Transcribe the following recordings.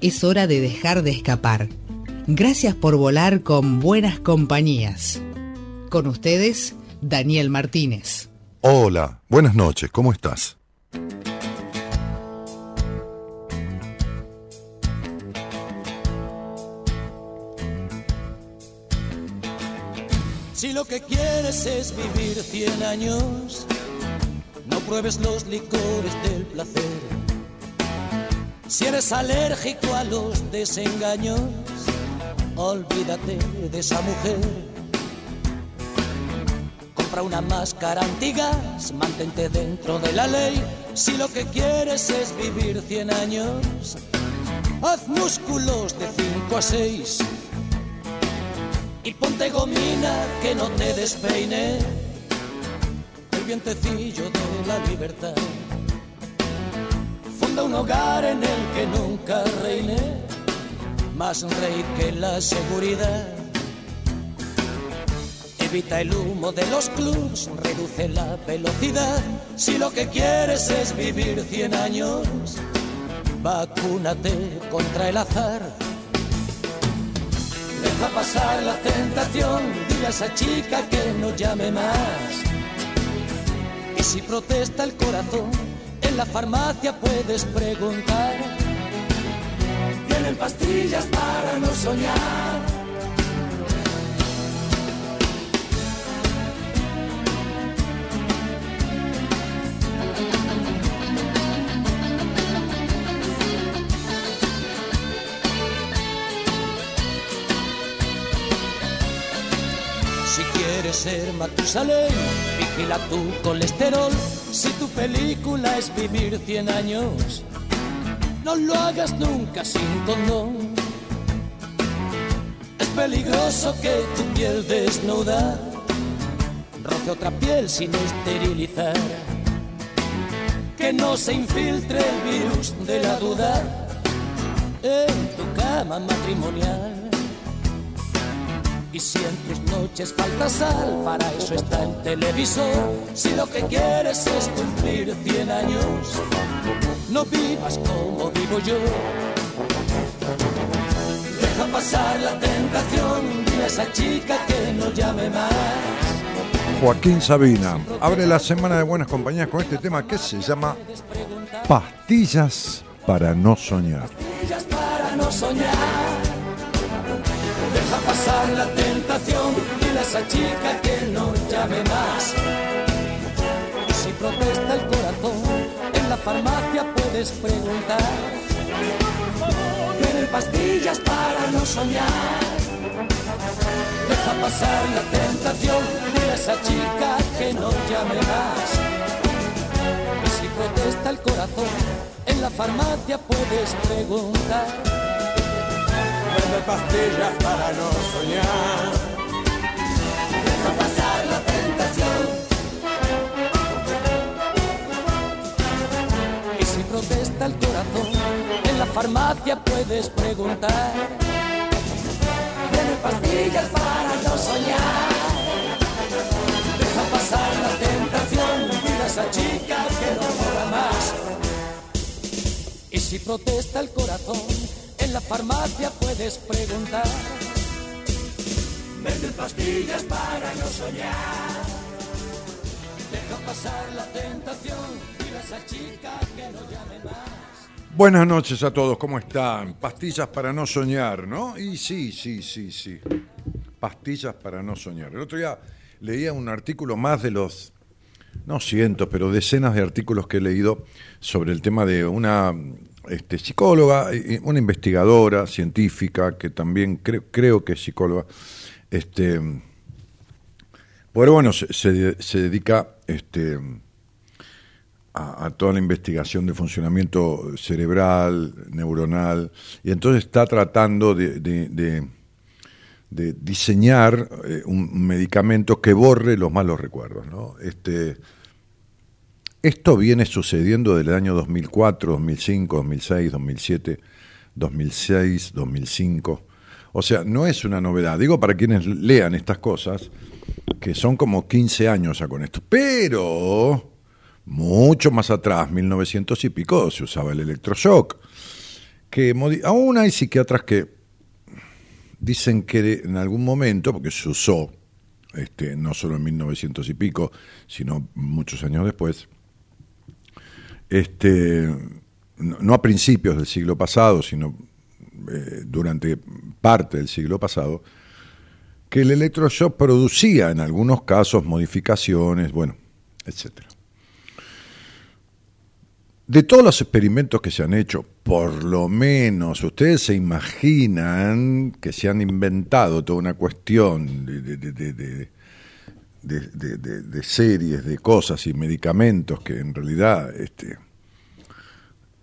es hora de dejar de escapar. Gracias por volar con buenas compañías. Con ustedes, Daniel Martínez. Hola, buenas noches, ¿cómo estás? Si lo que quieres es vivir 100 años, no pruebes los licores del placer si eres alérgico a los desengaños, olvídate de esa mujer. Compra una máscara antigas, mantente dentro de la ley. Si lo que quieres es vivir 100 años, haz músculos de 5 a 6. Y ponte gomina que no te despeine el vientecillo de la libertad un hogar en el que nunca reine más rey que la seguridad. Evita el humo de los clubs, reduce la velocidad. Si lo que quieres es vivir 100 años, vacúnate contra el azar. Deja pasar la tentación, dile a esa chica que no llame más. Y si protesta el corazón, la farmacia puedes preguntar. Tienen pastillas para no soñar. Si quieres ser Matusalén, vigila tu colesterol si tu película es vivir 100 años, no lo hagas nunca sin condón. Es peligroso que tu piel desnuda roce otra piel sin esterilizar. Que no se infiltre el virus de la duda en tu cama matrimonial. Y si en tus noches falta sal, para eso está el televisor. Si lo que quieres es cumplir 100 años, no vivas como vivo yo. Deja pasar la tentación, dile a esa chica que no llame más. Joaquín Sabina abre la semana de buenas compañías con este tema que se llama Pastillas para no soñar. Pastillas para no soñar. Deja pasar la tentación, dile a esa chica que no llame más. Si protesta el corazón, en la farmacia puedes preguntar. Tienen pastillas para no soñar. Deja pasar la tentación, dile a esa chica que no llame más. Si protesta el corazón, en la farmacia puedes preguntar vende pastillas para no soñar. Deja pasar la tentación. Y si protesta el corazón, en la farmacia puedes preguntar. Vende pastillas para no soñar. Deja pasar la tentación, mira a esa chica que no mola más. Y si protesta el corazón, en la farmacia puedes preguntar. Venden pastillas para no soñar. Deja pasar la tentación. Dile a esa chica que no llame más. Buenas noches a todos, ¿cómo están? Pastillas para no soñar, ¿no? Y sí, sí, sí, sí. Pastillas para no soñar. El otro día leía un artículo más de los, no cientos, pero decenas de artículos que he leído sobre el tema de una este, psicóloga, una investigadora científica que también creo, que es psicóloga. Este, pero bueno, se, se, dedica este, a, toda la investigación de funcionamiento cerebral, neuronal, y entonces está tratando de, de, diseñar eh, un medicamento que borre los malos recuerdos. ¿no? Este, esto viene sucediendo desde el año 2004, 2005, 2006, 2007, 2006, 2005. O sea, no es una novedad. Digo para quienes lean estas cosas, que son como 15 años ya con esto. Pero mucho más atrás, 1900 y pico, se usaba el electroshock. Que aún hay psiquiatras que dicen que en algún momento, porque se usó, este, no solo en 1900 y pico, sino muchos años después, este, no a principios del siglo pasado, sino eh, durante parte del siglo pasado, que el electroshock producía en algunos casos modificaciones, bueno, etcétera. De todos los experimentos que se han hecho, por lo menos ustedes se imaginan que se han inventado toda una cuestión de, de, series, de cosas y medicamentos que en realidad, este,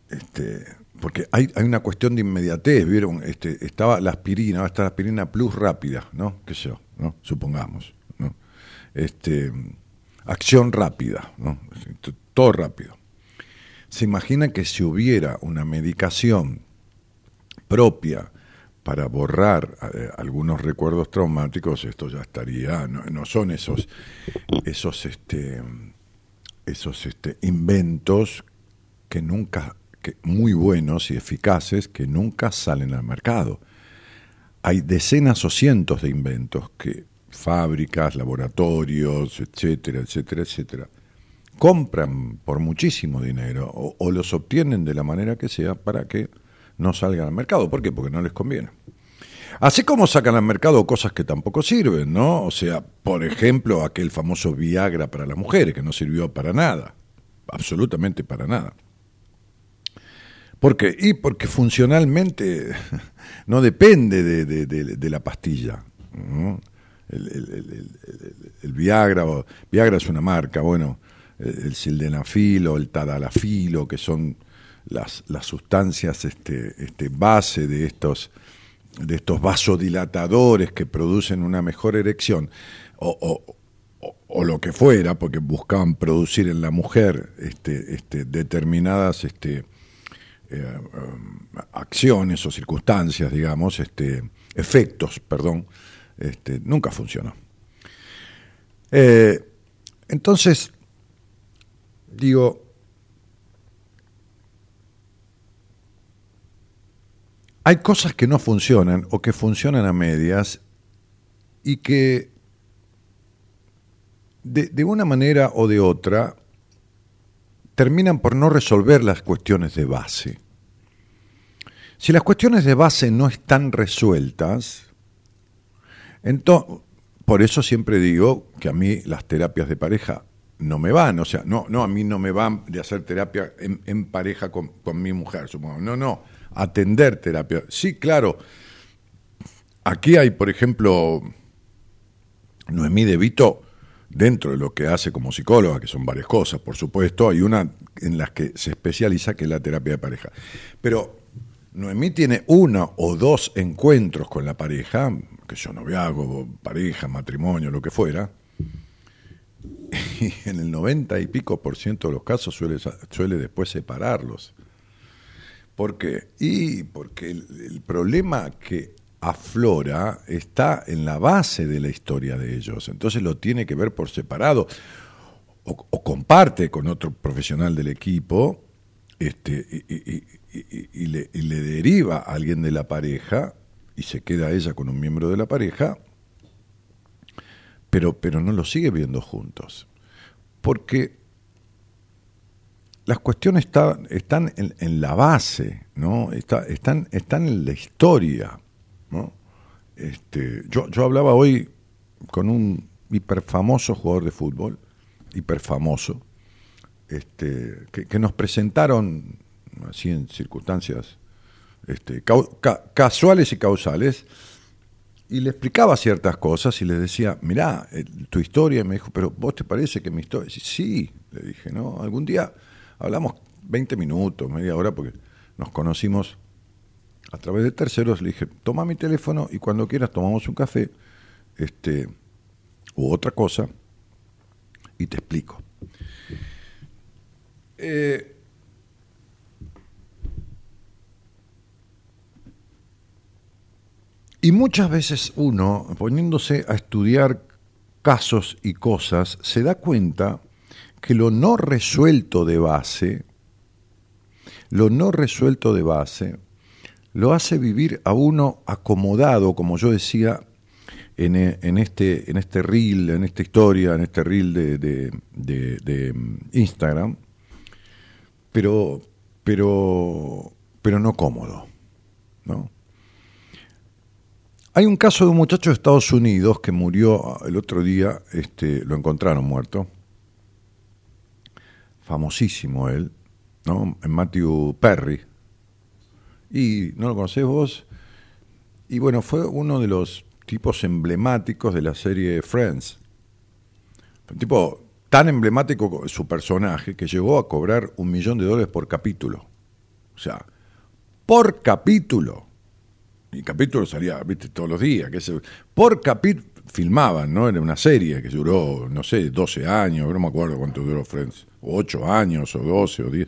este, porque hay, hay una cuestión de inmediatez, vieron, este, estaba la aspirina, va a estar la aspirina plus rápida, ¿no? ¿Qué sé yo? ¿no? Supongamos, ¿no? Este, acción rápida, ¿no? Todo rápido se imagina que si hubiera una medicación propia para borrar eh, algunos recuerdos traumáticos, esto ya estaría, no, son esos, esos, este, esos este, inventos que nunca, que, muy buenos y eficaces, que nunca salen al mercado. Hay decenas o cientos de inventos que fábricas, laboratorios, etcétera, etcétera, etcétera, compran por muchísimo dinero o, los obtienen de la manera que sea para que no salgan al mercado. ¿Por qué? Porque no les conviene. Así como sacan al mercado cosas que tampoco sirven, ¿no? O sea, por ejemplo, aquel famoso Viagra para las mujeres, que no sirvió para nada, absolutamente para nada. ¿Por qué? Y porque funcionalmente no depende de, la pastilla. El, Viagra, Viagra es una marca, bueno, el sildenafilo, el tadalafilo, que son las, las sustancias este, este, base de estos, de estos vasodilatadores que producen una mejor erección, o, o, lo que fuera, porque buscaban producir en la mujer este, este, determinadas este, eh, acciones o circunstancias, digamos, este, efectos, perdón, este, nunca funcionó. Eh, entonces, digo, hay cosas que no funcionan o que funcionan a medias y que de, una manera o de otra terminan por no resolver las cuestiones de base. Si las cuestiones de base no están resueltas, entonces, por eso siempre digo que a mí las terapias de pareja no me van, o sea, no, no, a mí no me van de hacer terapia en, pareja con, mi mujer, supongo. No, no, atender terapia. Sí, claro. Aquí hay, por ejemplo, Noemí De Vito, dentro de lo que hace como psicóloga, que son varias cosas, por supuesto, hay una en las que se especializa, que es la terapia de pareja. Pero Noemí tiene uno o dos encuentros con la pareja, que yo noviazgo, pareja, matrimonio, lo que fuera, y en el 90 y pico por ciento de los casos suele, suele después separarlos. ¿Por qué? Y porque el, problema que aflora está en la base de la historia de ellos, entonces lo tiene que ver por separado o, comparte con otro profesional del equipo este, y, le, deriva a alguien de la pareja y se queda ella con un miembro de la pareja pero, pero no los sigue viendo juntos. Porque las cuestiones están en, la base, ¿no? están, están en la historia. ¿no? Este, yo, yo hablaba hoy con un hiperfamoso jugador de fútbol, hiperfamoso, este, que, nos presentaron, así en circunstancias este, casuales y causales, y le explicaba ciertas cosas y le decía, mirá, eh, tu historia, y me dijo, pero vos te parece que mi historia, sí, le dije, ¿no? Algún día Hablamos 20 minutos, media hora, porque nos conocimos a través de terceros. Le dije, toma mi teléfono y cuando quieras tomamos un café este, u otra cosa y te explico. Eh, y muchas veces uno, poniéndose a estudiar casos y cosas, se da cuenta que lo no resuelto de base, lo no resuelto de base, lo hace vivir a uno acomodado, como yo decía en, este, en este reel, en esta historia, en este reel de, de, Instagram, pero, pero, pero no cómodo. ¿no? Hay un caso de un muchacho de Estados Unidos que murió el otro día, este, lo encontraron muerto, famosísimo él, ¿no? Matthew Perry. Y no lo conocés vos. Y bueno, fue uno de los tipos emblemáticos de la serie Friends. Un tipo tan emblemático su personaje que llegó a cobrar un millón de dólares por capítulo. O sea, por capítulo. Y capítulo salía, viste, todos los días. Que se, por capítulo filmaban, ¿no? Era una serie que duró, no sé, 12 años, no me acuerdo cuánto duró Friends, o 8 años, o 12, o 10.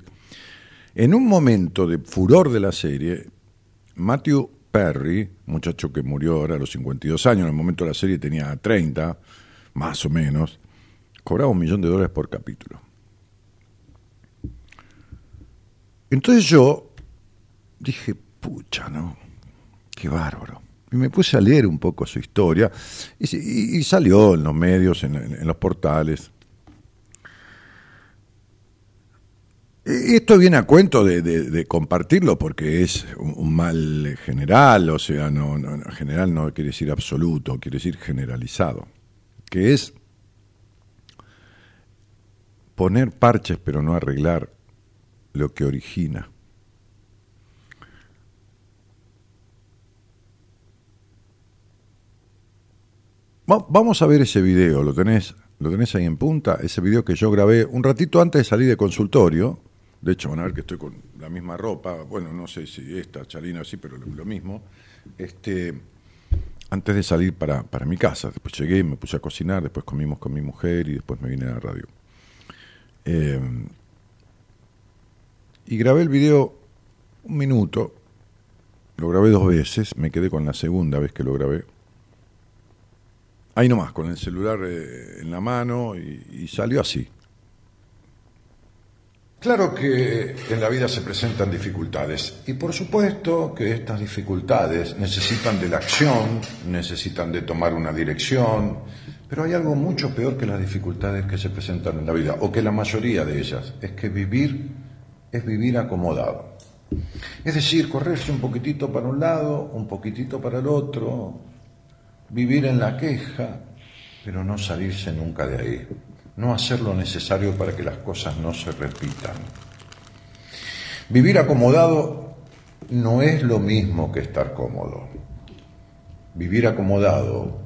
En un momento de furor de la serie, Matthew Perry, muchacho que murió ahora a los 52 años, en el momento de la serie tenía 30, más o menos, cobraba un millón de dólares por capítulo. Entonces yo dije, pucha, ¿no? Qué bárbaro. Y me puse a leer un poco su historia y, salió en los medios, en los portales. Esto viene a cuento de, compartirlo porque es un, mal general, o sea, no, general no quiere decir absoluto, quiere decir generalizado, que es poner parches pero no arreglar lo que origina. Vamos a ver ese video, ¿lo tenés, lo tenés ahí en punta? Ese video que yo grabé un ratito antes de salir de consultorio de hecho, van a ver que estoy con la misma ropa, bueno, no sé si esta, chalina así, pero lo, mismo. Este, antes de salir para, para, mi casa, después llegué, me puse a cocinar, después comimos con mi mujer y después me vine a la radio. Eh, y grabé el video un minuto, lo grabé dos veces, me quedé con la segunda vez que lo grabé. Ahí nomás, con el celular eh, en la mano y salió así. Claro que en la vida se presentan dificultades y por supuesto que estas dificultades necesitan de la acción, necesitan de tomar una dirección, pero hay algo mucho peor que las dificultades que se presentan en la vida, o que la mayoría de ellas, es que vivir es vivir acomodado. Es decir, correrse un poquitito para un lado, un poquitito para el otro, vivir en la queja, pero no salirse nunca de ahí no hacer lo necesario para que las cosas no se repitan. Vivir acomodado no es lo mismo que estar cómodo. Vivir acomodado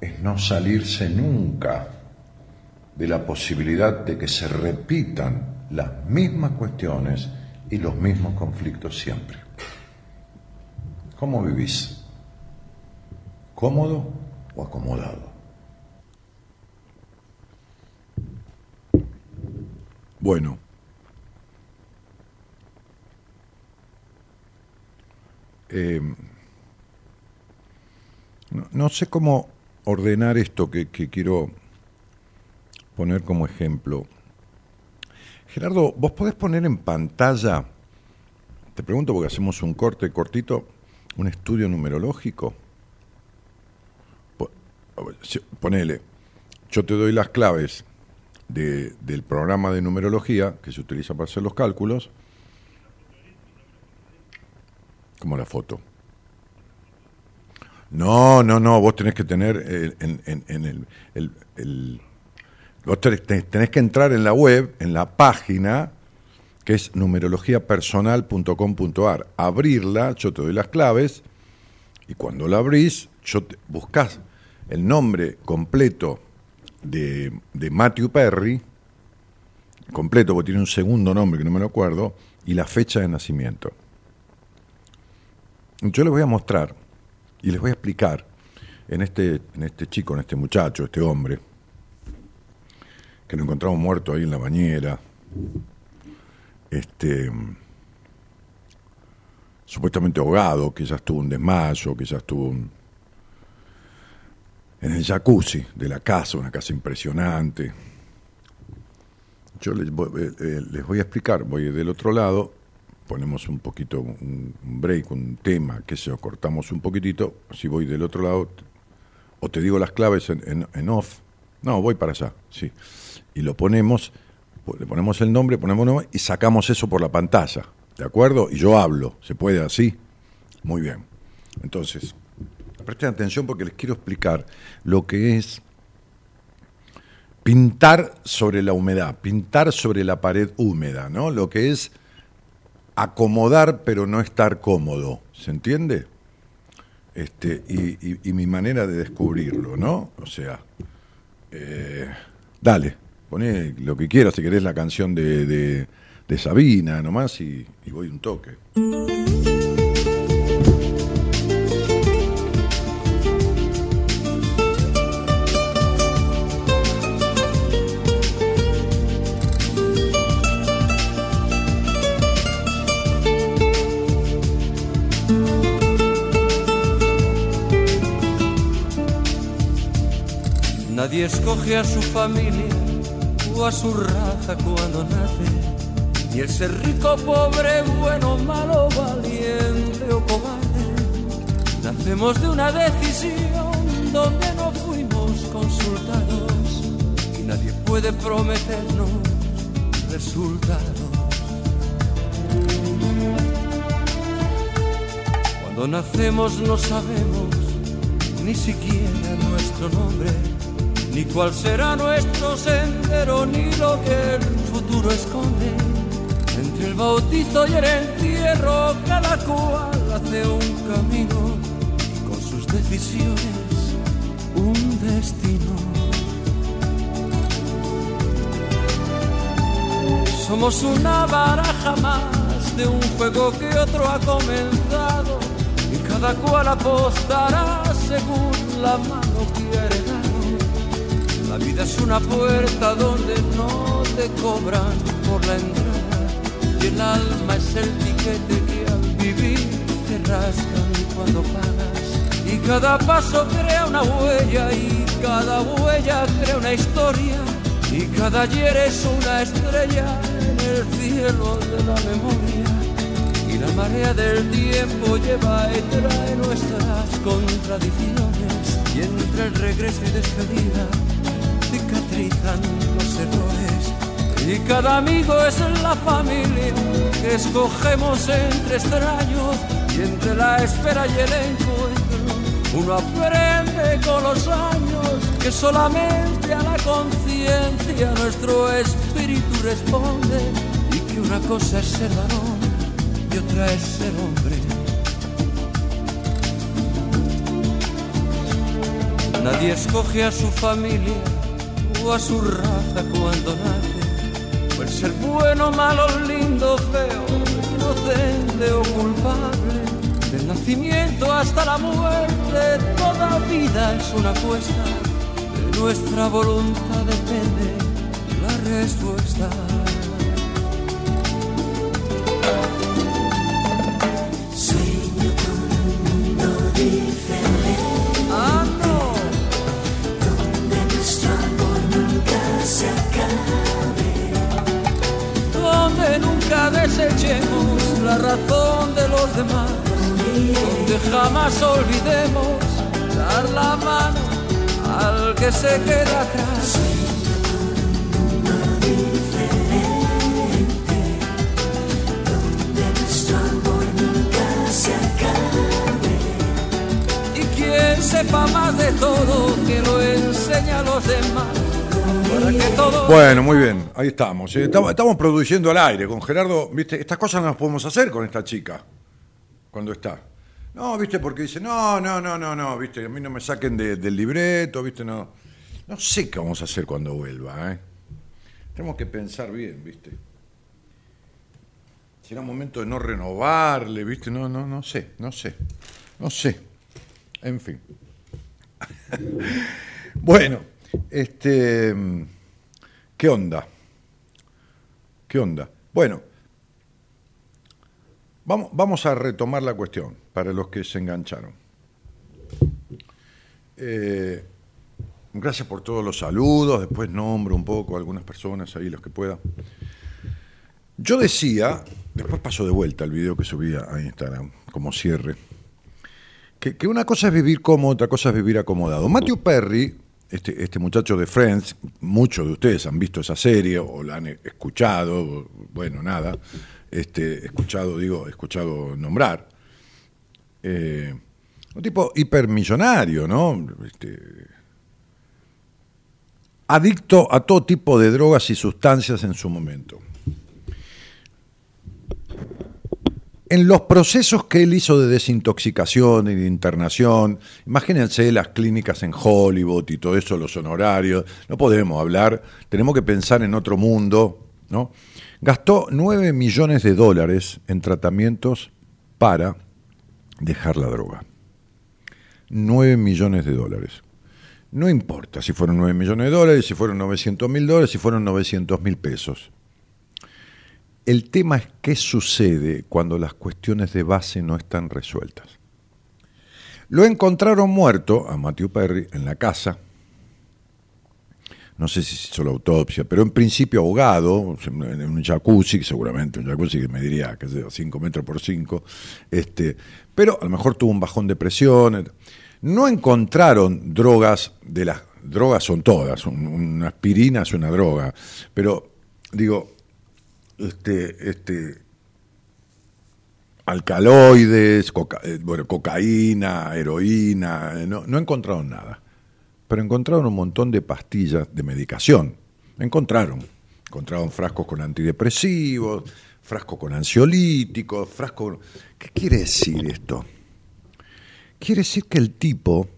es no salirse nunca de la posibilidad de que se repitan las mismas cuestiones y los mismos conflictos siempre. ¿Cómo vivís? ¿Cómodo o acomodado? Bueno. Em, no, sé cómo ordenar esto que, quiero poner como ejemplo. Gerardo, ¿vos podés poner en pantalla, te pregunto porque hacemos un corte cortito, un estudio numerológico? Ponele, yo te doy las claves del programa de numerología que se utiliza para hacer los cálculos, como la foto. No, no, no, vos tenés que tener en, el, vos tenés, que entrar en la web, en la página que es numerologiapersonal.com.ar, abrirla, yo te doy las claves y cuando la abrís, yo te, el nombre completo de, Matthew Perry, completo, porque tiene un segundo nombre que no me lo acuerdo, y la fecha de nacimiento. Yo les voy a mostrar y les voy a explicar en este, en este chico, en este muchacho, este hombre, que lo encontramos muerto ahí en la bañera, este, supuestamente ahogado, que ya estuvo un desmayo, que ya estuvo un, en el jacuzzi de la casa, una casa impresionante. Yo les voy, eh, eh, les voy a explicar, voy del otro lado, ponemos un poquito, un, break, un tema, que se cortamos un poquitito, si voy del otro lado, o te digo las claves en, en, off, no, voy para allá, sí, y lo ponemos, le ponemos el nombre, ponemos nombre y sacamos eso por la pantalla, ¿de acuerdo? Y yo hablo, ¿se puede así? Muy bien. Entonces, presten atención porque les quiero explicar lo que es pintar sobre la humedad, pintar sobre la pared húmeda, ¿no? Lo que es acomodar pero no estar cómodo, ¿se entiende? Este, y, mi manera de descubrirlo, ¿no? O sea, eh, dale, poné lo que quieras, si querés la canción de, de, Sabina nomás y, y voy un toque. O a su raza cuando nace, ni el ser rico, pobre, bueno, malo, valiente o cobarde. Nacemos de una decisión donde no fuimos consultados y nadie puede prometernos resultados. Cuando nacemos no sabemos ni siquiera nuestro nombre ni cuál será nuestro sendero, ni lo que el futuro esconde. Entre el bautizo y el entierro, cada cual hace un camino y con sus decisiones un destino. Somos una baraja más de un juego que otro ha comenzado y cada cual apostará según la mano quiere es una puerta donde no te cobran por la entrada y el alma es el tiquete que al vivir te rascan cuando pagas. Y cada paso crea una huella y cada huella crea una historia y cada ayer es una estrella en el cielo de la memoria. Y la marea del tiempo lleva y trae nuestras contradicciones y entre el regreso y despedida los errores. Y cada amigo es la familia que escogemos entre extraños y entre la espera y el encuentro. Uno aprende con los años que solamente a la conciencia nuestro espíritu responde y que una cosa es ser varón y otra es ser hombre. Nadie escoge a su familia a su raza cuando nace. Puede ser bueno, malo, lindo, feo, inocente o culpable. Del nacimiento hasta la muerte, toda vida es una apuesta. De nuestra voluntad depende la respuesta. Jamás olvidemos dar la mano al que se queda atrás. Sepa más de todo, que lo enseña a los demás bueno, muy bien, ahí estamos. Eh, estamos, produciendo al aire con Gerardo. ¿Viste? Estas cosas no las podemos hacer con esta chica cuando está. No, ¿viste? Porque dice, no, no, no, no, no, ¿viste? A mí no me saquen del libreto, ¿viste? No, no sé qué vamos a hacer cuando vuelva, ¿eh? Tenemos que pensar bien, ¿viste? Será momento de no renovarle, ¿viste? No, no, no sé, no sé, no sé. En fin. bueno, este, ¿qué onda? ¿Qué onda? Bueno, vamos, vamos a retomar la cuestión para los que se engancharon. Eh, gracias por todos los saludos, después nombro un poco a algunas personas ahí, los que pueda. Yo decía, después paso de vuelta el video que subía a Instagram como cierre, que, que una cosa es vivir cómodo, otra cosa es vivir acomodado. Matthew Perry, este, este muchacho de Friends, muchos de ustedes han visto esa serie o la han escuchado, bueno, nada, este, escuchado, digo, escuchado nombrar. Eh, un tipo hipermillonario, ¿no? Este, adicto a todo tipo de drogas y sustancias en su momento. En los procesos que él hizo de desintoxicación y de internación, imagínense las clínicas en Hollywood y todo eso, los honorarios, no podemos hablar, tenemos que pensar en otro mundo, ¿no? Gastó 9 millones de dólares en tratamientos para dejar la droga. 9 millones de dólares. No importa si fueron 9 millones de dólares, si fueron 900 mil dólares, si fueron 900 mil pesos. El tema es qué sucede cuando las cuestiones de base no están resueltas. Lo encontraron muerto a Matthew Perry en la casa. No sé si se hizo la autopsia, pero en principio ahogado, en un jacuzzi, seguramente un jacuzzi que me diría que sea 5 metros por 5, este, pero a lo mejor tuvo un bajón de presión. No encontraron drogas, de las drogas son todas, una aspirina es una droga, pero digo, este, este, alcaloides, eh, bueno, cocaína, heroína, eh, no, no encontraron nada. Pero encontraron un montón de pastillas de medicación. Encontraron. Encontraron frascos con antidepresivos, frascos con ansiolíticos, frascos... ¿Qué quiere decir esto? Quiere decir que el tipo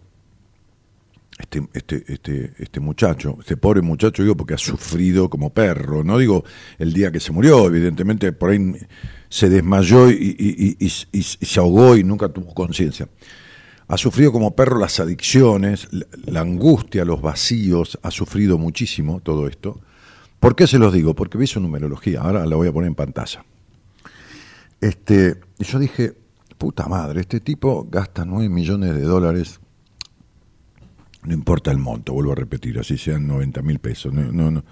este, este, este, este muchacho, este pobre muchacho, digo porque ha sufrido como perro, no digo el día que se murió, evidentemente por ahí se desmayó y, se ahogó y nunca tuvo conciencia. Ha sufrido como perro las adicciones, la, angustia, los vacíos, ha sufrido muchísimo todo esto. ¿Por qué se los digo? Porque vi su numerología, ahora la voy a poner en pantalla. Este, yo dije, puta madre, este tipo gasta 9 millones de dólares no importa el monto, vuelvo a repetir, así sean 90 mil pesos. No, no,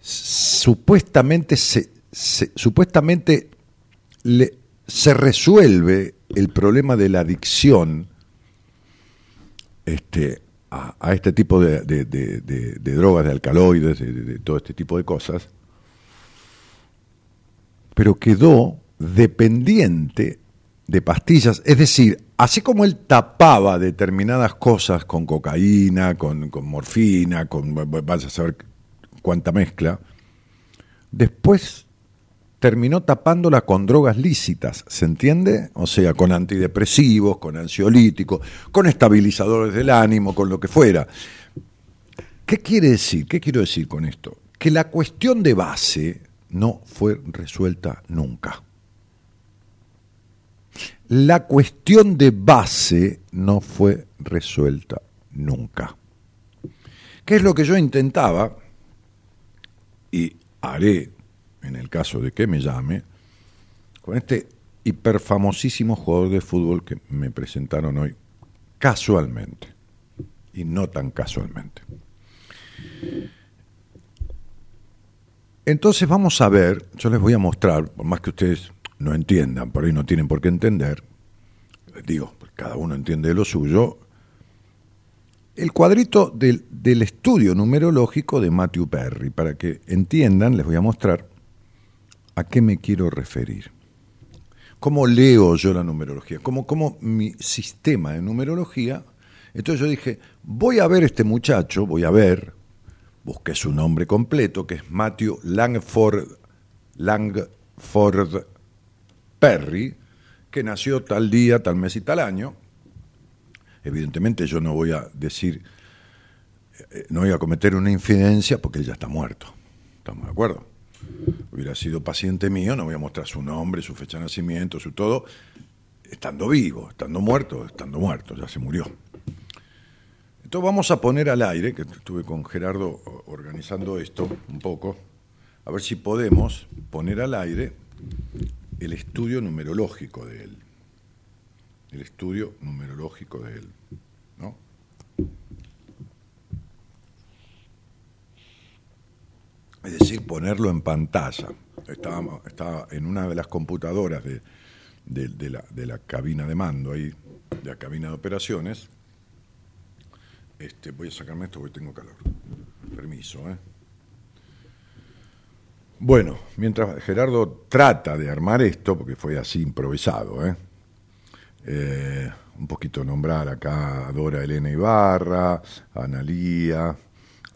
Supuestamente, se, supuestamente le, se resuelve el problema de la adicción este, a, este tipo de, drogas, de alcaloides, de todo este tipo de cosas, pero quedó dependiente de pastillas, es decir, así como él tapaba determinadas cosas con cocaína, con, morfina, con vaya a saber cuánta mezcla, después terminó tapándola con drogas lícitas, ¿se entiende? O sea, con antidepresivos, con ansiolíticos, con estabilizadores del ánimo, con lo que fuera. ¿Qué quiere decir? ¿Qué quiero decir con esto? Que la cuestión de base no fue resuelta nunca la cuestión de base no fue resuelta nunca. ¿Qué es lo que yo intentaba? Y haré, en el caso de que me llame, con este hiperfamosísimo jugador de fútbol que me presentaron hoy casualmente, y no tan casualmente. Entonces vamos a ver, yo les voy a mostrar, por más que ustedes no entiendan, por ahí no tienen por qué entender, digo, cada uno entiende lo suyo, el cuadrito del, del, estudio numerológico de Matthew Perry, para que entiendan, les voy a mostrar a qué me quiero referir. ¿Cómo leo yo la numerología? ¿Cómo, cómo mi sistema de numerología? Entonces yo dije, voy a ver este muchacho, voy a ver, busqué su nombre completo, que es Matthew Langford, Langford Perry, que nació tal día, tal mes y tal año. Evidentemente yo no voy a decir, eh, no voy a cometer una infidencia porque él ya está muerto. ¿Estamos de acuerdo? Hubiera sido paciente mío, no voy a mostrar su nombre, su fecha de nacimiento, su todo, estando vivo, estando muerto, estando muerto, ya se murió. Entonces vamos a poner al aire, que estuve con Gerardo organizando esto un poco, a ver si podemos poner al aire el estudio numerológico de él. El estudio numerológico de él. ¿no? Es decir, ponerlo en pantalla. Estaba, estaba en una de las computadoras de, de, la, de la cabina de mando, ahí, de la cabina de operaciones. Este, voy a sacarme esto porque tengo calor. Permiso, ¿eh? Bueno, mientras Gerardo trata de armar esto, porque fue así improvisado, ¿eh? Eh, un poquito nombrar acá a Dora Elena Ibarra, a Analía,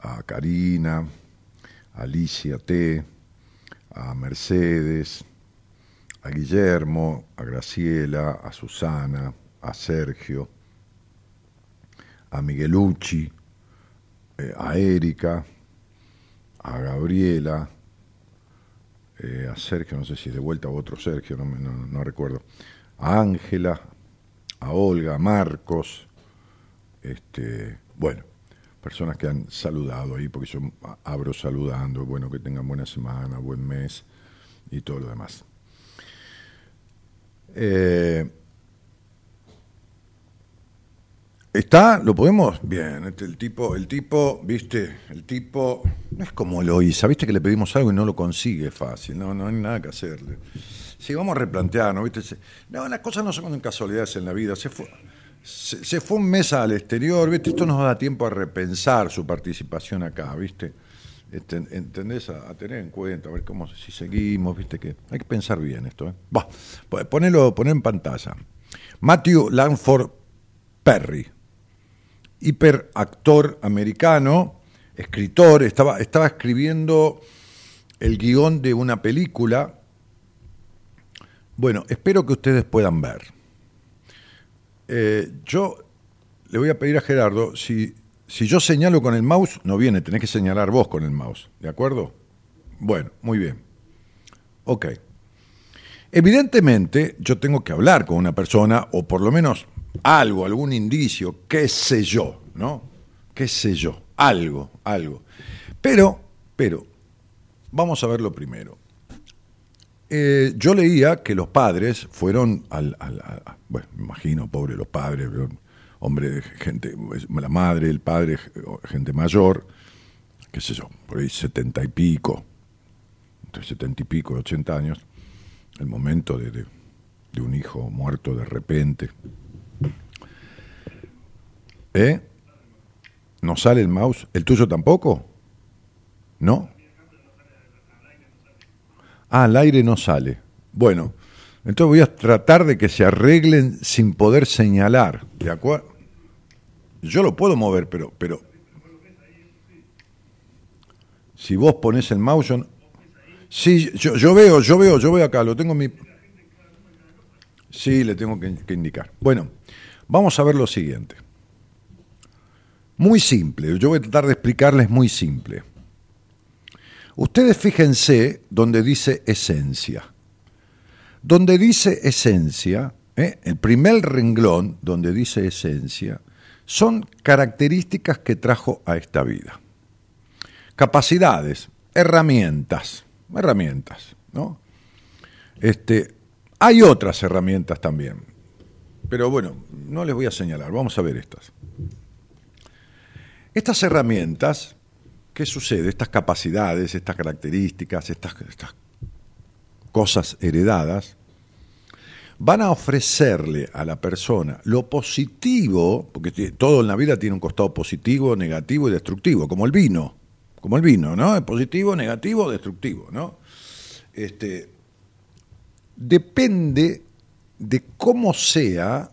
a Karina, Alicia T, a Mercedes, a Guillermo, a Graciela, a Susana, a Sergio, a Miguelucci, eh, a Erika, a Gabriela, eh, a Sergio, no sé si de vuelta o otro Sergio, no, recuerdo, a Ángela, a Olga, a Marcos, este, bueno, personas que han saludado ahí, porque yo abro saludando, bueno, que tengan buena semana, buen mes y todo lo demás. Eh, ¿Está? ¿Lo podemos? Bien, este, el tipo, el tipo, viste, el tipo, no es como Eloísa, viste que le pedimos algo y no lo consigue fácil, no, no hay nada que hacerle. Si vamos a replantearnos, viste, no, las cosas no son casualidades en la vida, se fue, se, fue un mes al exterior, viste, esto nos da tiempo a repensar su participación acá, viste, este, ¿entendés? A, tener en cuenta, a ver cómo, si seguimos, viste, que hay que pensar bien esto, ¿eh? Va, ponelo, poner en pantalla. Matthew Langford Perry hiperactor americano, escritor, estaba, estaba escribiendo el guion de una película. Bueno, espero que ustedes puedan ver. Eh, yo le voy a pedir a Gerardo, si, si yo señalo con el mouse, no viene, tenés que señalar vos con el mouse, ¿de acuerdo? Bueno, muy bien. Ok. Evidentemente, yo tengo que hablar con una persona, o por lo menos algo, algún indicio, qué sé yo, ¿no? Qué sé yo, algo, algo. Pero, pero, vamos a verlo primero. Eh, yo leía que los padres fueron al, bueno, me imagino, pobre los padres, hombre, gente, la madre, el padre, gente mayor, qué sé yo, por ahí setenta y pico, entre setenta y pico ochenta años, el momento de, de un hijo muerto de repente, ¿Eh? ¿No sale el mouse? ¿El tuyo tampoco? ¿No? Ah, al aire no sale. Bueno, entonces voy a tratar de que se arreglen sin poder señalar. ¿De acuerdo? Yo lo puedo mover, pero, pero. Si vos pones el mouse, yo, sí, yo, yo, veo, yo veo, yo veo acá, lo tengo en mi. Sí, le tengo que indicar. Bueno, vamos a ver lo siguiente. Muy simple, yo voy a tratar de explicarles muy simple. Ustedes fíjense donde dice esencia. Donde dice esencia, ¿eh? el primer renglón donde dice esencia, son características que trajo a esta vida. Capacidades, herramientas, herramientas, ¿no? Este, hay otras herramientas también, pero bueno, no les voy a señalar, vamos a ver estas. Estas herramientas, ¿qué sucede? Estas capacidades, estas características, estas, cosas heredadas, van a ofrecerle a la persona lo positivo, porque todo en la vida tiene un costado positivo, negativo y destructivo, como el vino, como el vino, ¿no? Es positivo, negativo, destructivo, ¿no? Este, depende de cómo sea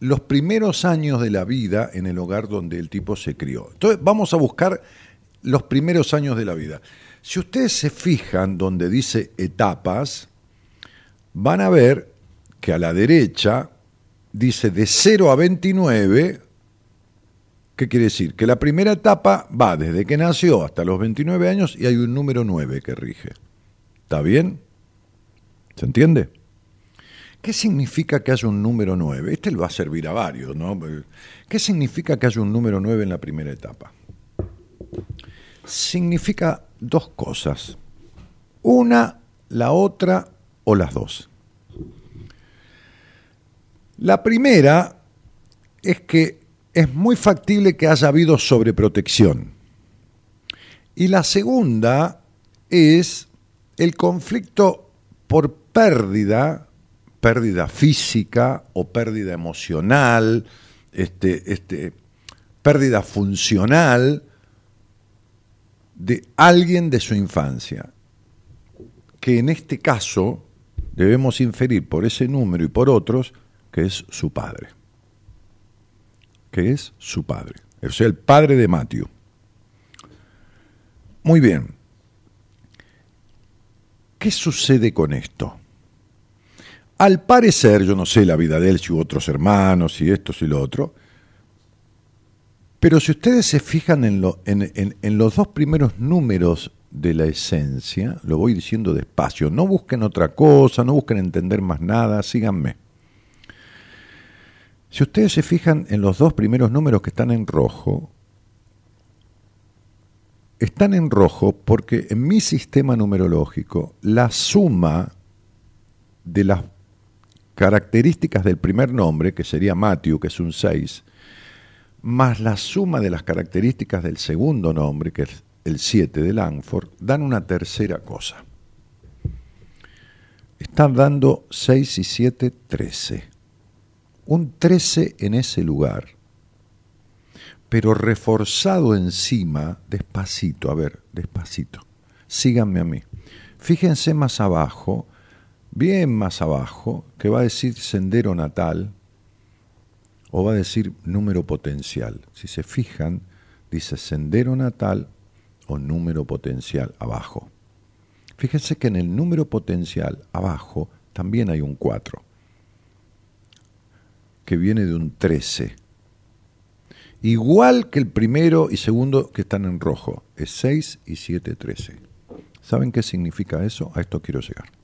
los primeros años de la vida en el hogar donde el tipo se crió. Entonces vamos a buscar los primeros años de la vida. Si ustedes se fijan donde dice etapas, van a ver que a la derecha dice de 0 a 29 ¿Qué quiere decir? Que la primera etapa va desde que nació hasta los 29 años y hay un número 9 que rige. ¿Está bien? ¿Se entiende? ¿Qué significa que haya un número 9? Este le va a servir a varios, ¿no? ¿Qué significa que haya un número 9 en la primera etapa? Significa dos cosas. Una, la otra o las dos. La primera es que es muy factible que haya habido sobreprotección. Y la segunda es el conflicto por pérdida, pérdida física o pérdida emocional, este, este, pérdida funcional de alguien de su infancia, que en este caso debemos inferir por ese número y por otros que es su padre, que es su padre, o sea, el padre de Matthew. Muy bien, ¿qué sucede con esto? Al parecer, yo no sé la vida de él, si hubo otros hermanos, y esto, y lo otro, pero si ustedes se fijan en, en, los dos primeros números de la esencia, lo voy diciendo despacio, no busquen otra cosa, no busquen entender más nada, síganme. Si ustedes se fijan en los dos primeros números que están en rojo, están en rojo porque en mi sistema numerológico la suma de las características del primer nombre, que sería Matthew, que es un 6, más la suma de las características del segundo nombre, que es el 7 de Langford, dan una tercera cosa. Están dando 6 y 7, 13. Un 13 en ese lugar, pero reforzado encima, despacito, a ver, despacito. Síganme a mí. Fíjense más abajo, bien más abajo, que va a decir sendero natal, o va a decir número potencial. Si se fijan, dice sendero natal o número potencial abajo. Fíjense que en el número potencial abajo también hay un 4, que viene de un 13. Igual que el primero y segundo que están en rojo, es 6 y 7, 13. ¿Saben qué significa eso? A esto quiero llegar.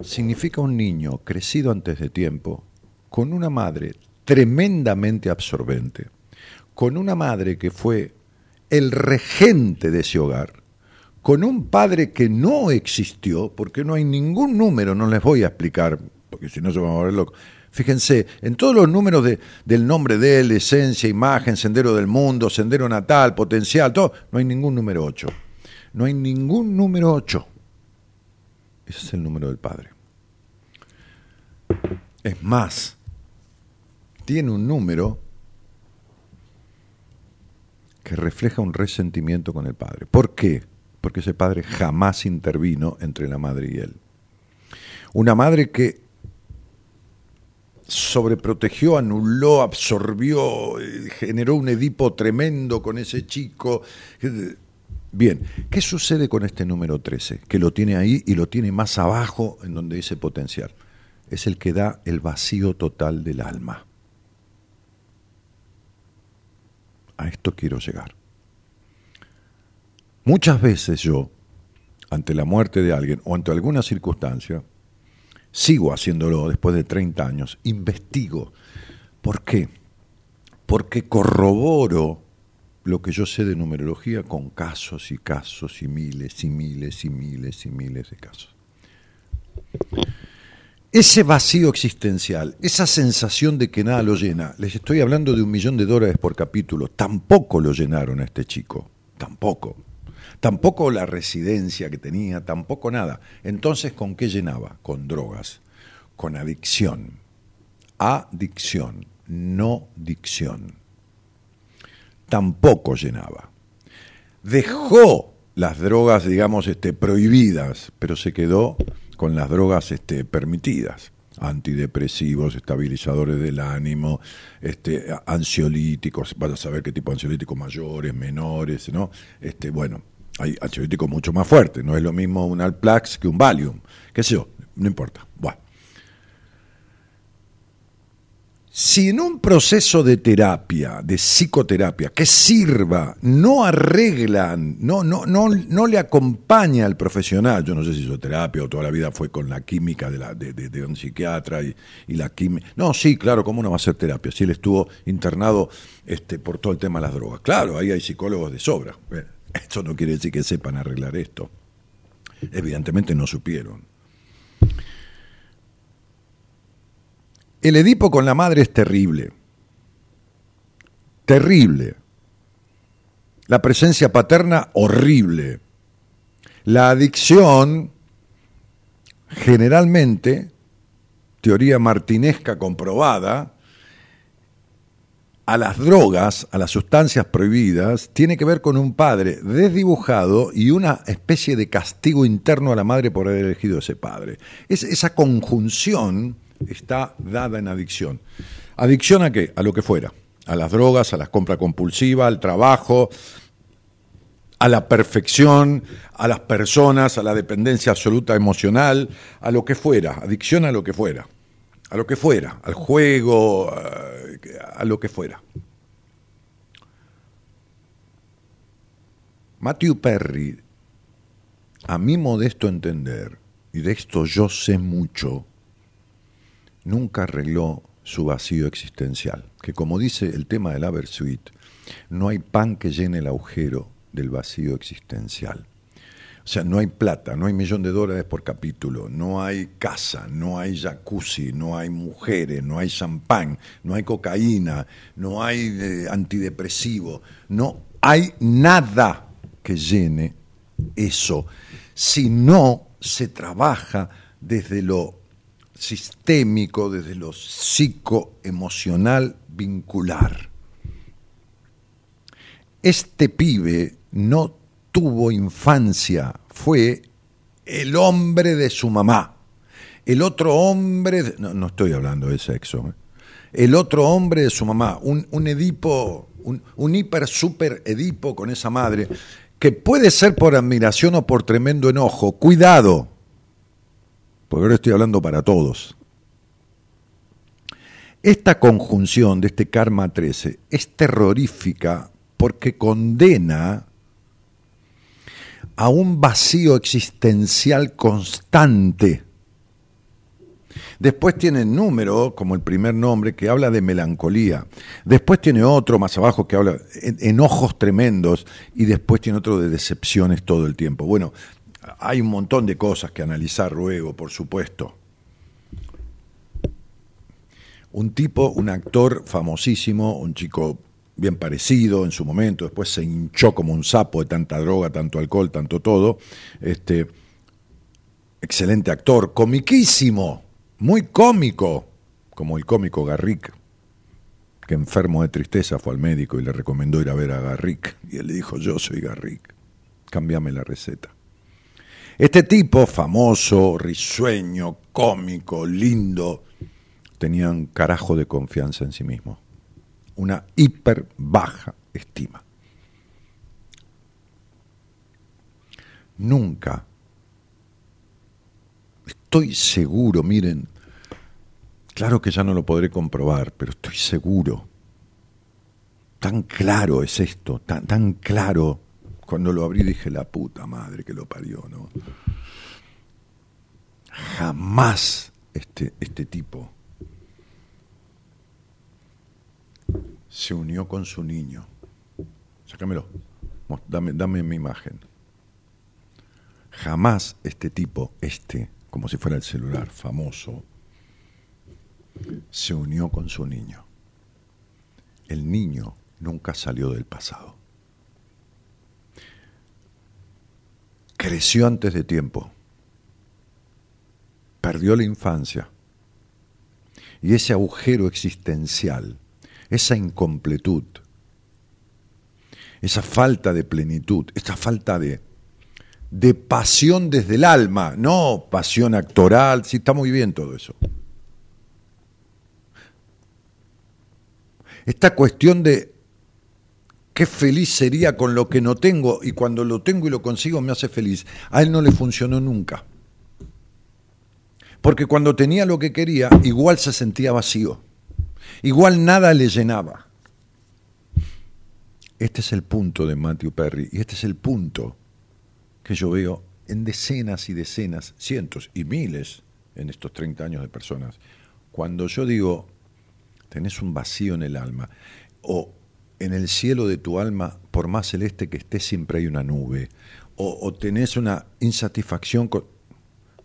Significa un niño crecido antes de tiempo, con una madre tremendamente absorbente, con una madre que fue el regente de ese hogar, con un padre que no existió, porque no hay ningún número, no les voy a explicar, porque si no se van a volver locos. Fíjense, en todos los números de, del nombre de él, esencia, imagen, sendero del mundo, sendero natal, potencial, todo, no hay ningún número 8. No hay ningún número 8. Ese es el número del Padre. Es más, tiene un número que refleja un resentimiento con el padre. ¿Por qué? Porque ese padre jamás intervino entre la madre y él. Una madre que sobreprotegió, anuló, absorbió, eh, generó un Edipo tremendo con ese chico. Bien, ¿qué sucede con este número 13? Que lo tiene ahí y lo tiene más abajo en donde dice potencial. Es el que da el vacío total del alma. A esto quiero llegar. Muchas veces yo, ante la muerte de alguien o ante alguna circunstancia, sigo haciéndolo después de 30 años, investigo. ¿Por qué? Porque corroboro lo que yo sé de numerología con casos y casos y miles y miles y miles y miles de casos. Ese vacío existencial, esa sensación de que nada lo llena, les estoy hablando de un millón de dólares por capítulo, tampoco lo llenaron a este chico, tampoco. Tampoco la residencia que tenía, tampoco nada. Entonces, ¿con qué llenaba? Con drogas, con adicción. Adicción, no dicción. Tampoco llenaba. Dejó las drogas, digamos, este, prohibidas, pero se quedó con las drogas este, permitidas antidepresivos, estabilizadores del ánimo, este, ansiolíticos, vas a saber qué tipo de ansiolíticos mayores, menores, ¿no? Este, bueno, hay ansiolíticos mucho más fuertes, no es lo mismo un Alplax que un Valium, qué sé yo, no importa. Bueno. Si en un proceso de terapia, de psicoterapia, que sirva, no arreglan, no, no, no, no le acompaña al profesional, yo no sé si hizo terapia o toda la vida fue con la química de, un psiquiatra y, la química. No, sí, claro, ¿cómo no va a hacer terapia? Si él estuvo internado este, por todo el tema de las drogas. Claro, ahí hay psicólogos de sobra. Esto no quiere decir que sepan arreglar esto. Evidentemente no supieron. El Edipo con la madre es terrible. Terrible. La presencia paterna, horrible. La adicción, generalmente, teoría martinesca comprobada, a las drogas, a las sustancias prohibidas, tiene que ver con un padre desdibujado y una especie de castigo interno a la madre por haber elegido ese padre. Es esa conjunción está dada en adicción. ¿Adicción a qué? A lo que fuera. A las drogas, a la compra compulsiva, al trabajo, a la perfección, a las personas, a la dependencia absoluta emocional, a lo que fuera. Adicción a lo que fuera. A lo que fuera. Al juego, a lo que fuera. Matthew Perry, a mi modesto entender, y de esto yo sé mucho, nunca arregló su vacío existencial, que como dice el tema del Aversuit, no hay pan que llene el agujero del vacío existencial. O sea, no hay plata, no hay millón de dólares por capítulo, no hay casa, no hay jacuzzi, no hay mujeres, no hay champán, no hay cocaína, no hay eh, antidepresivo, no hay nada que llene eso. Si no se trabaja desde lo sistémico, desde lo psicoemocional vincular. Este pibe no tuvo infancia, fue el hombre de su mamá. El otro hombre, no, estoy hablando de sexo, ¿eh? el otro hombre de su mamá, un, Edipo, un, un hiper super Edipo con esa madre, que puede ser por admiración o por tremendo enojo. Cuidado, porque ahora estoy hablando para todos. Esta conjunción de este karma 13 es terrorífica porque condena a un vacío existencial constante. Después tiene número, como el primer nombre, que habla de melancolía. Después tiene otro más abajo que habla de enojos tremendos. Y después tiene otro de decepciones todo el tiempo. Bueno, hay un montón de cosas que analizar luego, por supuesto. Un tipo, un actor famosísimo, un chico bien parecido en su momento, después se hinchó como un sapo de tanta droga, tanto alcohol, tanto todo. Este, excelente actor, comiquísimo, muy cómico, como el cómico Garrick, que enfermo de tristeza fue al médico y le recomendó ir a ver a Garrick. Y él le dijo, yo soy Garrick, cámbiame la receta. Este tipo, famoso, risueño, cómico, lindo, tenía un carajo de confianza en sí mismo, una hiper baja estima. Nunca, estoy seguro, miren, claro que ya no lo podré comprobar, pero estoy seguro, tan claro es esto, tan, tan claro cuando lo abrí dije, la puta madre que lo parió, ¿no? Jamás este, este tipo se unió con su niño. Sácamelo, dame, dame mi imagen. Jamás este tipo, este, como si fuera el celular famoso, se unió con su niño. El niño nunca salió del pasado. Creció antes de tiempo, perdió la infancia y ese agujero existencial, esa incompletud, esa falta de plenitud, esa falta de, de pasión desde el alma, no pasión actoral, sí está muy bien todo eso. Esta cuestión de qué feliz sería con lo que no tengo y cuando lo tengo y lo consigo me hace feliz. A él no le funcionó nunca. Porque cuando tenía lo que quería, igual se sentía vacío. Igual nada le llenaba. Este es el punto de Matthew Perry y este es el punto que yo veo en decenas y decenas, cientos y miles en estos 30 años de personas. Cuando yo digo, tenés un vacío en el alma, o en el cielo de tu alma, por más celeste que esté, siempre hay una nube, o, tenés una insatisfacción,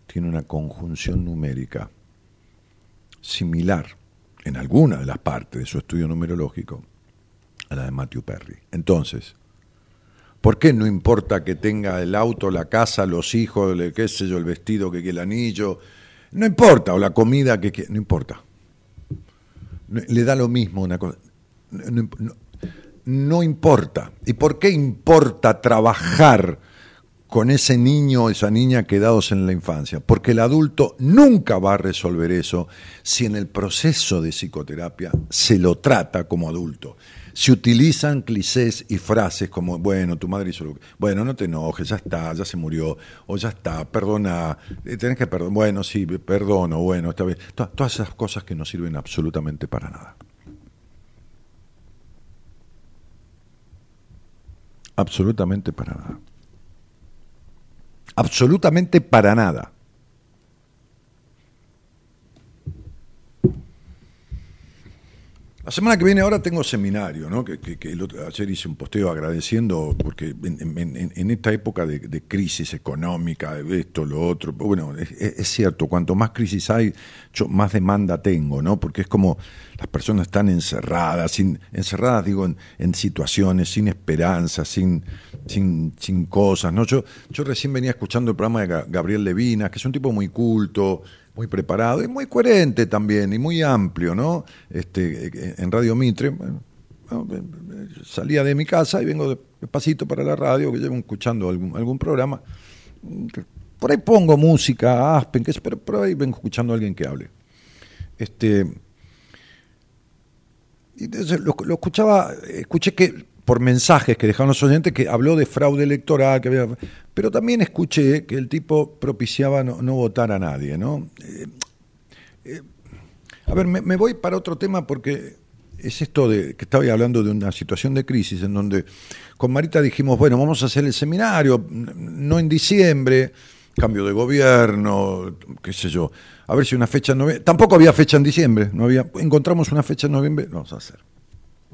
tiene una conjunción numérica similar en alguna de las partes de su estudio numerológico a la de Matthew Perry. Entonces, ¿por qué no importa que tenga el auto, la casa, los hijos, qué sé yo, el vestido, que, el anillo? No importa, o la comida, que, no importa. Le da lo mismo una cosa. no importa. ¿Y por qué importa trabajar? con ese niño o esa niña quedados en la infancia, porque el adulto nunca va a resolver eso si en el proceso de psicoterapia se lo trata como adulto. Se utilizan clichés y frases como, bueno, tu madre hizo lo que... Bueno, no te enojes, ya está, ya se murió, o ya está, perdona, eh, tenés que perdonar, bueno, sí, perdono, bueno, está bien. Todas esas cosas que no sirven absolutamente para nada. Absolutamente para nada. Absolutamente para nada. La semana que viene ahora tengo seminario, ¿no? Que, ayer hice un posteo agradeciendo, porque en, esta época de, crisis económica, de esto, lo otro, bueno, es, cierto, cuanto más crisis hay, yo más demanda tengo, ¿no? Porque es como las personas están encerradas, sin, encerradas, digo, en, situaciones, sin esperanza, sin, sin, sin cosas, ¿no? Yo, yo recién venía escuchando el programa de Gabriel Levinas, que es un tipo muy culto, muy preparado y muy coherente también y muy amplio, ¿no? Este, en Radio Mitre, salía de mi casa y vengo despacito para la radio, que llevo escuchando algún, algún programa. Por ahí pongo música, Aspen, que pero por ahí vengo escuchando a alguien que hable. Este, y entonces lo, escuchaba, escuché que por mensajes que dejaron los oyentes que habló de fraude electoral, que había, pero también escuché que el tipo propiciaba no, votar a nadie, ¿no? Eh, eh, a ver, me, voy para otro tema porque es esto de que estaba hablando de una situación de crisis en donde con Marita dijimos, bueno, vamos a hacer el seminario, no en diciembre, cambio de gobierno, qué sé yo, a ver si una fecha en noviembre, tampoco había fecha en diciembre, no había, encontramos una fecha en noviembre, vamos a hacer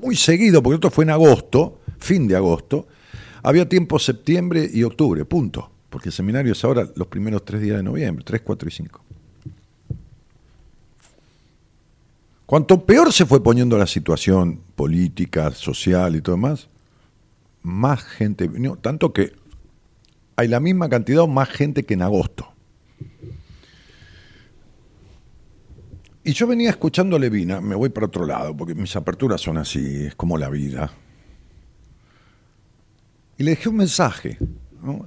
muy seguido, porque esto fue en agosto, fin de agosto, había tiempo septiembre y octubre, punto. Porque el seminario es ahora los primeros tres días de noviembre, tres, cuatro y cinco. Cuanto peor se fue poniendo la situación política, social y todo demás, más gente vino, tanto que hay la misma cantidad o más gente que en agosto. Y yo venía escuchando a Levina, me voy para otro lado, porque mis aperturas son así, es como la vida. Y le dejé un mensaje,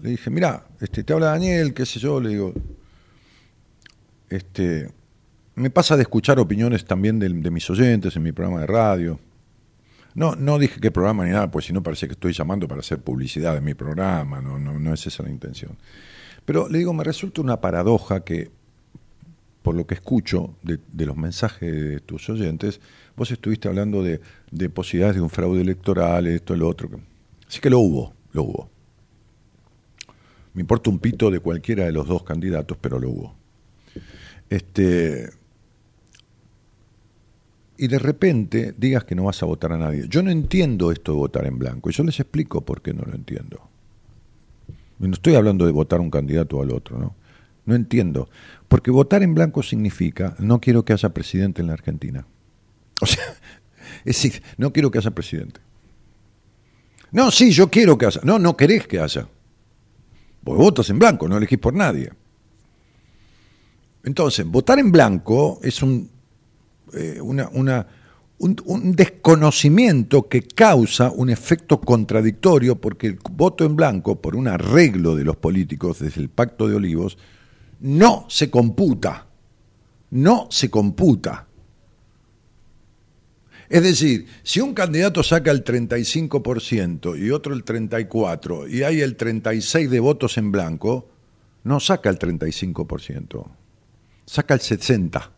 Le dije, mira, este, te habla Daniel, qué sé yo, le digo, este, me pasa de escuchar opiniones también de, mis oyentes en mi programa de radio. No, no dije qué programa ni nada, pues si no parece que estoy llamando para hacer publicidad de mi programa, no, no, no es esa la intención. Pero le digo, me resulta una paradoja que por lo que escucho de, los mensajes de tus oyentes, vos estuviste hablando de, posibilidades de un fraude electoral, esto, lo otro. Así que lo hubo, lo hubo. Me importa un pito de cualquiera de los dos candidatos, pero lo hubo. Este, y de repente digas que no vas a votar a nadie. Yo no entiendo esto de votar en blanco, y yo les explico por qué no lo entiendo. No estoy hablando de votar un candidato al otro, ¿no? No entiendo. Porque votar en blanco significa no quiero que haya presidente en la Argentina. O sea, es decir, no quiero que haya presidente. No, sí, yo quiero que haya. No, no querés que haya. Vos votas en blanco, no elegís por nadie. Entonces, votar en blanco es un, eh, una, un, desconocimiento que causa un efecto contradictorio porque el voto en blanco, por un arreglo de los políticos desde el Pacto de Olivos, no se computa, no se computa. Es decir, si un candidato saca el 35% y otro el 34% y hay el 36% de votos en blanco, no saca el 35%, saca el 60%.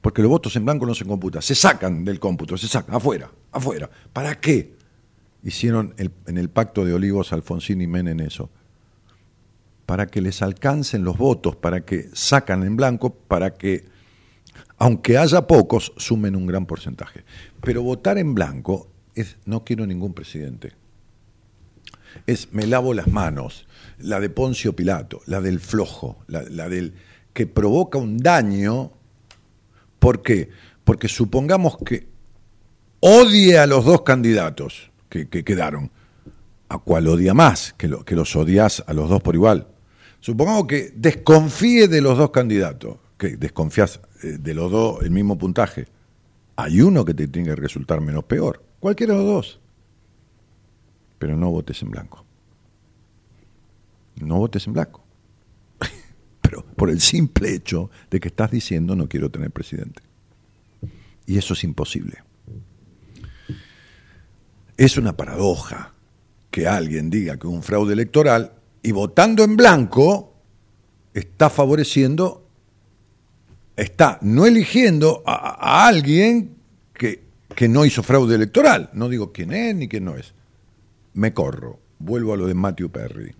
Porque los votos en blanco no se computan, se sacan del cómputo, se sacan afuera, afuera. ¿Para qué? Hicieron en el pacto de Olivos Alfonsín y Menem eso. Para que les alcancen los votos, para que sacan en blanco, para que, aunque haya pocos, sumen un gran porcentaje. Pero votar en blanco es no quiero ningún presidente. Es me lavo las manos, la de Poncio Pilato, la del flojo, la, del que provoca un daño ¿Por qué? Porque supongamos que odie a los dos candidatos que, quedaron. ¿A cuál odia más? Que los odias a los dos por igual. Supongamos que desconfíe de los dos candidatos, que desconfías eh, de los dos el mismo puntaje. Hay uno que te tiene que resultar menos peor, cualquiera de los dos. Pero no votes en blanco. No votes en blanco por el simple hecho de que estás diciendo no quiero tener presidente. Y eso es imposible. Es una paradoja que alguien diga que un fraude electoral y votando en blanco está favoreciendo, está no eligiendo a, alguien que, que no hizo fraude electoral. No digo quién es ni quién no es. Me corro. Vuelvo a lo de Matthew Perry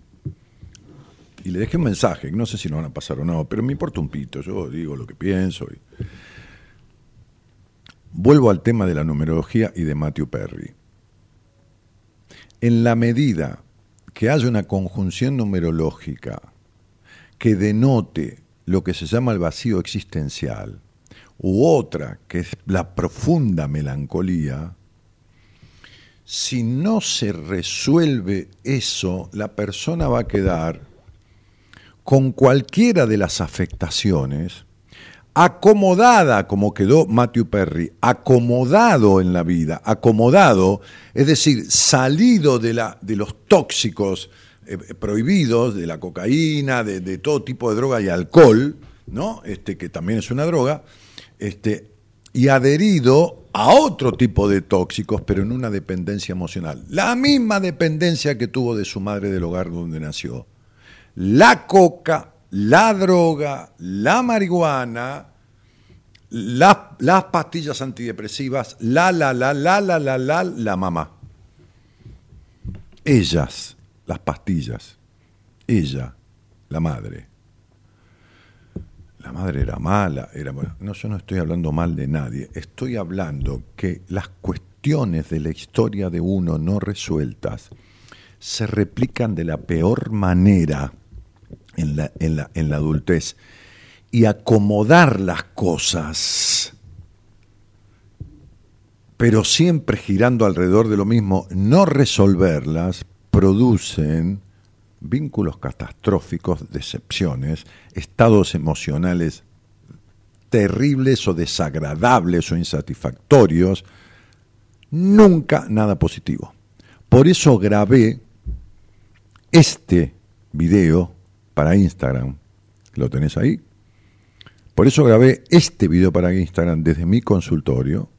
y le dejé un mensaje, no sé si lo van a pasar o no, pero me importa un pito, yo digo lo que pienso. Vuelvo al tema de la numerología y de Matthew Perry. En la medida que haya una conjunción numerológica que denote lo que se llama el vacío existencial, u otra que es la profunda melancolía, si no se resuelve eso, la persona va a quedar con cualquiera de las afectaciones, acomodada como quedó Matthew Perry, acomodado en la vida, acomodado, es decir, salido de, la, de los tóxicos eh, prohibidos, de la cocaína, de, todo tipo de droga y alcohol, ¿no? Este, que también es una droga, este, y adherido a otro tipo de tóxicos, pero en una dependencia emocional. La misma dependencia que tuvo de su madre del hogar donde nació la coca, la droga, la marihuana, las pastillas antidepresivas, la, la, la, la, la, la, la, la mamá. Ellas, las pastillas. Ella, la madre. La madre era mala, era No, yo no estoy hablando mal de nadie. Estoy hablando que las cuestiones de la historia de uno no resueltas se replican de la peor manera en la, en la, en la adultez y acomodar las cosas, pero siempre girando alrededor de lo mismo, no resolverlas, producen vínculos catastróficos, decepciones, estados emocionales terribles o desagradables o insatisfactorios, nunca nada positivo. Por eso grabé este video para Instagram. ¿Lo tenés ahí? Por eso grabé este video para Instagram desde mi consultorio,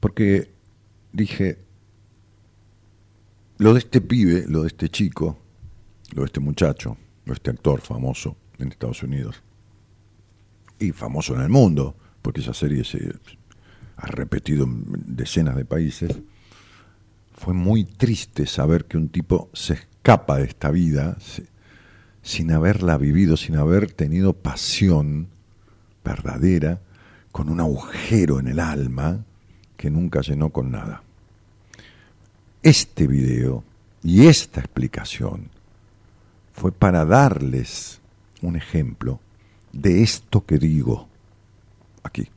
porque dije, lo de este pibe, lo de este chico, lo de este muchacho, lo de este actor famoso en Estados Unidos, y famoso en el mundo, porque esa serie se ha repetido en decenas de países, fue muy triste saber que un tipo se escapa de esta vida, sin haberla vivido, sin haber tenido pasión verdadera, con un agujero en el alma que nunca llenó con nada. Este video y esta explicación fue para darles un ejemplo de esto que digo aquí.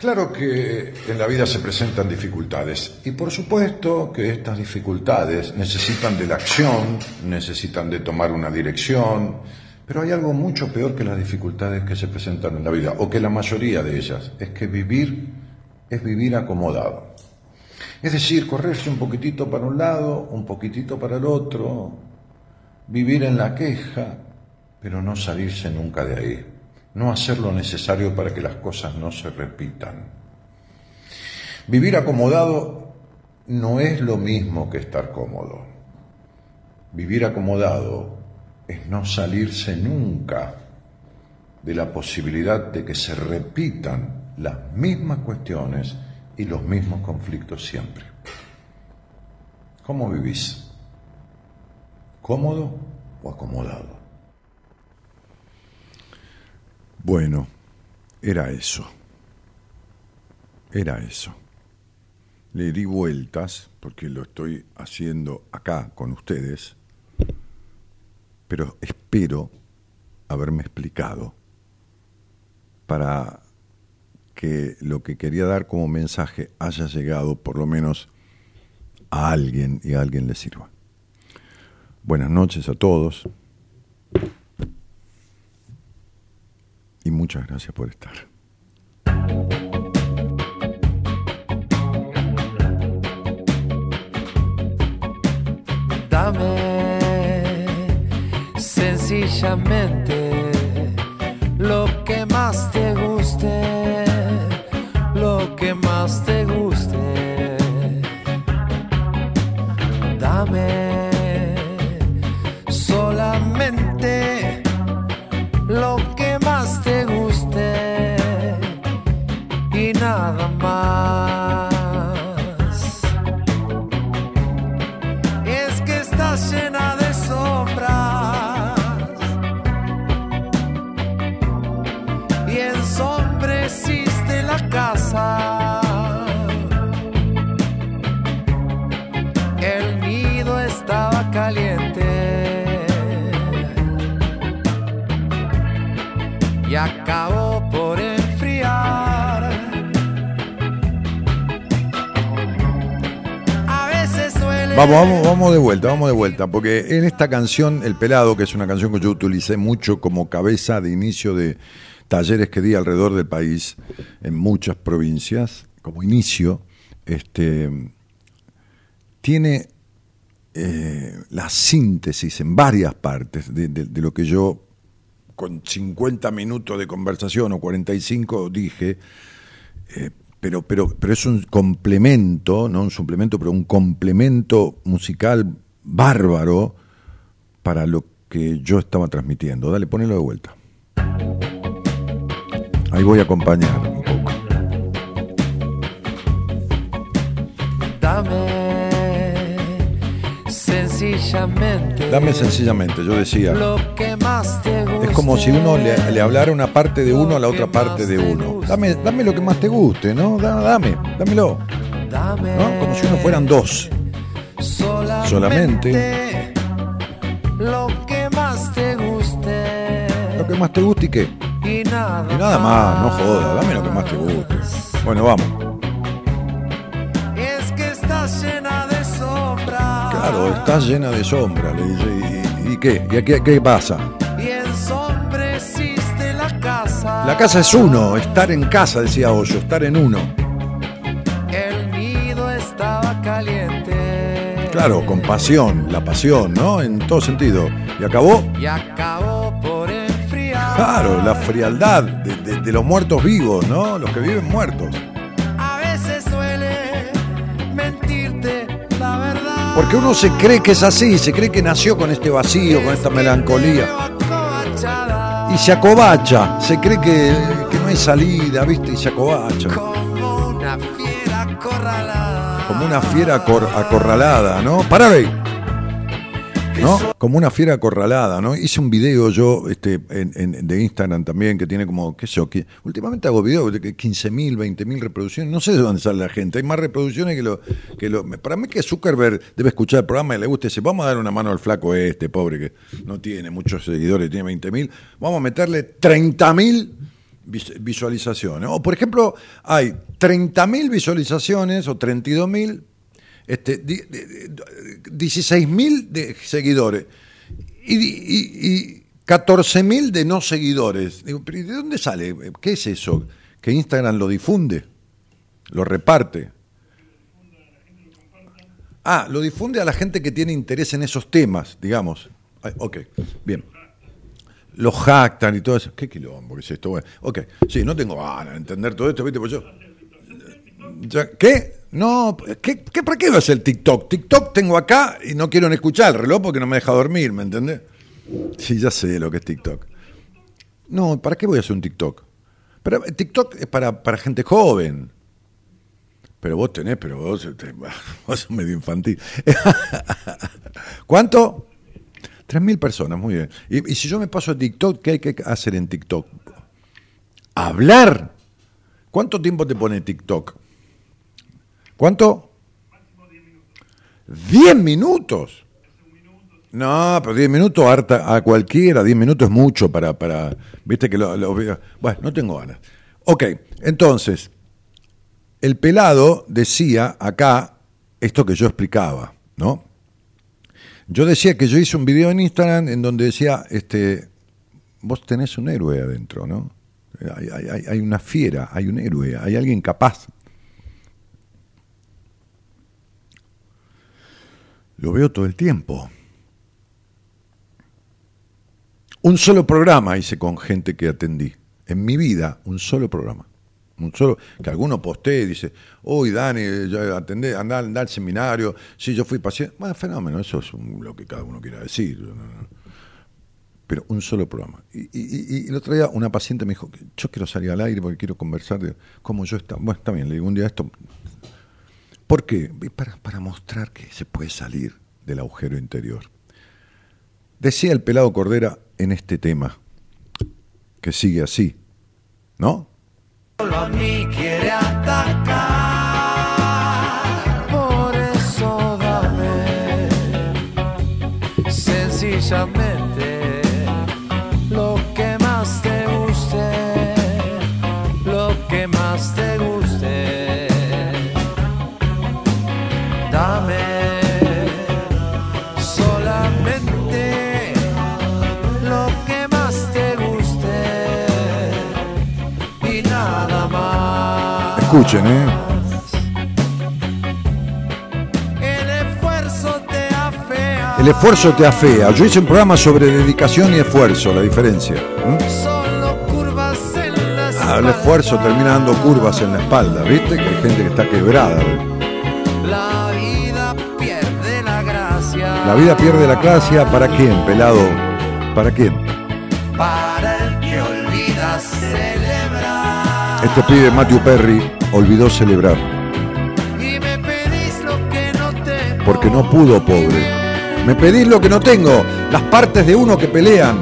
Claro que en la vida se presentan dificultades y por supuesto que estas dificultades necesitan de la acción, necesitan de tomar una dirección, pero hay algo mucho peor que las dificultades que se presentan en la vida, o que la mayoría de ellas, es que vivir es vivir acomodado. Es decir, correrse un poquitito para un lado, un poquitito para el otro, vivir en la queja, pero no salirse nunca de ahí no hacer lo necesario para que las cosas no se repitan. Vivir acomodado no es lo mismo que estar cómodo. Vivir acomodado es no salirse nunca de la posibilidad de que se repitan las mismas cuestiones y los mismos conflictos siempre. ¿Cómo vivís? ¿Cómodo o acomodado? Bueno, era eso. Era eso. Le di vueltas, porque lo estoy haciendo acá con ustedes, pero espero haberme explicado para que lo que quería dar como mensaje haya llegado por lo menos a alguien y a alguien le sirva. Buenas noches a todos y muchas gracias por estar. Dame sencillamente Vamos, vamos, vamos de vuelta, vamos de vuelta, porque en esta canción, El Pelado, que es una canción que yo utilicé mucho como cabeza de inicio de talleres que di alrededor del país, en muchas provincias, como inicio, este, tiene eh, la síntesis en varias partes de, lo que yo con 50 minutos de conversación o 45 dije, eh, pero, pero, pero es un complemento, no un suplemento, pero un complemento musical bárbaro para lo que yo estaba transmitiendo. Dale, ponelo de vuelta. Ahí voy a acompañar un poco. Dame sencillamente. Dame sencillamente, yo decía, Lo que más te. Es como si uno le, le hablara una parte de uno a la otra parte de uno. Dame, dame lo que más te guste, ¿no? Da- Dame, dámelo, ¿no? Como si uno fueran dos. solamente. Lo que más te guste. Lo que más te guste y qué. Y nada, Y nada más, no joda, dame lo que más te guste. Bueno, vamos. Es que estás llena de sombras. Claro, estás llena de sombra, le dice. ¿Y, y qué? ¿Y qué, qué pasa? La casa es uno, estar en casa, decía Hoyo, estar en uno. El nido estaba caliente. Claro, con pasión, la pasión, ¿no? En todo sentido. Y acabó, Y acabó por enfriar. claro, la frialdad de, de- de los muertos vivos, ¿no? Los que viven muertos. A veces suele mentirte la verdad. Porque uno se cree que es así, se cree que nació con este vacío, con esta melancolía. Y se acobacha, se cree que, que no hay salida, ¿viste? Y se acobacha. Como una fiera acorralada. Como una fiera acor- acorralada, ¿no? Pará ahí. ¿No? Como una fiera acorralada, ¿no? Hice un video yo este, en, en- de Instagram también que tiene como, qué sé yo, últimamente hago videos de 15.000, 20.000 reproducciones. No sé de dónde sale la gente. Hay más reproducciones que lo, que lo. Para mí que Zuckerberg debe escuchar el programa y le gusta y dice, vamos a dar una mano al flaco este, pobre, que no tiene muchos seguidores, tiene 20.000. Vamos a meterle 30.000 vis- visualizaciones. O por ejemplo, hay 30.000 visualizaciones o 32.000 este, di- di- di- 16.000 de seguidores y, y, y 14.000 de no seguidores. Digo, ¿pero ¿y de dónde sale? ¿Qué es eso? ¿Que Instagram lo difunde? ¿Lo reparte? Ah, lo difunde a la gente que tiene interés en esos temas, digamos. Ok, bien. Los jactan y todo eso. ¿Qué quilombo es esto? Ok, sí, no tengo ganas de entender todo esto, ¿viste? Pues yo... ¿Qué? No, ¿qué, ¿para qué va a ser TikTok? TikTok tengo acá y no quiero ni escuchar el reloj porque no me deja dormir, ¿me entendés? Sí, ya sé lo que es TikTok. No, ¿para qué voy a hacer un TikTok? Pero eh, TikTok es para, para gente joven. Pero vos tenés, pero vos, te- vos sos medio infantil. ¿Cuánto? Tres mil personas, muy bien. Y si yo me paso a TikTok, ¿qué hay que hacer en TikTok? ¿Hablar? ¿Cuánto tiempo te pone TikTok? ¿Cuánto? ¿Diez minutos? No, pero 10 minutos harta a cualquiera, 10 minutos es mucho para, para viste que lo, lo- bueno, no tengo ganas. Ok, entonces, el pelado decía acá esto que yo explicaba, ¿no? Yo decía que yo hice un video en Instagram en donde decía, este, vos tenés un héroe adentro, ¿no? Hay- hay- hay una fiera, hay un héroe, hay alguien capaz. Lo veo todo el tiempo. Un solo programa hice con gente que atendí. En mi vida, un solo programa. Un solo, que alguno postee y dice, uy, Dani, yo atendé, andá, andá al seminario, sí, yo fui paciente. Bueno, fenómeno, eso es lo que cada uno quiera decir. Pero un solo programa. Y- y- y el otro día una paciente me dijo, yo quiero salir al aire porque quiero conversar de cómo yo estaba. Bueno, está bien, le digo un día esto. ¿Por qué? Para, para mostrar que se puede salir del agujero interior. Decía el pelado Cordera en este tema, que sigue así, ¿no? Solo a mí quiere atacar. Por eso dame sencillamente Escuchen, ¿eh? El esfuerzo te afea. Yo hice un programa sobre dedicación y esfuerzo, la diferencia. ¿eh? Ah, el esfuerzo termina dando curvas en la espalda, ¿viste? Que hay gente que está quebrada. La vida pierde la gracia. La vida pierde la clase, ¿para quién, pelado? ¿Para quién? Para el que olvida celebrar. Este pibe Matthew Perry olvidó celebrar, porque no pudo, pobre. Me pedís lo que no tengo, las partes de uno que pelean.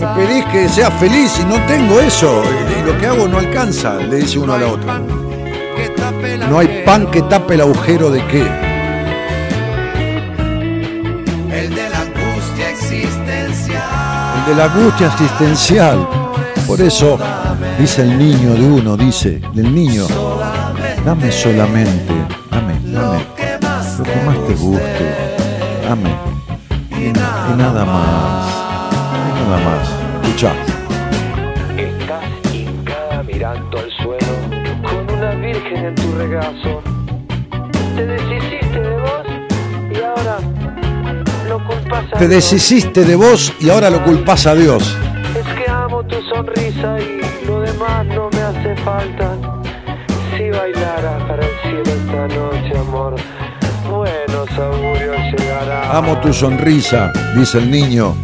Me pedís que sea feliz y no tengo eso. Y lo que hago no alcanza, le dice uno a la otra. No hay pan que tape el agujero de qué. El de la angustia existencial. El de la angustia existencial. Por eso dice el niño de uno, dice, del niño, dame solamente, dame, dame, lo que más te guste, dame. Y, na- y nada más, y nada más. Escucha, Estás hincada mirando al suelo con una virgen en tu regazo. Te deshiciste de vos y ahora lo culpas a te Dios. deshiciste de vos y ahora lo culpás a Dios. Amo tu sonrisa, dice el niño.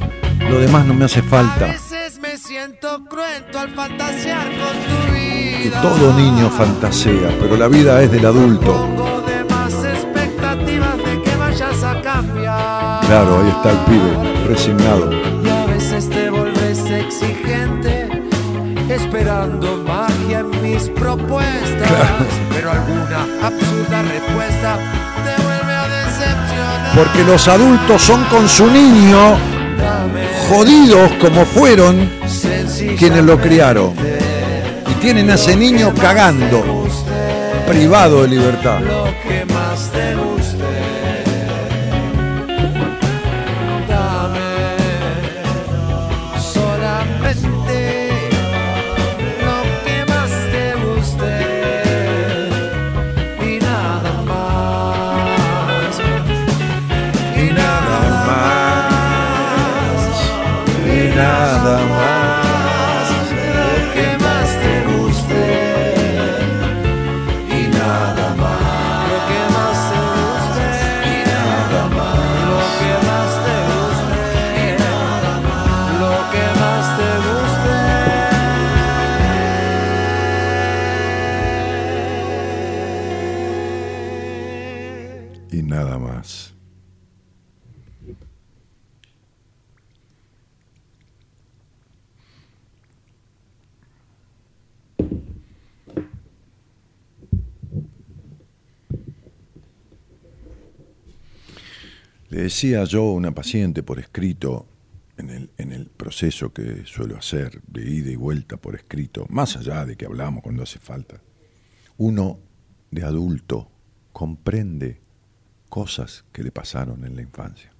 Lo demás no me hace A falta. veces me siento cruento al fantasear con tu vida. todo niño fantasea, pero la vida es del adulto. Pongo de más expectativas de que vayas a cambiar. Claro, ahí está el pibe, resignado. Y a veces te volves exigente, esperando magia en mis propuestas. Pero alguna absurda respuesta Porque los adultos son con su niño jodidos como fueron quienes lo criaron. Y tienen a ese niño cagando, privado de libertad. Decía yo a una paciente por escrito, en el, en el proceso que suelo hacer de ida y vuelta por escrito, más allá de que hablamos cuando hace falta, uno de adulto comprende cosas que le pasaron en la infancia.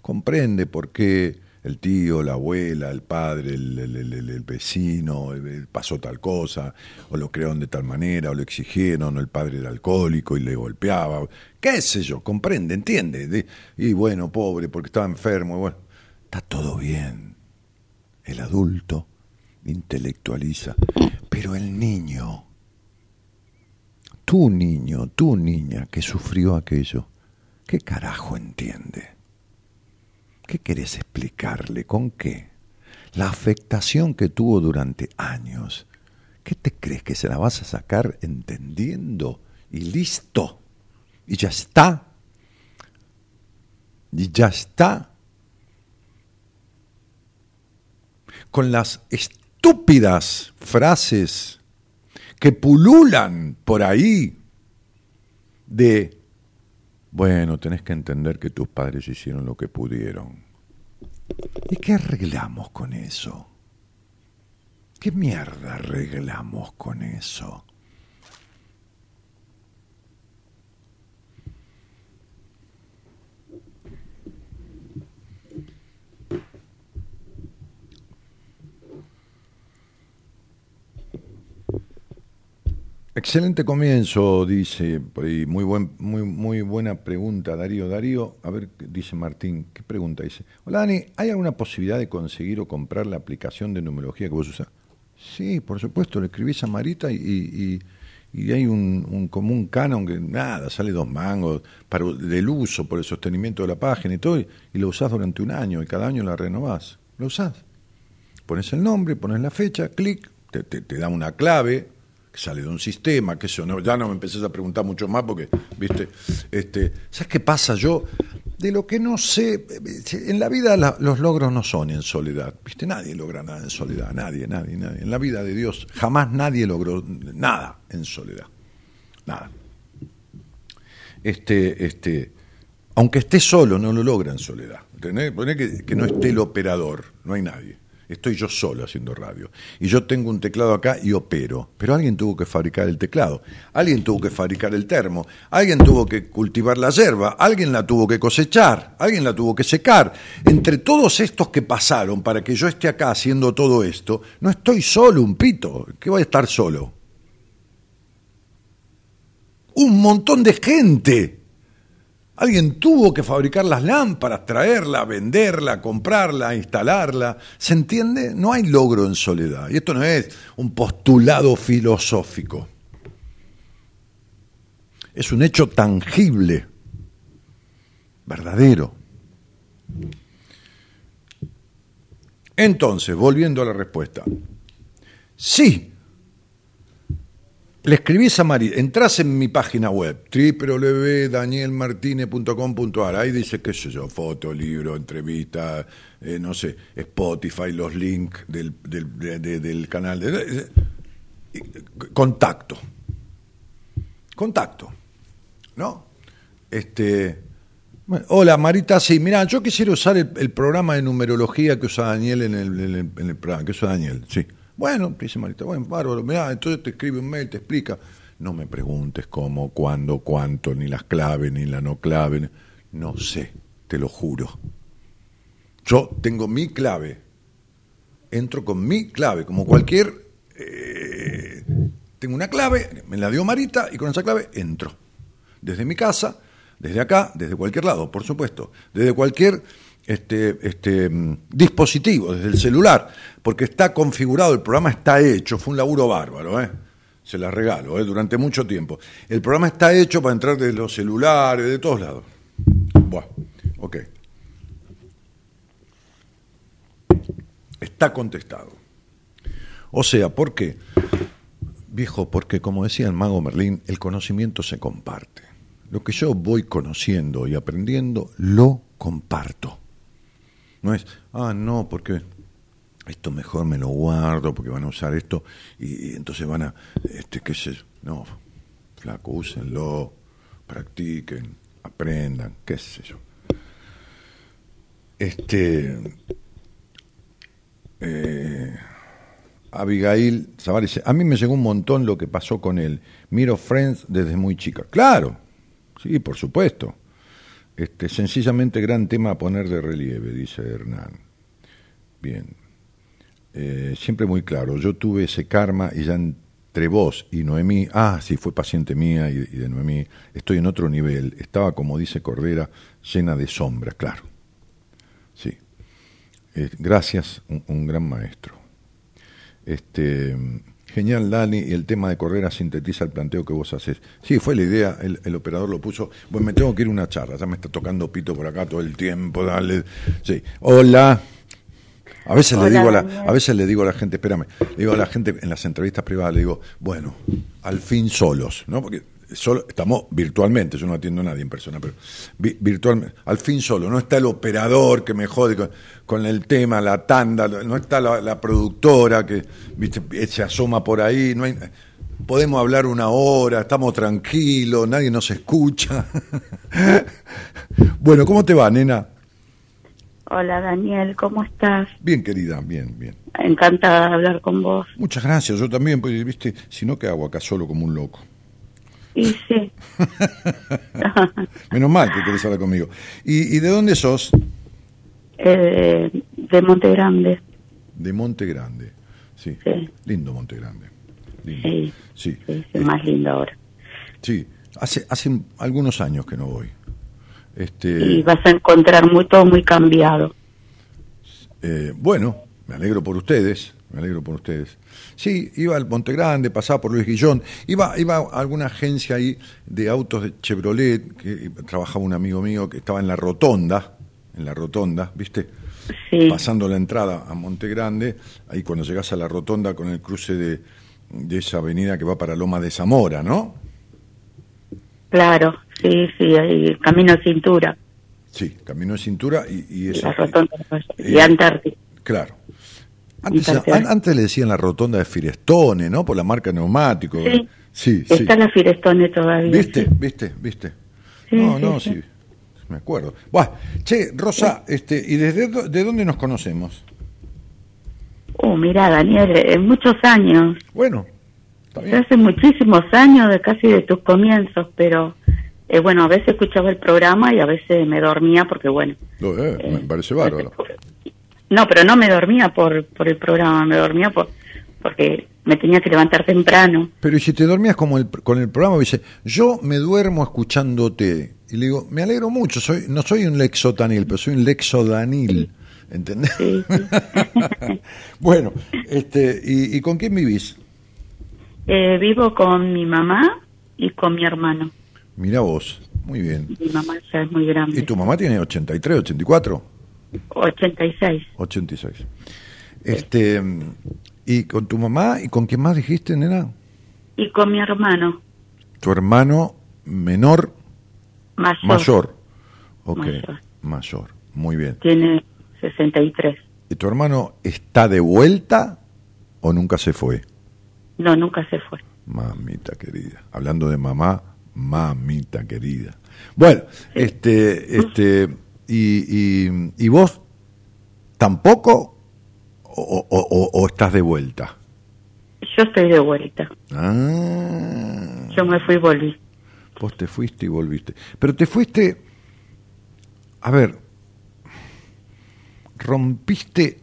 Comprende por qué el tío, la abuela, el padre, el, el- vecino eh, pasó tal cosa, o lo crearon de tal manera, o lo exigieron, o el padre era alcohólico y le golpeaba, qué sé yo, comprende, entiende. De- y bueno, pobre, porque estaba enfermo, bueno, está todo bien. El adulto intelectualiza, pero el niño, tu niño, tu niña que sufrió aquello, ¿qué carajo entiende? ¿Qué querés explicarle? ¿Con qué? La afectación que tuvo durante años. ¿Qué te crees que se la vas a sacar entendiendo? Y listo. Y ya está. Y ya está. Con las estúpidas frases que pululan por ahí de bueno, tenés que entender que tus padres hicieron lo que pudieron. ¿Y qué arreglamos con eso? ¿Qué mierda arreglamos con eso? Excelente comienzo, dice, muy, buen, muy, muy buena pregunta, Darío. Darío, a ver, ¿qué dice Martín, ¿qué pregunta? Dice, hola Dani, ¿hay alguna posibilidad de conseguir o comprar la aplicación de numerología que vos usás? Sí, por supuesto, le escribís a Marita y, y, hay un, un como un canon que nada, sale dos mangos para, del uso, por el sostenimiento de la página y todo, y, y lo usás durante un año y cada año la renovás. Lo usás. Pones el nombre, pones la fecha, clic, te, te, te da una clave sale de un sistema, que eso no, ya no me empecés a preguntar mucho más porque, viste, este, ¿sabes qué pasa? Yo, de lo que no sé, en la vida los logros no son en soledad, viste, nadie logra nada en soledad, nadie, nadie, nadie. En la vida de Dios jamás nadie logró nada en soledad, nada. Este, este, aunque esté solo, no lo logra en soledad. Poné que, que no esté el operador, no hay nadie. Estoy yo solo haciendo radio. Y yo tengo un teclado acá y opero. Pero alguien tuvo que fabricar el teclado. Alguien tuvo que fabricar el termo. Alguien tuvo que cultivar la hierba. Alguien la tuvo que cosechar. Alguien la tuvo que secar. Entre todos estos que pasaron para que yo esté acá haciendo todo esto, no estoy solo, un pito. ¿Qué voy a estar solo? Un montón de gente. Alguien tuvo que fabricar las lámparas, traerla, venderla, comprarla, instalarla. ¿Se entiende? No hay logro en soledad. Y esto no es un postulado filosófico. Es un hecho tangible, verdadero. Entonces, volviendo a la respuesta. Sí, le escribís a María, entras en mi página web, www.danielmartinez.com.ar, ahí dice, qué sé yo, foto, libro, entrevista, eh, no sé, Spotify, los links del, del, de- de- del canal, de, contacto, contacto, ¿no? Este, hola Marita, sí, mira, yo quisiera usar el, programa de numerología que usa Daniel en el, en el- en el programa, que usa Daniel, sí. Bueno, dice Marita, bueno, bárbaro, mira, entonces te escribe un mail, te explica. No me preguntes cómo, cuándo, cuánto, ni las claves, ni la no clave. No sé, te lo juro. Yo tengo mi clave. Entro con mi clave, como cualquier... eh, tengo una clave, me la dio Marita y con esa clave entro. Desde mi casa, desde acá, desde cualquier lado, por supuesto. Desde cualquier este, este, mm, dispositivo, desde el celular, porque está configurado, el programa está hecho, fue un laburo bárbaro, ¿eh? se la regalo, ¿eh? durante mucho tiempo. El programa está hecho para entrar desde los celulares, de todos lados. Buah, ok. Está contestado. O sea, ¿por qué? Viejo, porque como decía el mago Merlín, el conocimiento se comparte. Lo que yo voy conociendo y aprendiendo, lo comparto. No es, ah, no, porque esto mejor me lo guardo, porque van a usar esto y, entonces van a, este, qué sé yo. No, flaco, úsenlo, practiquen, aprendan, qué sé yo. Este. eh, Abigail dice: A mí me llegó un montón lo que pasó con él. Miro Friends desde muy chica. Claro, sí, por supuesto. Este, sencillamente gran tema a poner de relieve, dice Hernán. Bien. Eh, siempre muy claro. Yo tuve ese karma y ya entre vos y Noemí, ah, sí, fue paciente mía y, de Noemí, estoy en otro nivel. Estaba, como dice Cordera, llena de sombras, claro. Sí. Eh, gracias, un, un gran maestro. Este, genial, Dani, y el tema de Cordera sintetiza el planteo que vos haces. Sí, fue la idea, el, el operador lo puso. Bueno, me tengo que ir a una charla, ya me está tocando pito por acá todo el tiempo, dale. Sí. Hola. A veces le digo a la, a veces le digo a la gente, espérame, le digo a la gente en las entrevistas privadas, le digo, bueno, al fin solos, ¿no? Porque solo, estamos virtualmente, yo no atiendo a nadie en persona, pero vi- virtualmente, al fin solo, no está el operador que me jode con, con el tema, la tanda, no está la, la productora que viste, se asoma por ahí, no hay, podemos hablar una hora, estamos tranquilos, nadie nos escucha. bueno, ¿cómo te va, nena? Hola Daniel, ¿cómo estás? Bien, querida, bien, bien. Encantada de hablar con vos. Muchas gracias, yo también, porque, viste, si no, ¿qué hago acá solo como un loco? Y sí, Menos mal que querés hablar conmigo. ¿Y, y de dónde sos? eh, de Monte Grande. De Monte Grande. Sí. Sí. Lindo Monte Grande. Lindo. Sí, Sí. sí, sí, más lindo ahora. Sí. Hace, hace algunos años que no voy. Este, Y vas a encontrar muy, todo muy cambiado. eh, bueno, me alegro por ustedes. Me alegro por ustedes. Sí, iba al Monte Grande, pasaba por Luis Guillón, iba, iba a alguna agencia ahí de autos de Chevrolet, que trabajaba un amigo mío que estaba en la rotonda, en la rotonda, ¿viste? Sí, pasando la entrada a Monte Grande, ahí cuando llegas a la rotonda con el cruce de, de esa avenida que va para Loma de Zamora, ¿no? claro, sí, sí, ahí, camino cintura, Sí, camino de cintura y, y eso. la rotonda y eh, Antártida. Claro. Antes, Interterra. an- antes le decían la rotonda de Firestone, ¿no? Por la marca neumático. Sí. sí. sí. Está la Firestone todavía. ¿Viste? ¿Viste? ¿Viste? Sí, no, sí, no, sí. Me acuerdo. Buah, che, Rosa, este, ¿y desde de dónde nos conocemos? Oh, mira, Daniel, eh, muchos años. Bueno, bien. hace muchísimos años, de casi de tus comienzos, pero eh, bueno, a veces escuchaba el programa y a veces me dormía porque, bueno. Eh, me eh, parece bárbaro. No, pero no me dormía por, por el programa, me dormía por, porque me tenía que levantar temprano. Pero ¿y si te dormías como el, con el programa, dice, yo me duermo escuchándote. Y le digo, me alegro mucho, soy no soy un lexotanil, pero soy un lexodanil. ¿Entendés? Sí, sí. bueno, este, ¿y, ¿y con quién vivís? Eh, vivo con mi mamá y con mi hermano. Mira vos, muy bien. Mi mamá ya es muy grande. ¿Y tu mamá tiene 83, 84? 86. 86. Este, ¿Y con tu mamá y con quién más dijiste, nena? Y con mi hermano Tu hermano menor, mayor. mayor. Ok, Mayor. mayor. Muy bien. Tiene 63. ¿Y tu hermano está de vuelta o nunca se fue? No, nunca se fue. Mamita querida. Hablando de mamá, mamita querida. Bueno, este, este, y, y, y vos tampoco o, o- o- o estás de vuelta. Yo estoy de vuelta. Ah, Yo me fui y volví. vos te fuiste y volviste. Pero te fuiste, a ver, rompiste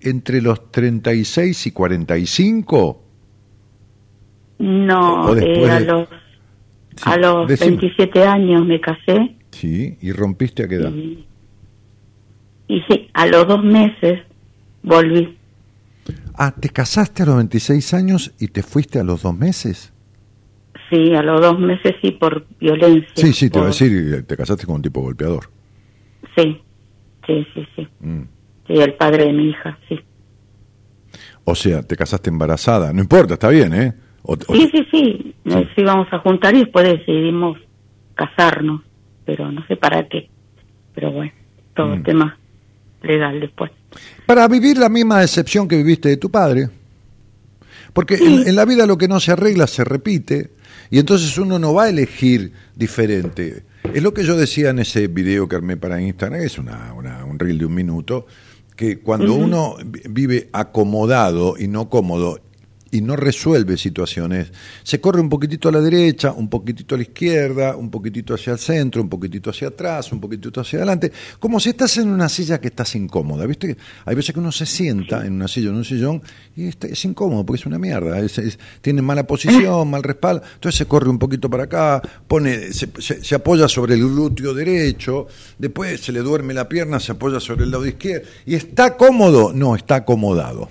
entre los 36 y 45. No, eh, a de- los, Sí, a los decime. 27 años me casé Sí, y rompiste a qué edad. y, y sí, a los dos meses volví. Ah, te casaste a los 26 años y te fuiste a los dos meses. Sí, a los dos meses sí, por violencia. Sí, sí, te iba a decir, te casaste con un tipo golpeador. Sí, sí, sí, sí. Mm. Sí, el padre de mi hija, sí. O sea, te casaste embarazada. No importa, está bien, ¿eh? O- o- Sí, sí, sí. nos íbamos a juntar y después decidimos casarnos, pero no sé para qué. Pero bueno, todo Mm. tema legal después. Para vivir la misma decepción que viviste de tu padre. Porque en, en la vida lo que no se arregla se repite y entonces uno no va a elegir diferente. Es lo que yo decía en ese video que armé para Instagram, es una, una- un reel de un minuto, que cuando uno vi- vive acomodado y no cómodo y no resuelve situaciones, se corre un poquitito a la derecha, un poquitito a la izquierda, un poquitito hacia el centro, un poquitito hacia atrás, un poquitito hacia adelante, como si estás en una silla que estás incómoda, ¿viste? Hay veces que uno se sienta en una silla en un sillón y está- es incómodo porque es una mierda, es- es- tiene mala posición, mal respaldo, entonces se corre un poquito para acá, pone, se apoya sobre el glúteo derecho, después se le duerme la pierna, se apoya sobre el lado izquierdo y está cómodo, no, está acomodado.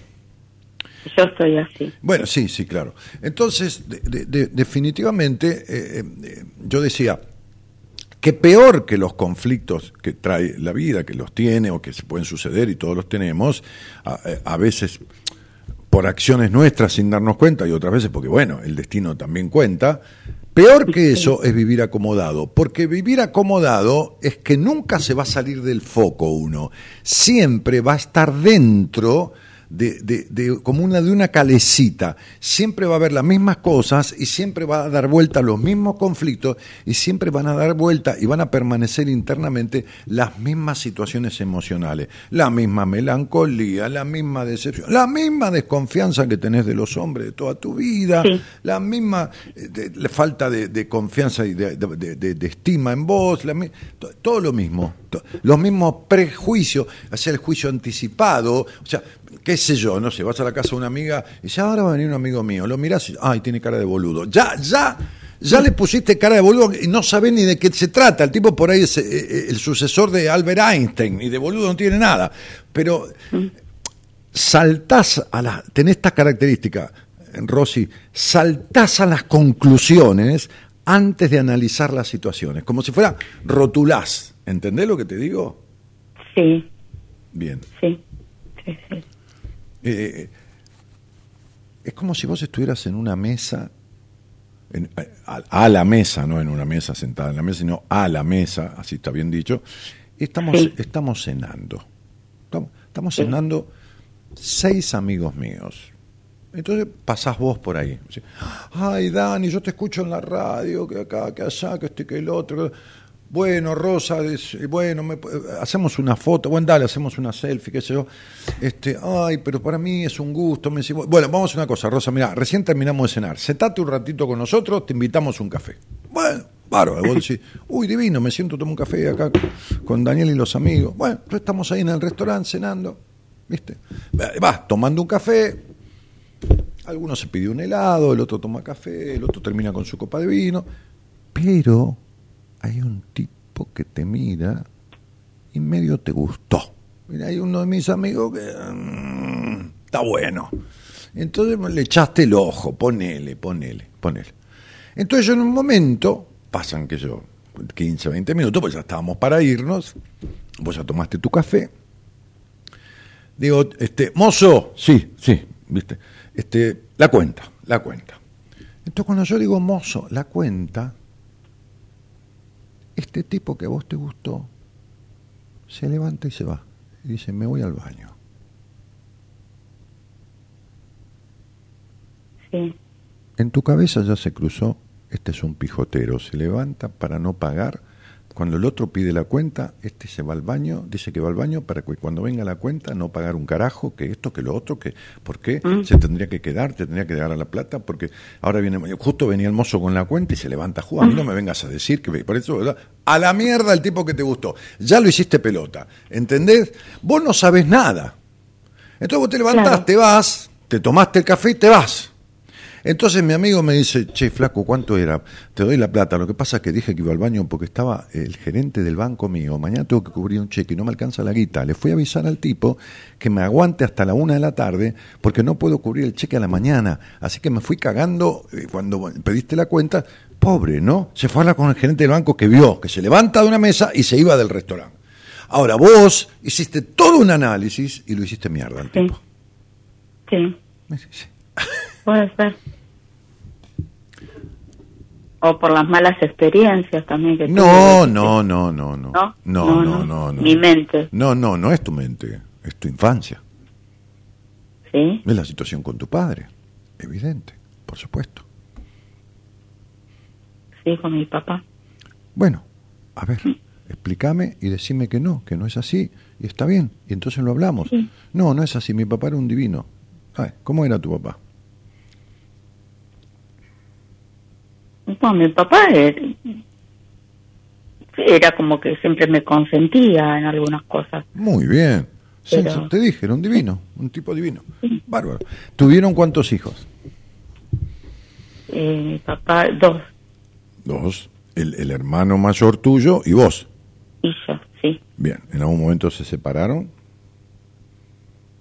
Yo estoy así. Bueno, sí, sí, claro. Entonces, de- de- de- definitivamente, eh, eh, yo decía que peor que los conflictos que trae la vida, que los tiene o que se pueden suceder y todos los tenemos, a, eh, a veces por acciones nuestras sin darnos cuenta y otras veces porque, bueno, el destino también cuenta. Peor que eso es vivir acomodado, porque vivir acomodado es que nunca se va a salir del foco uno, siempre va a estar dentro de, de- de- como una de una calecita, siempre va a haber las mismas cosas y siempre va a dar vuelta a los mismos conflictos y siempre van a dar vuelta y van a permanecer internamente las mismas situaciones emocionales, la misma melancolía, la misma decepción, la misma desconfianza que tenés de los hombres de toda tu vida, Sí. la misma eh, de- la falta de, de confianza y de, estima en vos, la todo lo mismo, to- los mismos prejuicios, hacer el juicio anticipado, o sea, qué sé yo, no sé, vas a la casa de una amiga y dice, ahora va a venir un amigo mío, lo mirás y, ay, tiene cara de boludo, ya, ya, ya le pusiste cara de boludo y no sabés ni de qué se trata, el tipo por ahí es eh, eh, el sucesor de Albert Einstein y de boludo no tiene nada, pero saltás a la, tenés esta característica, Rosy, saltás a las conclusiones antes de analizar las situaciones, como si fuera rotulás, ¿entendés lo que te digo? Sí, Bien. sí, sí, sí. Eh, es como si vos estuvieras en una mesa, en- a, a la mesa, no en una mesa sentada en la mesa, sino a la mesa, así está bien dicho. Estamos, Sí. estamos cenando. Estamos, estamos cenando seis amigos míos. Entonces pasás vos por ahí. Ay, Dani, yo te escucho en la radio, que acá, que allá, que este, que el otro. Bueno, Rosa, es- bueno, me- hacemos una foto, bueno, dale, hacemos una selfie, qué sé yo. Este, ay, pero para mí es un gusto. Me bueno, vamos a hacer una cosa, Rosa, mira, recién terminamos de cenar. Sentate un ratito con nosotros, te invitamos un café. Bueno, bárbaro. Vos decís, uy, divino, me siento, tomo un café acá con Daniel y los amigos. Bueno, estamos ahí en el restaurante cenando, ¿viste? Vas tomando un café, Alguno se pidió un helado, el otro toma café, el otro termina con su copa de vino, pero hay un tipo que te mira y medio te gustó. Mira, hay uno de mis amigos que mm, está bueno. Entonces le echaste el ojo, ponele, ponele, ponele. Entonces yo en un momento, pasan que yo, 15, 20 minutos, pues ya estábamos para irnos, vos ya tomaste tu café, Digo, este, mozo, sí, sí, viste, este, la cuenta, la cuenta. Entonces cuando yo digo mozo, la cuenta, este tipo que a vos te gustó, se levanta y se va. Y dice, me voy al baño. sí. En tu cabeza ya se cruzó, este es un pijotero, se levanta para no pagar. Cuando el otro pide la cuenta, este se va al baño, dice que va al baño para que cuando venga la cuenta no pagar un carajo, que esto, que lo otro, que por qué se tendría que quedar, te tendría que dar a la plata, porque ahora viene, justo venía el mozo con la cuenta y se levanta, "Ju, a mí no me vengas a decir que por eso, ¿verdad? A la mierda el tipo que te gustó. Ya lo hiciste pelota, ¿entendés? Vos no sabés nada. Entonces vos te levantás, Claro. te vas, te tomaste el café y te vas. Entonces mi amigo me dice, che, flaco, ¿cuánto era? Te doy la plata. Lo que pasa es que dije que iba al baño porque estaba el gerente del banco mío. Mañana tengo que cubrir un cheque y no me alcanza la guita. Le fui a avisar al tipo que me aguante hasta la una de la tarde porque no puedo cubrir el cheque a la mañana. Así que me fui cagando cuando pediste la cuenta. Pobre, ¿no? Se fue a hablar con el gerente del banco que vio que se levanta de una mesa y se iba del restaurante. Ahora vos hiciste todo un análisis y lo hiciste mierda al Sí. tipo. Sí, Sí. Puede ser. o por las malas experiencias también que No, tuve. no, no, no, no. ¿No? No, no, no, no. Mi mente. No, no, no es tu mente, es tu infancia. Sí. Es la situación con tu padre. Evidente, por supuesto. Sí, con mi papá. Bueno, a ver, explícame y decime que no, que no es así, y está bien, y entonces lo hablamos. Sí. No, no es así, mi papá era un divino. Ay, ¿Cómo era tu papá? Bueno, mi papá era, era como que siempre me consentía en algunas cosas. Muy bien. Sí, Pero- sí, te dije, era un divino, un tipo divino. Bárbaro. ¿Tuvieron cuántos hijos? Eh, mi papá, dos, Dos. El, el hermano mayor tuyo y vos. y yo, sí. Bien, ¿en algún momento se separaron?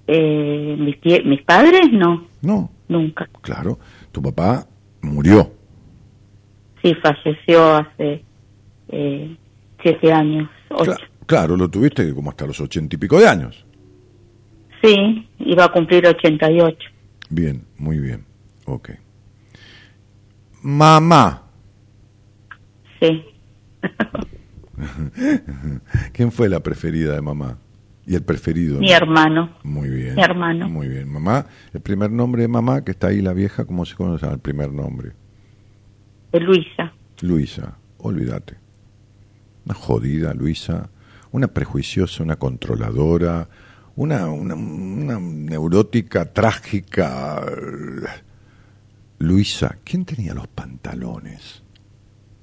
Eh, mis, mis padres, no, No, nunca. claro. Tu papá murió. Sí, falleció hace eh, siete años, ocho. Cla- claro, lo tuviste como hasta los ochenta y pico de años. Sí, iba a cumplir 88. Bien, muy bien. Ok. Mamá. Sí. ¿Quién fue la preferida de mamá? Y el preferido. Mi ¿no? hermano, Muy bien. mi hermano. Muy bien. Mamá, el primer nombre de mamá, que está ahí la vieja, ¿cómo se conoce el primer nombre? Luisa. Luisa, olvídate. Una jodida Luisa, una prejuiciosa, una controladora, una, una, una neurótica, trágica. Luisa, ¿quién tenía los pantalones?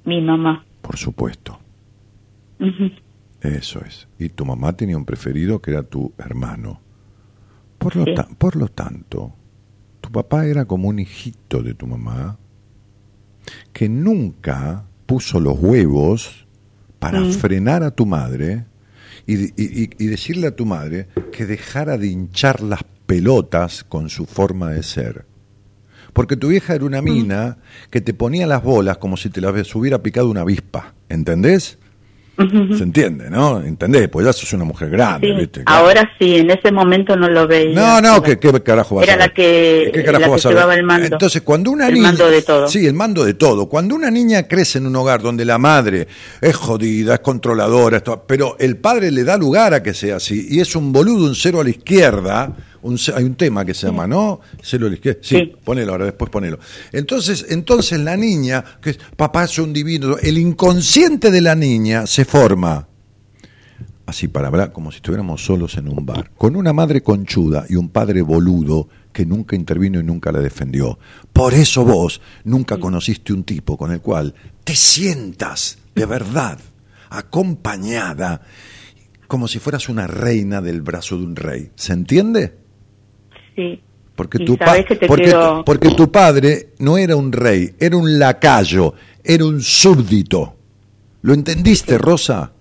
Mi mamá. Por supuesto, eso es. Y tu mamá tenía un preferido que era tu hermano. Por lo, Sí. ta- por lo tanto, tu papá era como un hijito de tu mamá que nunca puso los huevos para Mm. frenar a tu madre y, y- y- y decirle a tu madre que dejara de hinchar las pelotas con su forma de ser. Porque tu vieja era una mina que te ponía las bolas como si te las hubiera picado una avispa, ¿entendés? Se entiende, ¿no? ¿Entendés? Pues ya sos una mujer grande, Sí, ¿viste? Claro. ahora sí, en ese momento no lo veía. No, no, ¿qué, qué carajo vas Era a ver? la que- ¿Qué carajo la que vas a ver? llevaba el mando. Entonces, cuando una El niña... mando de todo. Sí, el mando de todo. Cuando una niña crece en un hogar donde la madre es jodida, es controladora, pero el padre le da lugar a que sea así, y es un boludo, un cero a la izquierda, un hay un tema que se llama, ¿no? La izquierda. Sí, Sí. ponelo ahora, después ponelo. Entonces, entonces la niña, que es, papá es un divino, el inconsciente de la niña se forma así para hablar, como si estuviéramos solos en un bar, con una madre conchuda y un padre boludo que nunca intervino y nunca la defendió. Por eso vos nunca conociste un tipo con el cual te sientas de verdad acompañada, como si fueras una reina del brazo de un rey. ¿Se entiende? Sí. Porque Y tu, que te porque, porque tu padre no era un rey, era un lacayo, era un súbdito. ¿Lo entendiste, Rosa?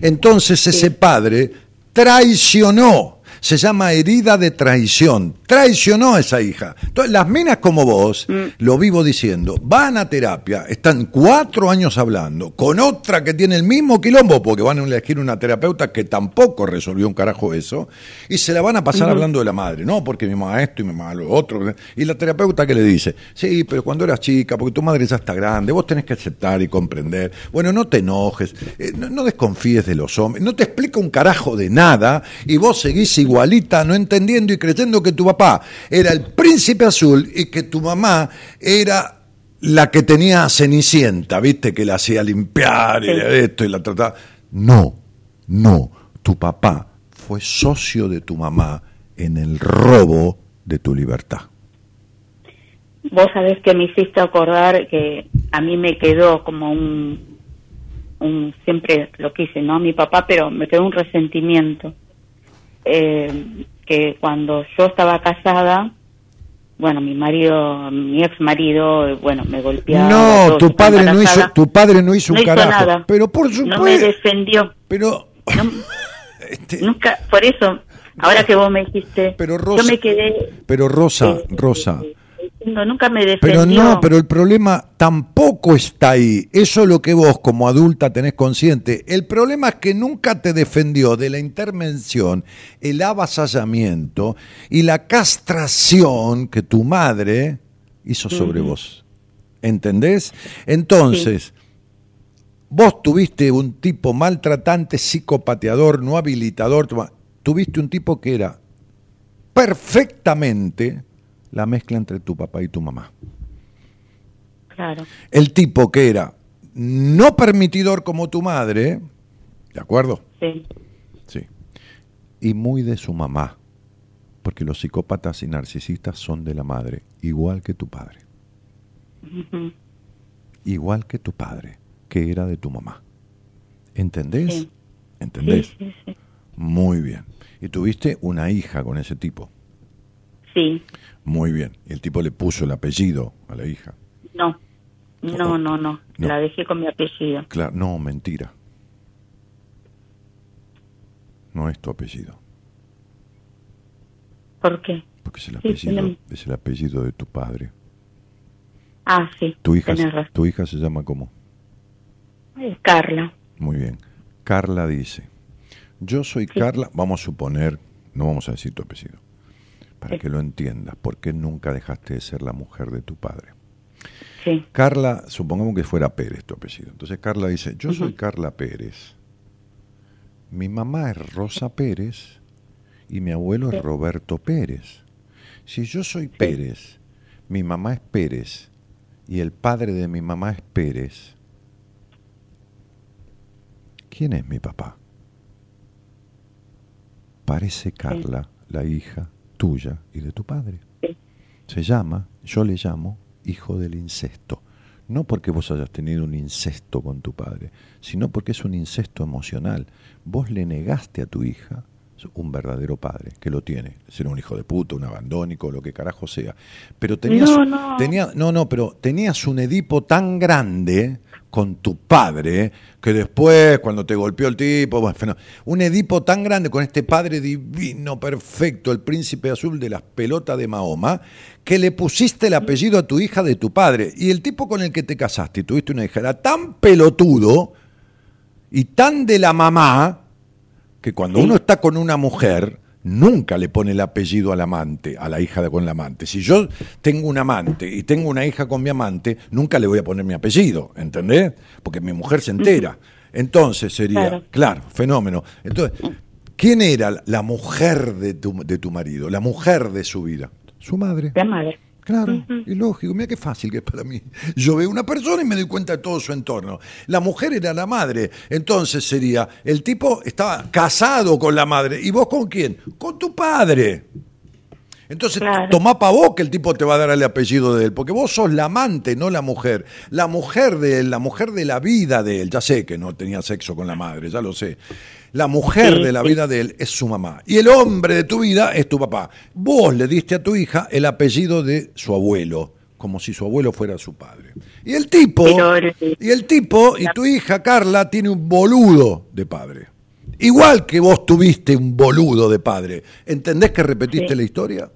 Entonces ese padre traicionó. Se llama herida de traición. Traicionó a esa hija. Entonces, las minas como vos, lo vivo diciendo, van a terapia, están cuatro años hablando, con otra que tiene el mismo quilombo, porque van a elegir una terapeuta que tampoco resolvió un carajo eso, y se la van a pasar hablando de la madre, no, porque mi mamá esto y mi mamá lo otro. Y la terapeuta que le dice, sí, pero cuando eras chica, porque tu madre ya está grande, vos tenés que aceptar y comprender. Bueno, no te enojes, eh, no, no desconfíes de los hombres, no te explica un carajo de nada, y vos seguís igualita, no entendiendo y creyendo que tu papá era el príncipe azul y que tu mamá era la que tenía a Cenicienta, ¿viste? Que la hacía limpiar y esto y la trataba. No, no, tu papá fue socio de tu mamá en el robo de tu libertad. Vos sabés que me hiciste acordar que a mí me quedó como un, un siempre lo quise, ¿no? Mi papá, pero me quedó un resentimiento. Eh, que cuando yo estaba casada, bueno, mi marido, mi ex marido, bueno, me golpeaba. No, todo, tu padre no hizo, tu padre no hizo no un hizo carajo. nada. Pero por No me supuesto. defendió. pero No- este, nunca, por eso, ahora que vos me dijiste, Pero Rosa- yo me quedé pero Rosa, eh, Rosa, eh, diciendo, nunca me defendió. Pero no, pero el problema tampoco está ahí. Eso es lo que vos como adulta tenés consciente. El problema es que nunca te defendió de la intervención, el avasallamiento y la castración que tu madre hizo sobre vos. ¿Entendés? Entonces, vos tuviste un tipo maltratante, psicopateador, no habilitador, tu- tuviste un tipo que era perfectamente la mezcla entre tu papá y tu mamá. Claro. El tipo que era no permitidor como tu madre, ¿de acuerdo? Sí. Sí. Y muy de su mamá, porque los psicópatas y narcisistas son de la madre, igual que tu padre. Igual que tu padre, que era de tu mamá. ¿Entendés? Sí. ¿Entendés? Sí, sí, sí. Muy bien. Y tuviste una hija con ese tipo. Sí. Muy bien. Y el tipo le puso el apellido a la hija. No. No, no, no. No. La dejé con mi apellido. Claro, no, mentira. No es tu apellido, ¿Por qué? porque es el Sí, apellido, es el apellido de tu padre. Ah, sí. Tu hija, tu hija se llama cómo? Carla. Muy bien. Carla dice, yo soy Carla, vamos a suponer, no vamos a decir tu apellido, para Sí. que lo entiendas, ¿por qué nunca dejaste de ser la mujer de tu padre? Sí. Carla, supongamos que fuera Pérez tu apellido. Entonces Carla dice, yo soy. Carla Pérez. Mi mamá es Rosa Pérez y mi abuelo es Roberto Pérez. Si yo soy Pérez, mi mamá es Pérez y el padre de mi mamá es Pérez, ¿quién es mi papá? Parece Carla, la hija tuya y de tu padre. Sí. Se llama, yo le llamo, hijo del incesto. No porque vos hayas tenido un incesto con tu padre, sino porque es un incesto emocional. Vos le negaste a tu hija un verdadero padre, que lo tiene. Será un hijo de puta, un abandónico, lo que carajo sea. Pero tenías, No, no. tenía- no, no, pero tenías un Edipo tan grande con tu padre que después, cuando te golpeó el tipo, bueno, un Edipo tan grande con este padre divino, perfecto, el príncipe azul de las pelotas de Mahoma, que le pusiste el apellido a tu hija de tu padre. Y el tipo con el que te casaste y tuviste una hija era tan pelotudo y tan de la mamá que cuando uno está con una mujer, nunca le pone el apellido al amante, a la hija de con la amante. Si yo tengo un amante y tengo una hija con mi amante, nunca le voy a poner mi apellido, ¿entendés? Porque mi mujer se entera. Entonces sería, claro, Claro. fenómeno. Entonces, ¿quién era la mujer de tu, de tu marido, la mujer de su vida? Su madre. La madre. Claro, y lógico, mira qué fácil que es para mí. Yo veo una persona y me doy cuenta de todo su entorno. La mujer era la madre, entonces sería, el tipo estaba casado con la madre, ¿y vos con quién? Con tu padre. Entonces, Claro. tomá pa' vos que el tipo te va a dar el apellido de él, porque vos sos la amante, no la mujer. La mujer de él, la mujer de la vida de él. Ya sé que no tenía sexo con la madre, ya lo sé. La mujer Sí, de la sí. vida de él es su mamá. Y el hombre de tu vida es tu papá. Vos le diste a tu hija el apellido de su abuelo, como si su abuelo fuera su padre. Y el tipo, Pero y el tipo, y tu hija Carla tiene un boludo de padre. Igual que vos tuviste un boludo de padre. ¿Entendés que repetiste Sí. la historia?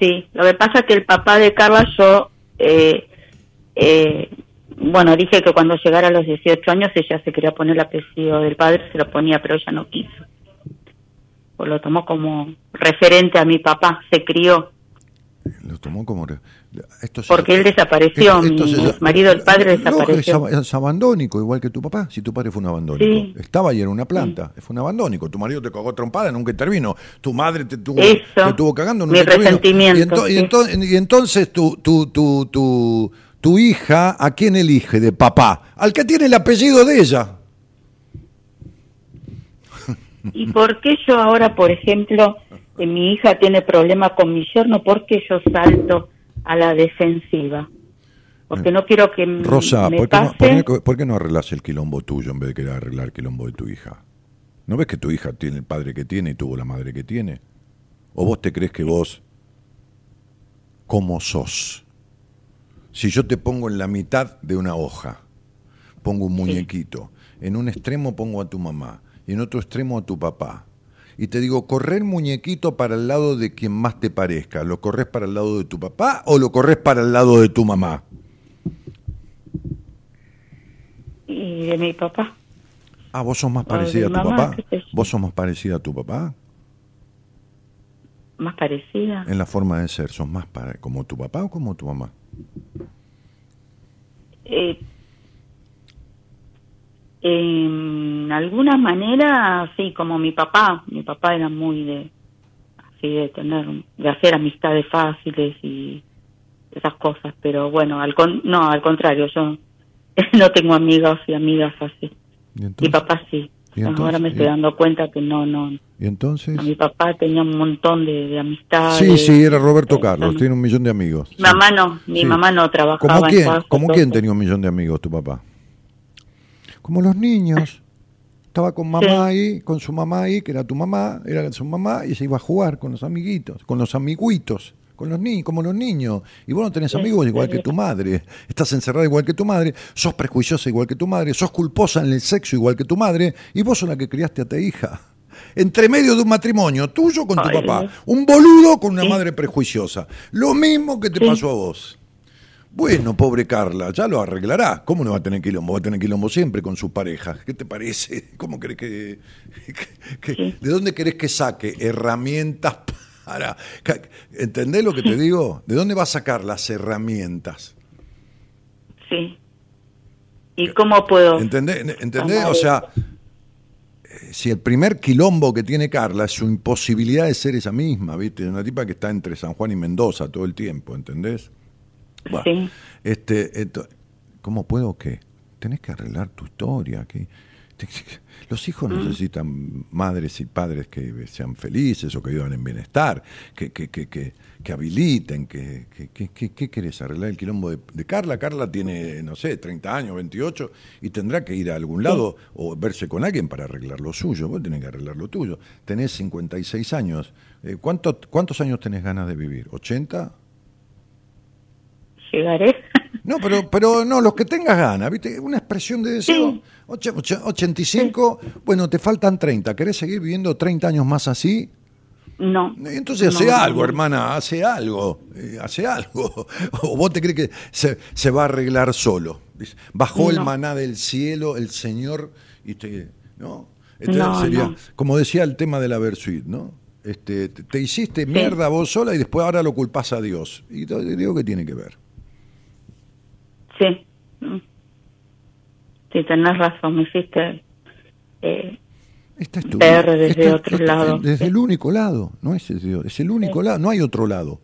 Sí, lo que pasa es que el papá de Carla yo, eh, eh, bueno, dije que cuando llegara a los 18 años ella se quería poner el apellido del padre, se lo ponía, pero ella no quiso. Pues lo tomó como referente a mi papá, se crió, Lo tomó como... Esto se- porque él desapareció, esto- esto mi se- marido, el padre desapareció. Es, ab- es abandónico, igual que tu papá. Si tu padre fue un abandónico. Sí. Estaba ahí en una planta. Fue un abandónico. Tu marido te cagó trompada, nunca intervino. Tu madre te tuvo, Eso. te tuvo cagando, nunca Mi resentimiento, Y, ento- y sí. ento- y entonces tu, tu, tu, tu, tu hija, ¿a quién elige de papá? Al que tiene el apellido de ella. ¿Y por qué yo ahora, por ejemplo, que mi hija tiene problemas con mi yerno, por qué yo salto a la defensiva? Porque no quiero que Rosa, me ¿por qué, no, pase... por qué- por qué no arreglas el quilombo tuyo en vez de querer arreglar el quilombo de tu hija? ¿No ves que tu hija tiene el padre que tiene y tuvo la madre que tiene? ¿O vos te crees que vos, cómo sos? Si yo te pongo en la mitad de una hoja, pongo un muñequito, en un extremo pongo a tu mamá y en otro extremo a tu papá, y te digo, correr el muñequito para el lado de quien más te parezca, ¿lo corres para el lado de tu papá o lo corres para el lado de tu mamá? Y de mi papá. Ah, vos sos más parecida a tu mamá, papá. Vos sos más parecida a tu papá Más parecida. en la forma de ser. ¿Sos más para, como tu papá o como tu mamá? Eh, en alguna manera, sí, como mi papá. Mi papá era muy de, así de tener, de hacer amistades fáciles y esas cosas. Pero bueno, al con, no, al contrario, yo no tengo amigos y amigas así. ¿Y Mi papá sí. Ahora me estoy dando cuenta que no, no. ¿Y entonces? Mi papá tenía un montón de, de amistades. Sí, sí, era Roberto Carlos, tiene un millón de amigos. Mi mamá no, mi Sí. mamá no trabajaba ¿Cómo en quién, casa, ¿cómo todo quién tenía un millón de amigos tu papá? Como los niños. Estaba con mamá Sí. ahí, con su mamá ahí, que era tu mamá, era su mamá, y se iba a jugar con los amiguitos, con los amiguitos, con los niños, como los niños. Y vos no tenés amigos igual que tu madre. Estás encerrada igual que tu madre, sos prejuiciosa igual que tu madre, sos culposa en el sexo igual que tu madre, y vos sos la que criaste a tu hija. Entre medio de un matrimonio tuyo con tu Ay, papá, un boludo con una Sí. madre prejuiciosa. Lo mismo que te Sí. pasó a vos. Bueno, pobre Carla, ya lo arreglará. ¿Cómo no va a tener quilombo? Va a tener quilombo siempre con su pareja. ¿Qué te parece? ¿Cómo querés que, que- que- Sí. ¿De dónde querés que saque herramientas para... ¿Entendés lo que te digo? ¿De dónde va a sacar las herramientas? Sí. ¿Y cómo puedo? ¿Entendés? ¿Entendés? O sea, eh, si el primer quilombo que tiene Carla es su imposibilidad de ser esa misma, ¿viste? Una tipa que está entre San Juan y Mendoza todo el tiempo, ¿entendés? Bueno, Sí. este, esto- ¿Cómo puedo qué? Tenés que arreglar tu historia. Te- los hijos Mm. necesitan madres y padres que sean felices o que vivan en bienestar, que, que, que, que, que habiliten, que, que, que- que- ¿qué querés? ¿Arreglar el quilombo de, de Carla? Carla tiene, no sé, 30 años, 28, y tendrá que ir a algún lado o verse con alguien para arreglar lo suyo. Vos tenés que arreglar lo tuyo. Tenés 56 años. Eh, ¿cuánto- ¿Cuántos años tenés ganas de vivir? ¿80? Llegaré. No, pero, pero no, los que tengas ganas, ¿viste? Una expresión de deseo. Sí. Oche- oche- 85, bueno, te faltan 30. ¿Querés seguir viviendo 30 años más así? No. Entonces hace No, algo, no. hermana, hace algo, eh, hace algo. O vos te crees que se, se va a arreglar solo. Bajó el maná del cielo, el Señor, y te. ¿No? Entonces sería, como decía el tema de la Versuit, ¿no? Este, te, te hiciste mierda vos sola y después ahora lo culpás a Dios. Y te digo que tiene que ver. Sí. Sí, tenés razón, me hiciste... Eh, Esta es tu ver desde Esta- otro esta- lado. Desde el único lado, no es es el único lado, no hay otro lado.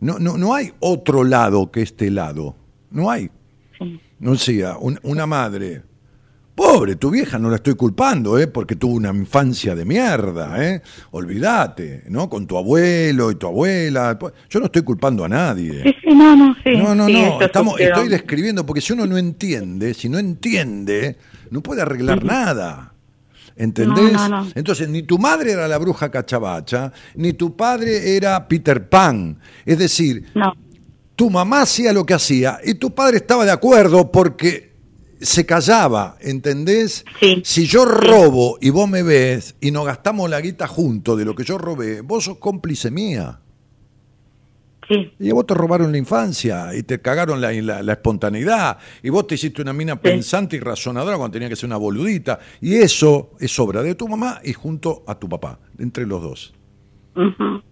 No, no, no hay otro lado que este lado. No hay. sí. No sea, un- una madre. Pobre, tu vieja no la estoy culpando, ¿eh? Porque tuvo una infancia de mierda, ¿eh? Olvídate, ¿no? Con tu abuelo y tu abuela. Yo no estoy culpando a nadie. Sí, sí, no, no, sí. No, no, sí, no, esto estamos, estoy describiendo, porque si uno no entiende, si no entiende, no puede arreglar nada. ¿Entendés? No, no, no. Entonces, ni tu madre era la bruja cachabacha, ni tu padre era Peter Pan. Es decir, tu mamá hacía lo que hacía y tu padre estaba de acuerdo porque se callaba, ¿entendés? Sí. Si yo robo y vos me ves y nos gastamos la guita juntos de lo que yo robé, vos sos cómplice mía. sí, Y a vos te robaron la infancia y te cagaron la, la- la espontaneidad y vos te hiciste una mina pensante y razonadora cuando tenía que ser una boludita. Y eso es obra de tu mamá y junto a tu papá, entre los dos. ujú,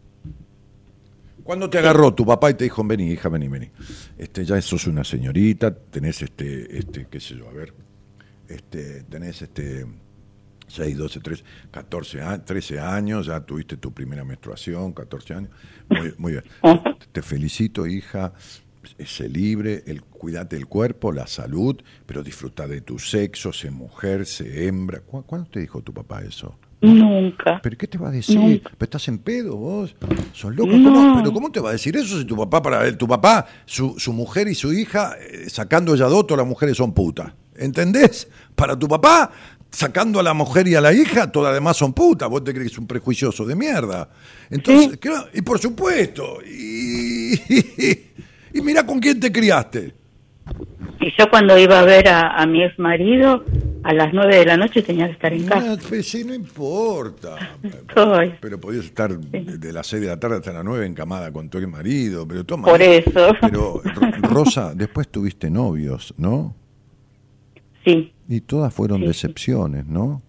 ¿Cuándo te agarró tu papá y te dijo, vení, hija, vení, vení? Este, ya sos una señorita, tenés este, este, qué sé yo, a ver, este, tenés este 6, 12, 13, 14, a- 13 años, ya tuviste tu primera menstruación, 14 años. Muy, muy bien. Te felicito, hija. Sé libre, el, cuídate del cuerpo, la salud, pero disfruta de tu sexo, sé mujer, sé hembra. ¿Cu- ¿Cuándo te dijo tu papá eso? Nunca. ¿Pero qué te va a decir? Nunca. ¿Pero estás en pedo vos? ¿Sos loco? No. ¿Cómo, ¿Pero cómo te va a decir eso si tu papá, para él, tu papá, su, su mujer y su hija, eh, sacando ella dos, todas las mujeres son putas? ¿Entendés? Para tu papá, sacando a la mujer y a la hija, todas las demás son putas. Vos te crees que es un prejuicioso de mierda. Entonces, Sí. claro, y por supuesto, y, y mira con quién te criaste. Y yo cuando iba a ver a, a mi ex marido, a las nueve de la noche tenía que estar en casa. No, pues sí, no importa. Pero podías estar de de las 6 de la tarde hasta las 9 encamada con tu marido, pero toma. Por eso. Pero, Ro- Rosa, después tuviste novios, ¿no? sí, Y todas fueron Sí, sí. decepciones, ¿no?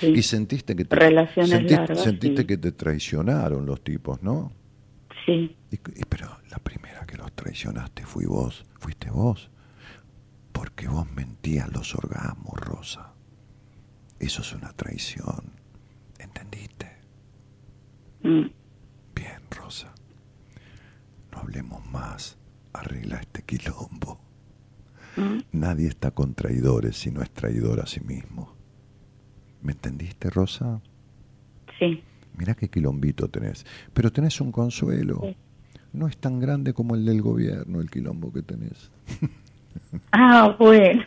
sí. Y sentiste que te, Relaciones sentiste, largas, sentiste sí. que te traicionaron los tipos, ¿no? sí. Y- y- pero la primera que los traicionaste fui vos, fuiste vos. Que vos mentías los orgasmos, Rosa. Eso es una traición. ¿Entendiste? Mm. Bien, Rosa. No hablemos más. Arregla este quilombo. Mm. Nadie está con traidores si no es traidor a sí mismo. ¿Me entendiste, Rosa? Sí. Mirá qué quilombito tenés. Pero tenés un consuelo. Sí. No es tan grande como el del gobierno, el quilombo que tenés. Ah, bueno.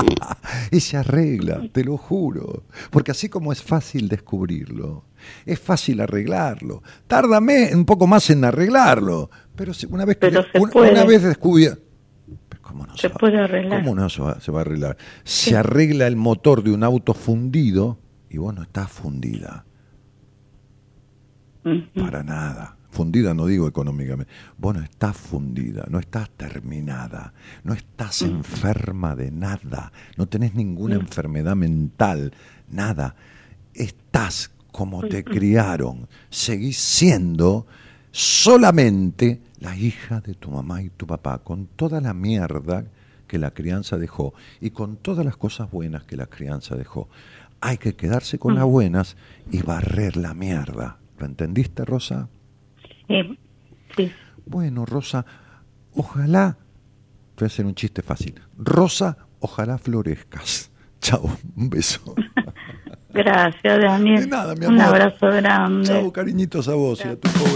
y se arregla, te lo juro. Porque así como es fácil descubrirlo, es fácil arreglarlo. Tárdame un poco más en arreglarlo. Pero una vez que Pero se una, puede. una vez descubierto. ¿Cómo no Se va- puede arreglar. ¿Cómo no se va, se va a arreglar? Se arregla el motor de un auto fundido y vos no estás fundida. Para nada. Fundida no digo económicamente. Vos no estás fundida, no estás terminada, no estás enferma de nada, no tenés ninguna enfermedad mental, nada. Estás como te criaron, seguís siendo solamente la hija de tu mamá y tu papá, con toda la mierda que la crianza dejó y con todas las cosas buenas que la crianza dejó. Hay que quedarse con las buenas y barrer la mierda. ¿Lo entendiste, Rosa? Sí. Sí. Bueno, Rosa, ojalá, voy a hacer un chiste fácil. Rosa, ojalá florezcas. Chao, un beso. Gracias, Daniel. De nada, mi Un amor. abrazo grande. Chao, cariñitos a vos y a tu pobre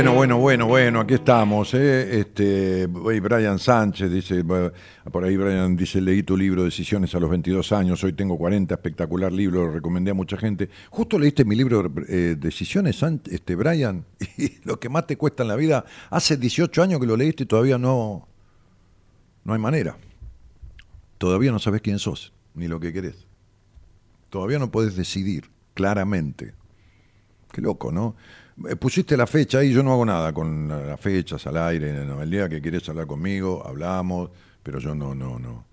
Bueno, bueno, bueno, bueno, aquí estamos. ¿eh? Este, Brian Sánchez dice, por ahí Brian dice, leí tu libro Decisiones a los 22 años, hoy tengo 40, espectacular libro, lo recomendé a mucha gente. Justo leíste mi libro eh, Decisiones, este, Brian, y lo que más te cuesta en la vida, hace 18 años que lo leíste y todavía no, no hay manera. Todavía no sabes quién sos, ni lo que querés. Todavía no podés decidir claramente. Qué loco, ¿no? Eh, Pusiste la fecha ahí, yo no hago nada con la- las fechas al aire. no. El día que quieres hablar conmigo, hablamos, pero yo no, no, no.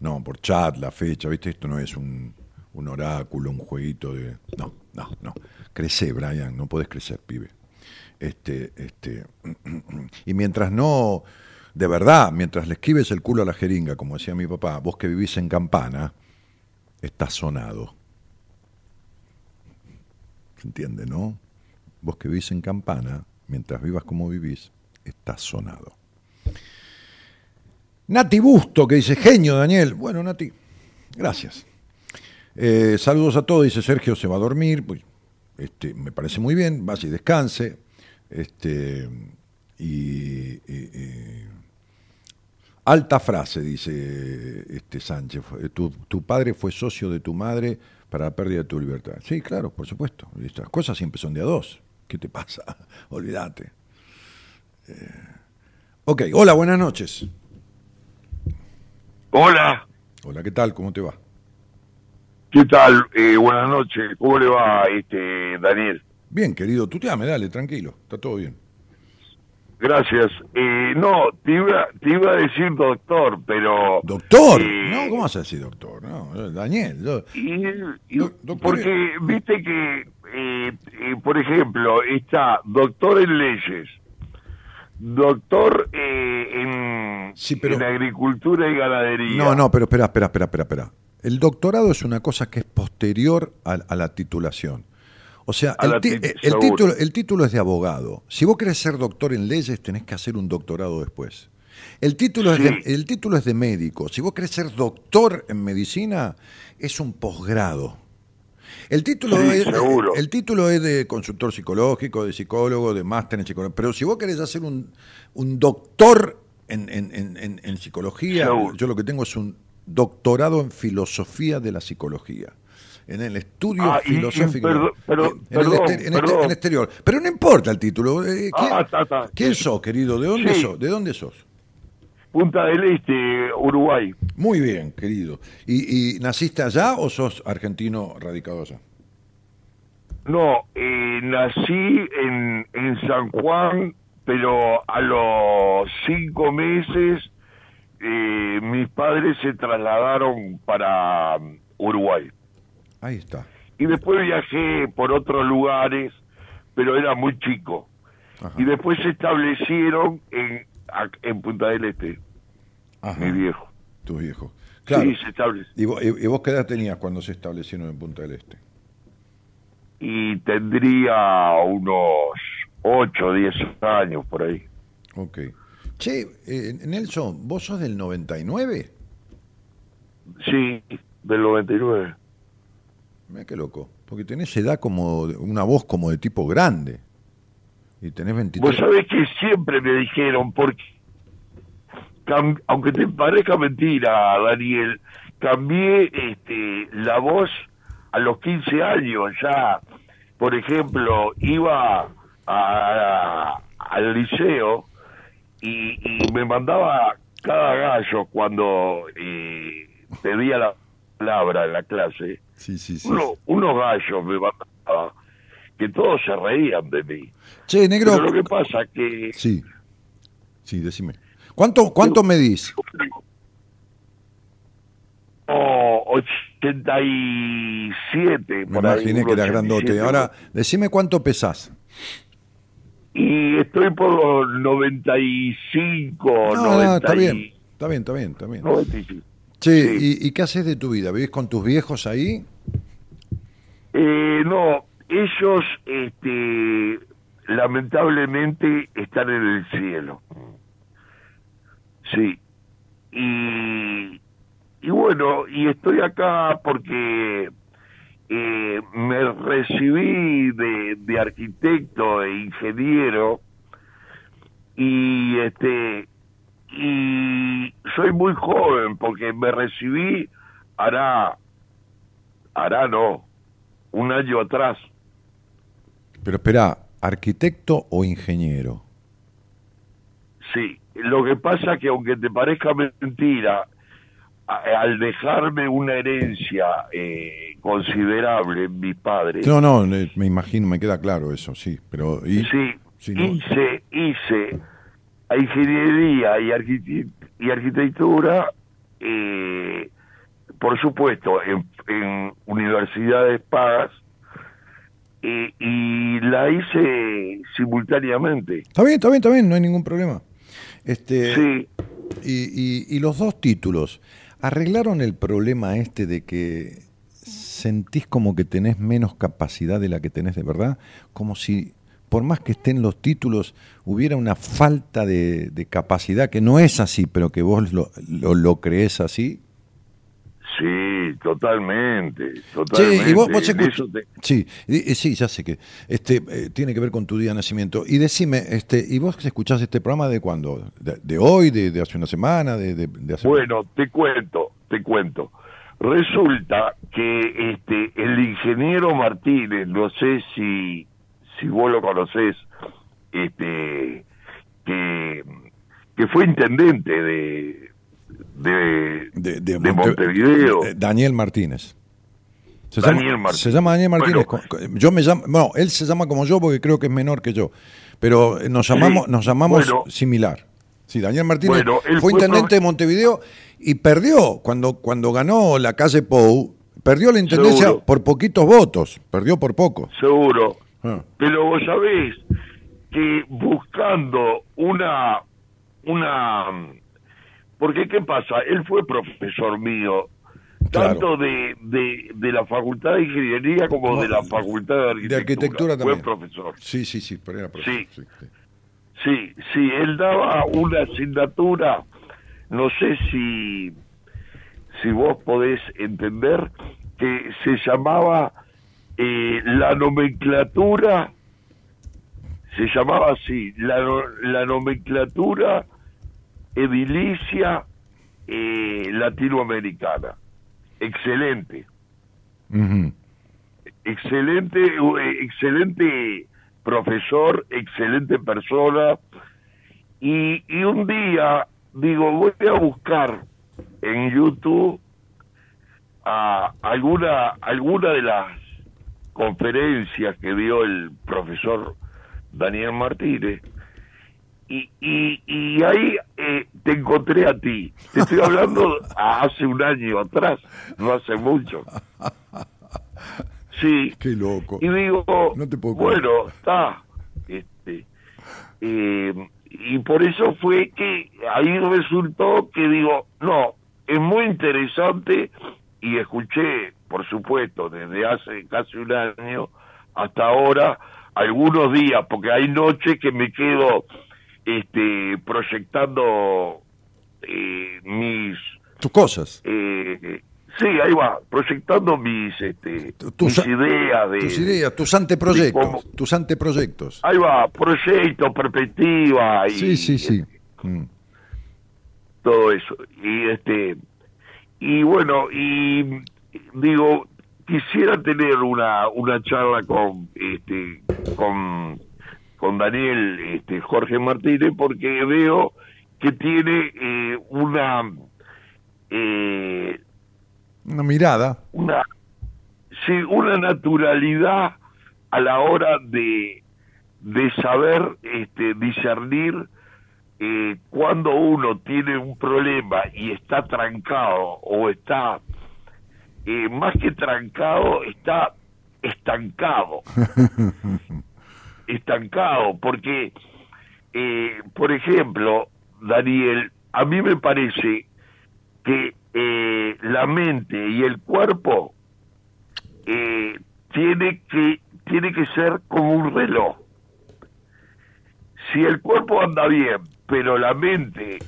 No, por chat, la fecha, ¿viste? Esto no es un, un oráculo, un jueguito de. No, no, no. Crecé, Brian, no podés crecer, pibe. Este, este. Y mientras no. De verdad, mientras le esquives el culo a la jeringa, como decía mi papá, vos que vivís en campana, estás sonado. ¿Se entiende, no? Vos que vivís en campana, mientras vivas como vivís, estás sonado. Nati Busto, que dice, genio, Daniel. Bueno, Nati, gracias. Eh, saludos a todos, dice Sergio, se va a dormir. Este, me parece muy bien, vaya y descanse. Este, y, alta frase, dice este Sánchez. fue- Tu, padre fue socio de tu madre para la pérdida de tu libertad. Sí, claro, por supuesto. Estas cosas siempre son de a dos. ¿Qué te pasa? Olvídate. Eh, ok, hola, buenas noches. Hola, Hola, ¿qué tal? ¿Cómo te va? ¿qué tal? Eh, buenas noches, ¿cómo le va, este Daniel? Bien, querido, tú te ame, dale, tranquilo, está todo bien. Gracias. Eh, no, te iba, te iba a decir doctor, pero... Doctor, eh, no, ¿cómo vas a decir doctor? No, Daniel, yo- y- y- Do- doctor, porque viste que, eh, eh, por ejemplo, está doctor en leyes, doctor eh, en, Sí, pero- en agricultura y ganadería. No, no, pero espera, espera, espera, espera, espera. El doctorado es una cosa que es posterior a, a la titulación. O sea, el, ti- seguro. título, el título es de abogado. Si vos querés ser doctor en leyes, tenés que hacer un doctorado después. El título, Sí. es de, el título es de médico. Si vos querés ser doctor en medicina, es un posgrado. El título, Sí, es, seguro. el título es de consultor psicológico, de psicólogo, de máster en psicología. Pero si vos querés hacer un, un doctor en, en- en- en- psicología, Seguro. yo lo que tengo es un doctorado en filosofía de la psicología. En el estudio Ah, y- y filosófico. pero- en, el perdón, exter- en perdón. en exterior. Pero no importa el título. eh, ¿Quién, Ah, está. quién sos, querido? ¿De dónde Sí. sos? ¿De dónde sos? Punta del Este, Uruguay. Muy bien, querido. ¿Y, y naciste allá o sos argentino radicado allá? No, eh, nací en, en San Juan, pero a los cinco meses eh, mis padres se trasladaron para um, Uruguay. Ahí está. Y después viajé por otros lugares, pero era muy chico. Ajá. Y después se establecieron en, en Punta del Este, Ajá. mi viejo. Tus viejos. Claro. Sí, se estableció. ¿Y vos, y- vos qué edad tenías cuando se establecieron en Punta del Este? Y tendría unos 8 o 10 años por ahí. Ok. Che, eh, Nelson, ¿vos sos del 99? Sí, del 99. Mira qué loco. Porque tenés edad como, una voz como de tipo grande. Y tenés 23. Vos sabés que siempre me dijeron, porque aunque te parezca mentira, Daniel, cambié este, la voz a los 15 años ya. Por ejemplo, iba a- al liceo y, y me mandaba cada gallo cuando eh, pedía la palabra en la clase. Sí, sí, sí. Uno- unos gallos me mandaba que todos se reían de mí. Che, negro. Pero lo que pasa que Sí. Sí, decime. ¿Cuánto, cuánto medís? oh, 87 Me por ahí, imaginé que era 87. grandote. Ahora, decime cuánto pesás. y estoy por los 95 No, 90 no, está bien. Está bien, está bien, está bien. 95. Che, Sí. ¿y, y qué haces de tu vida? ¿Vivís con tus viejos ahí? Eh, no, ellos este, lamentablemente están en el cielo. Sí. Y, y bueno, y estoy acá porque eh, me recibí de, de arquitecto e ingeniero y este y soy muy joven porque me recibí hará hará no un año atrás Pero espera, ¿arquitecto o ingeniero? sí lo que pasa que aunque te parezca mentira al dejarme una herencia eh, considerable en mis padres No, no, eh, me imagino, me queda claro eso, sí, pero... ¿y? Sí, Sí, ¿no? hice, hice ingeniería y, arquite- y arquitectura, eh, por supuesto, en, en universidades pagas, eh, y la hice simultáneamente. Está bien, está bien, está bien, no hay ningún problema. Este, Sí, y, y- y los dos títulos, ¿arreglaron el problema este de que sentís como que tenés menos capacidad de la que tenés de verdad? Como si, por más que estén los títulos, hubiera una falta de, de capacidad, que no es así, pero que vos lo, lo, lo creés así. Sí, totalmente, totalmente. Sí, y vos, vos te- Sí, y- sí, ya sé que este eh, tiene que ver con tu día de nacimiento. Y decime, este, ¿y vos escuchás este programa de cuándo? ¿De, de hoy, de, de hace una semana, de hace Bueno, te cuento, te cuento. Resulta que este el ingeniero Martínez, no sé si si vos lo conocés, este que que fue intendente de de, de, de Monte- Montevideo. Daniel Martínez. Se Daniel llama, Martínez. se llama Daniel Martínez. Bueno. Yo me llamo, bueno, él se llama como yo porque creo que es menor que yo, pero eh, nos llamamos, Sí, nos llamamos bueno. similar. Sí, Daniel Martínez Bueno, fue fue intendente pro- de Montevideo y perdió cuando cuando ganó la calle Pou, perdió la intendencia Seguro. por poquitos votos, perdió por poco. seguro. Ah. Pero vos sabés que buscando una una porque qué pasa, él fue profesor mío Claro. tanto de, de, de la Facultad de Ingeniería como No, de la Facultad de Arquitectura. De arquitectura también. Fue profesor. Sí, sí, sí, pero era profesor. Sí. sí, sí. Sí, sí, él daba una asignatura, no sé si, si vos podés entender, que se llamaba eh, la nomenclatura, se llamaba así, la, la nomenclatura edilicia eh, latinoamericana. Excelente, excelente, eh, excelente profesor, excelente persona. Y, y un día digo, voy a buscar en YouTube a alguna, alguna de las conferencias que dio el profesor Daniel Martínez. Y, y, y ahí eh, te encontré a ti. Te estoy hablando hace un año atrás, no hace mucho. Sí, Qué loco. y digo, No te puedo creer. bueno, está. Este, eh, y por eso fue que ahí resultó que digo, no, es muy interesante y escuché, por supuesto, desde hace casi un año hasta ahora, algunos días, porque hay noches que me quedo este, proyectando eh, mis Tus cosas. eh, sí, ahí va, proyectando mis, este, Tu- tus- mis ideas de... Tus ideas, tus anteproyectos. cómo- Tus anteproyectos. Ahí va, proyecto, perspectiva y Sí, sí, sí. Mm. todo eso. Y este y bueno, y digo, quisiera tener una una charla con este con con Daniel este Jorge Martínez porque veo que tiene eh, una eh, Una mirada. una sí una naturalidad a la hora de de saber este discernir eh, cuando uno tiene un problema y está trancado o está eh, más que trancado está estancado estancado porque eh, por ejemplo Daniel a mí me parece que eh, la mente y el cuerpo eh, tiene que tiene que ser como un reloj. Si el cuerpo anda bien, pero la mente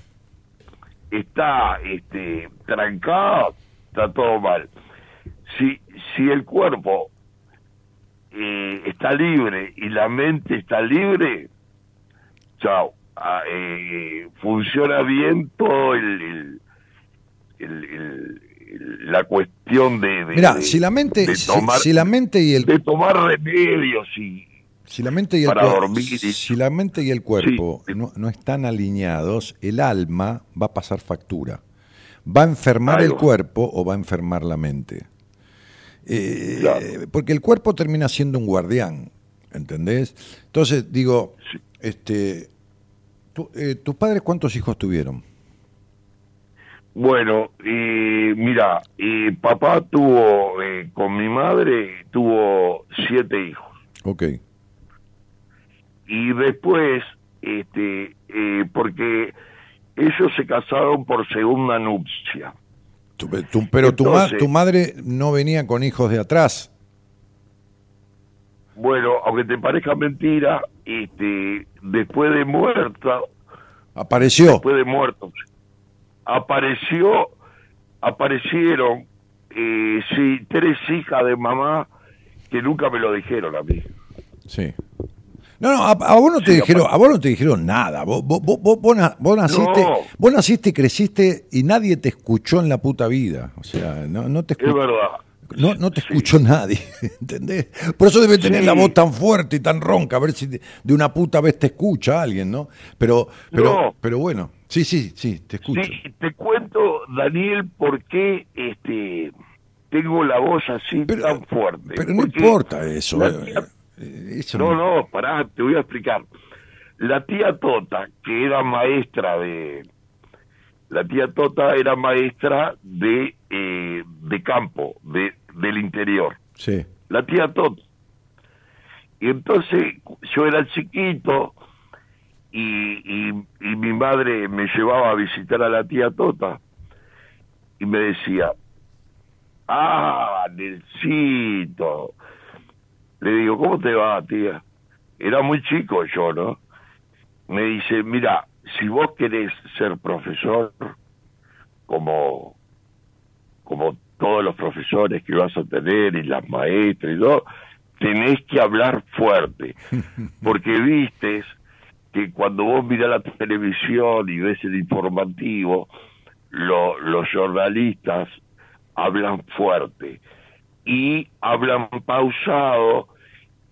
está este trancada, está todo mal. Si si el cuerpo eh, está libre y la mente está libre, chao, ah, eh, funciona bien todo el, el- el- el- el- la cuestión de, de- Mira, si la mente, de tomar, si la mente y el de tomar remedios y si la mente y el para dormir y- si la mente y el cuerpo no, no están alineados, el alma va a pasar factura. ¿Va a enfermar el cuerpo o va a enfermar la mente? Eh, Claro. Porque el cuerpo termina siendo un guardián, ¿entendés? Entonces, digo, este, tú- eh, ¿tus padres cuántos hijos tuvieron? Bueno, eh, mira, papá tuvo, eh, con mi madre, tuvo siete hijos. Ok, Y después, este, eh, porque ellos se casaron por segunda nupcia. Tu- tu- pero tu, ma- tu madre no venía con hijos de atrás. Bueno, aunque te parezca mentira, este, después de muerta, Apareció. después de muertos, apareció, aparecieron, eh, sí, tres hijas de mamá que nunca me lo dijeron a mí. Sí. No, no, a, a vos no te Sí, dijeron, a vos no te dijeron nada. Vos, vos, vos, vos- vos na- vos naciste, No. vos naciste y creciste y nadie te escuchó en la puta vida. O sea, no, no te Es escuchó. verdad. No, no te Sí. escuchó nadie, ¿entendés? Por eso debe tener Sí. la voz tan fuerte y tan ronca, a ver si de, de una puta vez te escucha alguien, ¿no? Pero, pero, No. pero bueno, sí, sí, sí, te escucho. Sí, te cuento, Daniel, por qué este, tengo la voz así Pero, tan fuerte. pero no Porque importa eso. la eh, eso no, no, pará, te voy a explicar. La tía Tota, que era maestra de... La tía Tota era maestra de, eh, de campo, de, del interior. Sí, la tía Tota. Y entonces yo era chiquito y, y, y mi madre me llevaba a visitar a la tía Tota y me decía, ah, Nelsito. Le digo, ¿cómo te va, tía? Era muy chico yo, ¿no? Me dice, mira, si vos querés ser profesor, como como todos los profesores que vas a tener y las maestras y todo, tenés que hablar fuerte, porque vistes que cuando vos mirás la televisión y ves el informativo, lo- los jornalistas hablan fuerte y hablan pausado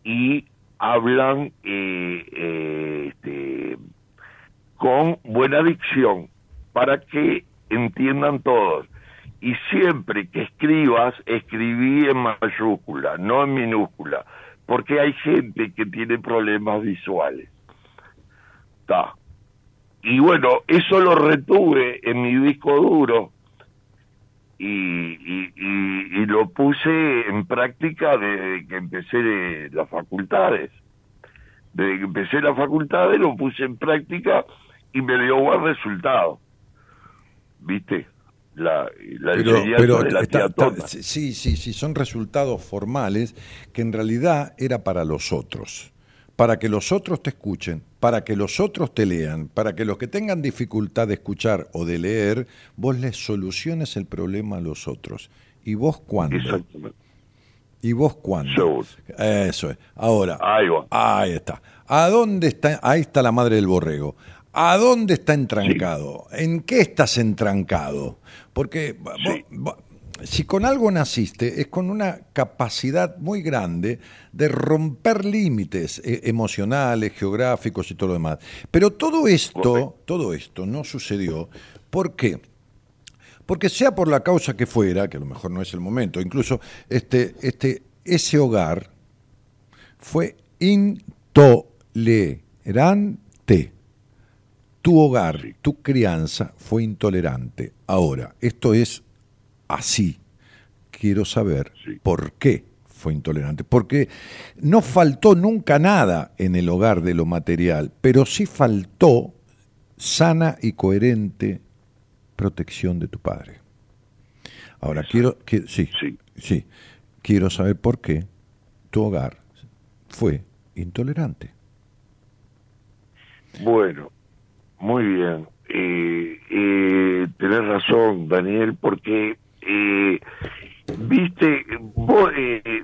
y hablan eh, eh, este, con buena dicción para que entiendan todos. Y siempre que escribas, escribí en mayúscula, no en minúscula, porque hay gente que tiene problemas visuales. Ta. Y bueno, eso lo retuve en mi disco duro y, y, y- y lo puse en práctica desde que empecé las facultades. Desde que empecé las facultades lo puse en práctica y me dio buen resultado. ¿Viste? La, la Pero, enseñanza pero de la está- tía está- sí, sí, sí, son resultados formales que en realidad era para los otros, para que los otros te escuchen, para que los otros te lean, para que los que tengan dificultad de escuchar o de leer, vos les soluciones el problema a los otros. ¿Y vos cuándo? Exactamente. ¿Y vos cuándo? Eso es. Ahora, Ahí va. Ahí está. ¿A dónde está? Ahí está la madre del borrego. ¿A dónde está entrancado? ¿En qué estás entrancado? Porque Sí. Si con algo naciste, es con una capacidad muy grande de romper límites eh, emocionales, geográficos y todo lo demás. Pero todo esto, todo esto no sucedió. ¿Por qué? Porque sea por la causa que fuera, que a lo mejor no es el momento, incluso este, este, ese hogar fue intolerante. Tu hogar, tu crianza fue intolerante. Ahora, esto es así. Quiero saber Sí. por qué fue intolerante. Porque no faltó nunca nada en el hogar de lo material, pero sí faltó sana y coherente protección de tu padre. Ahora, quiero, que, sí, Sí. sí, quiero saber por qué tu hogar fue intolerante. Bueno, muy bien. Eh, eh, tenés razón, Daniel, porque, eh, viste, vos, eh,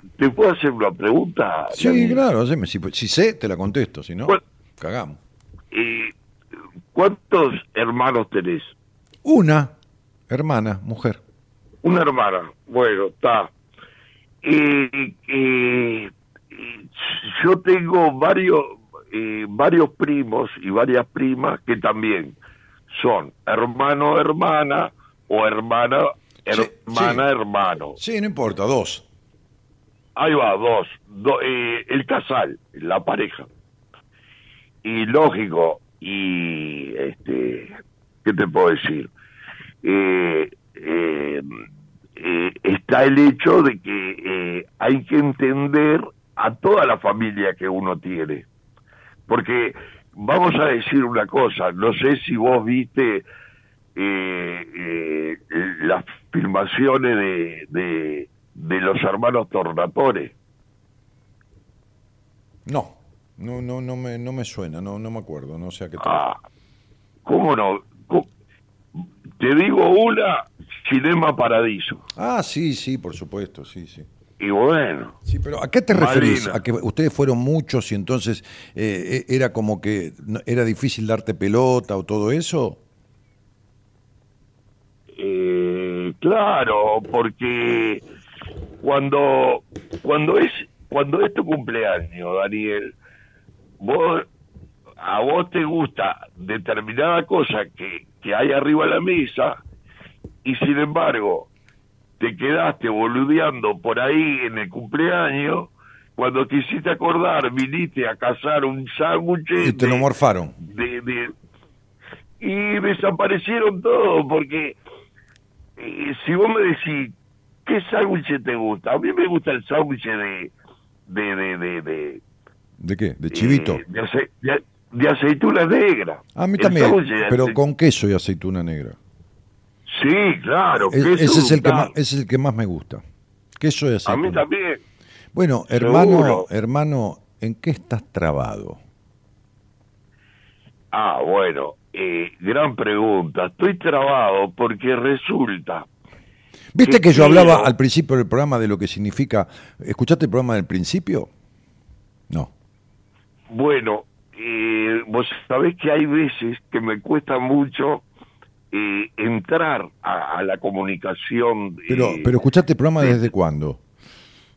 hacer una pregunta? Sí, claro, haceme. Si, si sé, te la contesto. Si no, Bueno. cagamos. Eh, ¿Cuántos hermanos tenés? Una hermana, mujer. Una hermana. Bueno, está. Eh, eh, yo tengo varios, eh, varios primos y varias primas que también son hermano, hermana o hermana, hermana, sí. hermano. Sí, no importa, dos. Ahí va, dos. Do- eh, el casal, la pareja. Y lógico, y este, ¿qué te puedo decir? Eh, eh, eh, está el hecho de que eh, hay que entender a toda la familia que uno tiene. Porque vamos a decir una cosa, no sé si vos viste eh, eh, las filmaciones de, de, de los hermanos Tornatore. No, no, no, no me, no me suena, no, no me acuerdo, no sé a qué te Ah, ¿cómo no? Te digo una, Cinema Paradiso. Ah, sí, sí, por supuesto, sí, sí. Y bueno, Sí, pero ¿a qué te Malina. referís? ¿A que ustedes fueron muchos y entonces eh, eh, era como que era difícil darte pelota o todo eso? Eh, claro, porque cuando cuando es cuando es tu cumpleaños, Daniel, vos a vos te gusta determinada cosa que, que hay arriba de la mesa y sin embargo te quedaste boludeando por ahí en el cumpleaños cuando quisiste acordar viniste a cazar un sándwich Y te lo morfaron. de, de- y desaparecieron todos porque eh, si vos me decís qué sándwich te gusta a mí me gusta el sándwich de de de de, de, ¿De qué? ¿De chivito? eh, de, ace- de- de aceituna negra a mí también, pero con queso y aceituna negra. sí claro Es- queso ese, es el que más, es el que más me gusta. Queso y a aceituna. mí también Bueno, hermano, Seguro. hermano, ¿en qué estás trabado? ah bueno eh, gran pregunta estoy trabado porque resulta ¿Viste ¿Qué que yo hablaba al principio del programa de lo que significa? ¿Escuchaste el programa del principio? No. Bueno, eh, vos sabés que hay veces que me cuesta mucho eh, entrar a, a la comunicación. Pero, eh, pero ¿escuchaste el programa desde cuándo?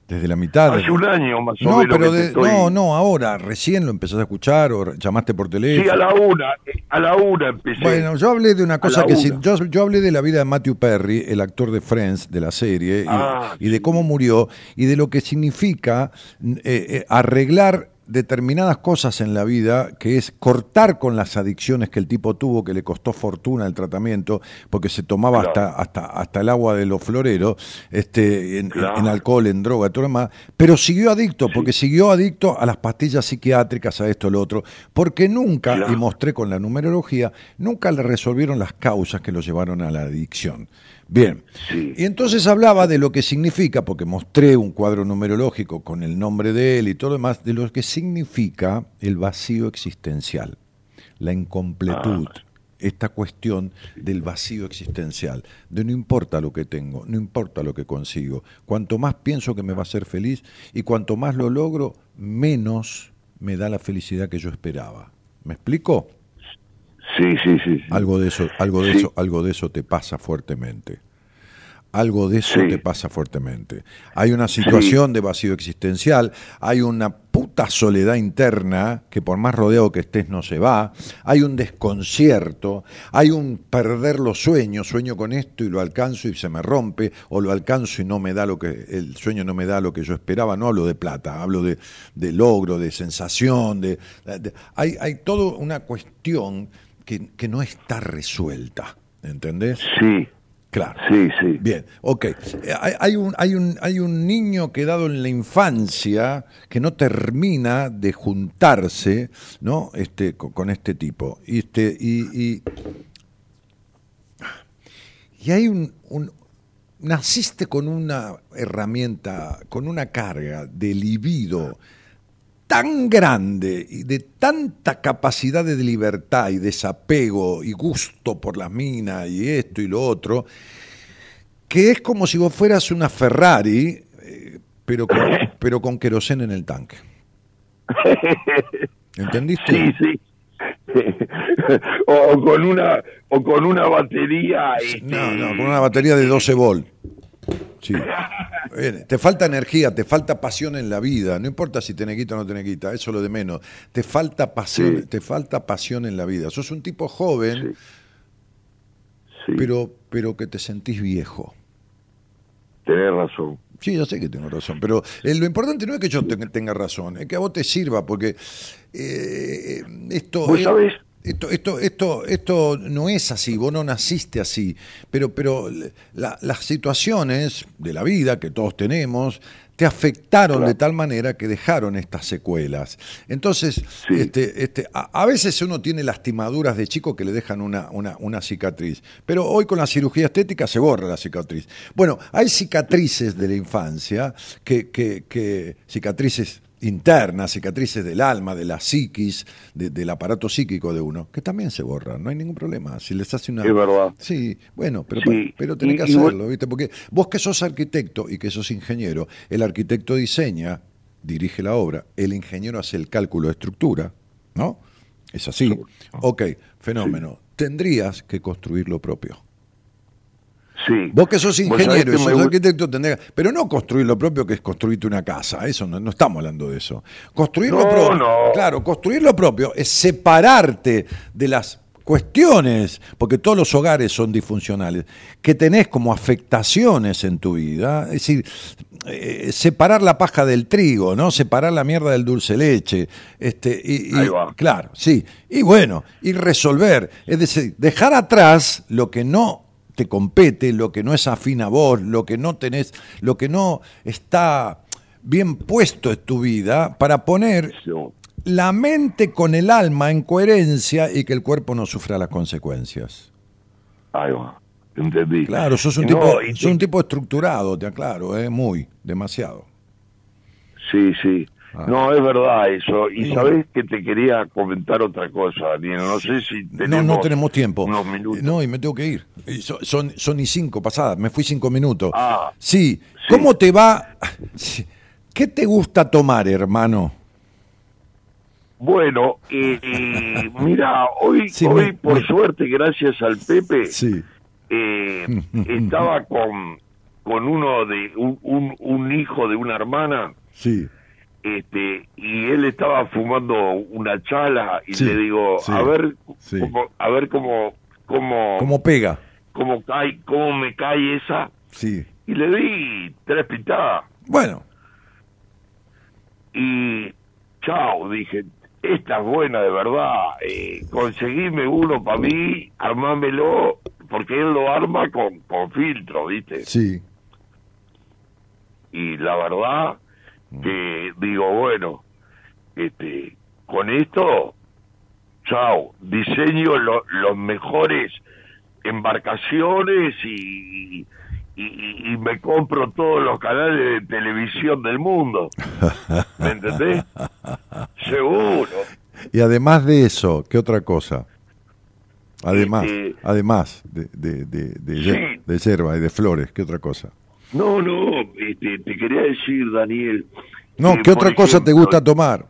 ¿Desde la mitad? hace un año más o No, menos. pero de- estoy- no, no, ahora, recién lo empezaste a escuchar o llamaste por teléfono. Sí, a la una, a la una empecé. Bueno, yo hablé de una cosa que si- yo, yo hablé de la vida de Matthew Perry, el actor de Friends, de la serie, y, Ah, y de cómo murió, y de lo que significa eh, eh, arreglar determinadas cosas en la vida, que es cortar con las adicciones que el tipo tuvo, que le costó fortuna el tratamiento, porque se tomaba Claro. hasta, hasta, hasta el agua de los floreros, este, en, Claro. en alcohol, en droga, todo lo demás, pero siguió adicto, porque siguió adicto a las pastillas psiquiátricas, a esto, lo otro, porque nunca, Claro. y mostré con la numerología, nunca le resolvieron las causas que lo llevaron a la adicción. Bien, Sí. y entonces hablaba de lo que significa, porque mostré un cuadro numerológico con el nombre de él y todo lo demás, de lo que significa el vacío existencial, la incompletud, esta cuestión del vacío existencial, de no importa lo que tengo, no importa lo que consigo, cuanto más pienso que me va a hacer feliz y cuanto más lo logro, menos me da la felicidad que yo esperaba. ¿Me explico? Sí, sí, sí. sí. Algo de eso, algo de Sí. eso, algo de eso te pasa fuertemente. Algo de eso Sí. te pasa fuertemente. Hay una situación de vacío existencial, hay una puta soledad interna que por más rodeado que estés no se va, hay un desconcierto, hay un perder los sueños, sueño con esto y lo alcanzo y se me rompe, o lo alcanzo y no me da lo que, el sueño no me da lo que yo esperaba, no hablo de plata, hablo de, de logro, de sensación, de, de- hay, hay toda una cuestión que, que no está resuelta, ¿entendés? Sí, Claro. sí, sí. Bien, ok. Hay, hay un, hay, un, hay un niño quedado en la infancia que no termina de juntarse ¿no? este, con, con este tipo. Y, este, y, y, y hay un, un- Naciste con una herramienta, con una carga de libido tan grande y de tanta capacidad de libertad y desapego y gusto por las minas y esto y lo otro, que es como si vos fueras una Ferrari, eh, pero con, pero con queroseno en el tanque. ¿Entendiste? Sí, sí. o con una o con una batería este, No, no, con una batería de 12 volt. Sí. Bien, Te falta energía, te falta pasión en la vida. No importa si te neguita o no te neguita, eso es lo de menos. Te falta pasión, Sí. te falta pasión en la vida. Sos un tipo joven, sí, pero, pero que te sentís viejo. tenés razón Sí, yo sé que tengo razón, pero eh, lo importante no es que yo te- tenga razón, es que a vos te sirva, porque eh, esto, ¿Vos sabés? Esto, esto, esto, esto no es así, vos no naciste así, pero, pero la- las situaciones de la vida que todos tenemos te afectaron Claro. de tal manera que dejaron estas secuelas. Entonces, Sí. este, este, a, a veces uno tiene lastimaduras de chico que le dejan una, una, una cicatriz, pero hoy con la cirugía estética se borra la cicatriz. Bueno, hay cicatrices de la infancia, que, que, que cicatrices internas, cicatrices del alma, de la psiquis, de- del aparato psíquico de uno, que también se borran, no hay ningún problema. Si les hace una... Es verdad. Sí, bueno, pero, Sí, pero tenés y- que hacerlo, ¿viste? Porque vos que sos arquitecto y que sos ingeniero, el arquitecto diseña, dirige la obra, el ingeniero hace el cálculo de estructura, ¿no? Es así. Ok, fenómeno. Tendrías que construir lo propio. Sí Vos que sos ingeniero y que sos arquitecto, tendrías... Pero no construir lo propio que es construirte una casa, eso no, no estamos hablando de eso. Construir lo propio, no. claro, construir lo propio es separarte de las cuestiones, porque todos los hogares son disfuncionales, que tenés como afectaciones en tu vida, es decir, eh, separar la paja del trigo, ¿no? Separar la mierda del dulce leche, este, y, y- Ahí va. claro, sí, y bueno, y resolver, es decir, dejar atrás lo que no te compete, lo que no es afín a vos, lo que no tenés, lo que no está bien puesto en tu vida, para poner la mente con el alma en coherencia y que el cuerpo no sufra las consecuencias. Ahí va. Entendí. Claro, sos un, No, tipo, y- sos un tipo estructurado, te aclaro, ¿eh? muy, demasiado. Sí, sí. Ah. No, es verdad eso. Y sabés que te quería comentar otra cosa, Daniel. No sé si tenemos... no, no tenemos tiempo. Unos minutos. No, y me tengo que ir. Y so- Son, son y cinco pasadas, me fui cinco minutos. Ah, sí. sí. ¿cómo te va? Sí. ¿Qué te gusta tomar, hermano? Bueno, eh, eh, mira, hoy, Sí, hoy me- por me- suerte, gracias al Pepe, Sí. eh, estaba con, con uno de un, un, un hijo de una hermana, Sí. Este, y él estaba fumando una chala y Sí, le digo, sí, a ver, sí. cómo, a ver cómo, cómo, ¿Cómo pega? cómo cae, cómo me cae esa, Sí. y le di tres pitadas Bueno, y chao, dije, esta es buena de verdad, eh, conseguime uno para mí, armámelo, porque él lo arma con, con filtro, ¿viste? sí. Y la verdad que digo, bueno, este, con esto, chao, diseño lo- los mejores embarcaciones y, y, y me compro todos los canales de televisión del mundo. ¿Me entendés? Seguro. Y además de eso, ¿qué otra cosa? Además, Este- además de, de, de, de, Sí. ye- de yerba y de flores, ¿qué otra cosa? No, no, te quería decir, Daniel. No, que, ¿qué otra cosa te gusta tomar?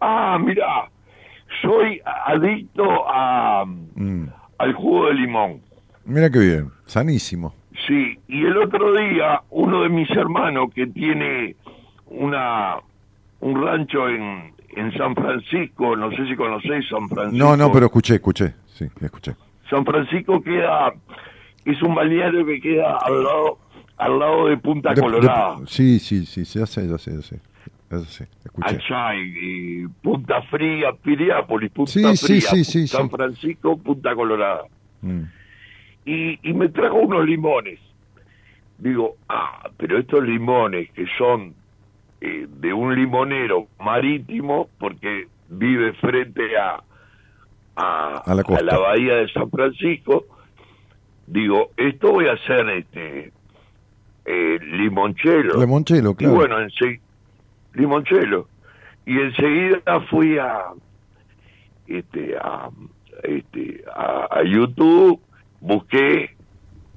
Ah, mira, soy adicto a, Mm, al jugo de limón. Mira qué bien, sanísimo. Sí, y el otro día uno de mis hermanos que tiene una un rancho en, en San Francisco, no sé si conocéis San Francisco. No, no, pero escuché, escuché, sí, escuché. San Francisco queda, es un balneario que queda al lado, al lado de Punta De- de- Colorada. sí, sí, sí, ya sé, ya sé, ya sé. Ya sé, allá en eh, Punta Fría, Piriápolis, Punta Sí, Fría, sí, sí, San. Francisco, Punta Colorada. Mm, Y, y me trajo unos limones. Digo, ah, pero estos limones que son eh, de un limonero marítimo, porque vive frente a, a, A la costa. bahía de San Francisco, digo, esto voy a hacer este eh, limonchelo. Limonchelo, claro. Y bueno, ense- limonchelo. Y enseguida fui a este a este a, a YouTube, busqué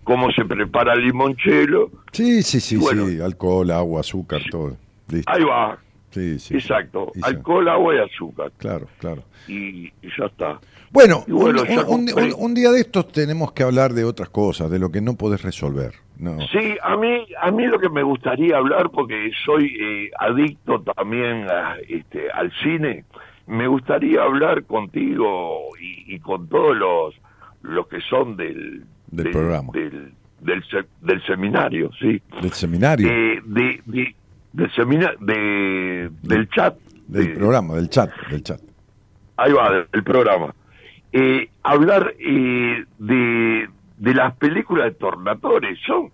cómo se prepara el limonchelo. Sí, sí, sí, Bueno. sí. Alcohol, agua, azúcar, todo. Listo. Ahí va, Sí, sí. exacto. Alcohol, agua y azúcar. Claro, claro. Y, y ya está. Bueno, Y bueno, un, ya un- compré. un- un día de estos tenemos que hablar de otras cosas, de lo que no podés resolver. No. Sí, a mí, a mí lo que me gustaría hablar, porque soy eh, adicto también a, este, al cine, me gustaría hablar contigo y, y con todos los, los que son del, Del programa. del, del, del seminario, sí. Del seminario, Eh, de, de- del seminario, de, del chat. del de- programa, del chat, del chat. ahí va, del programa. Eh, hablar eh, de, de las películas de Tornatore. Yo,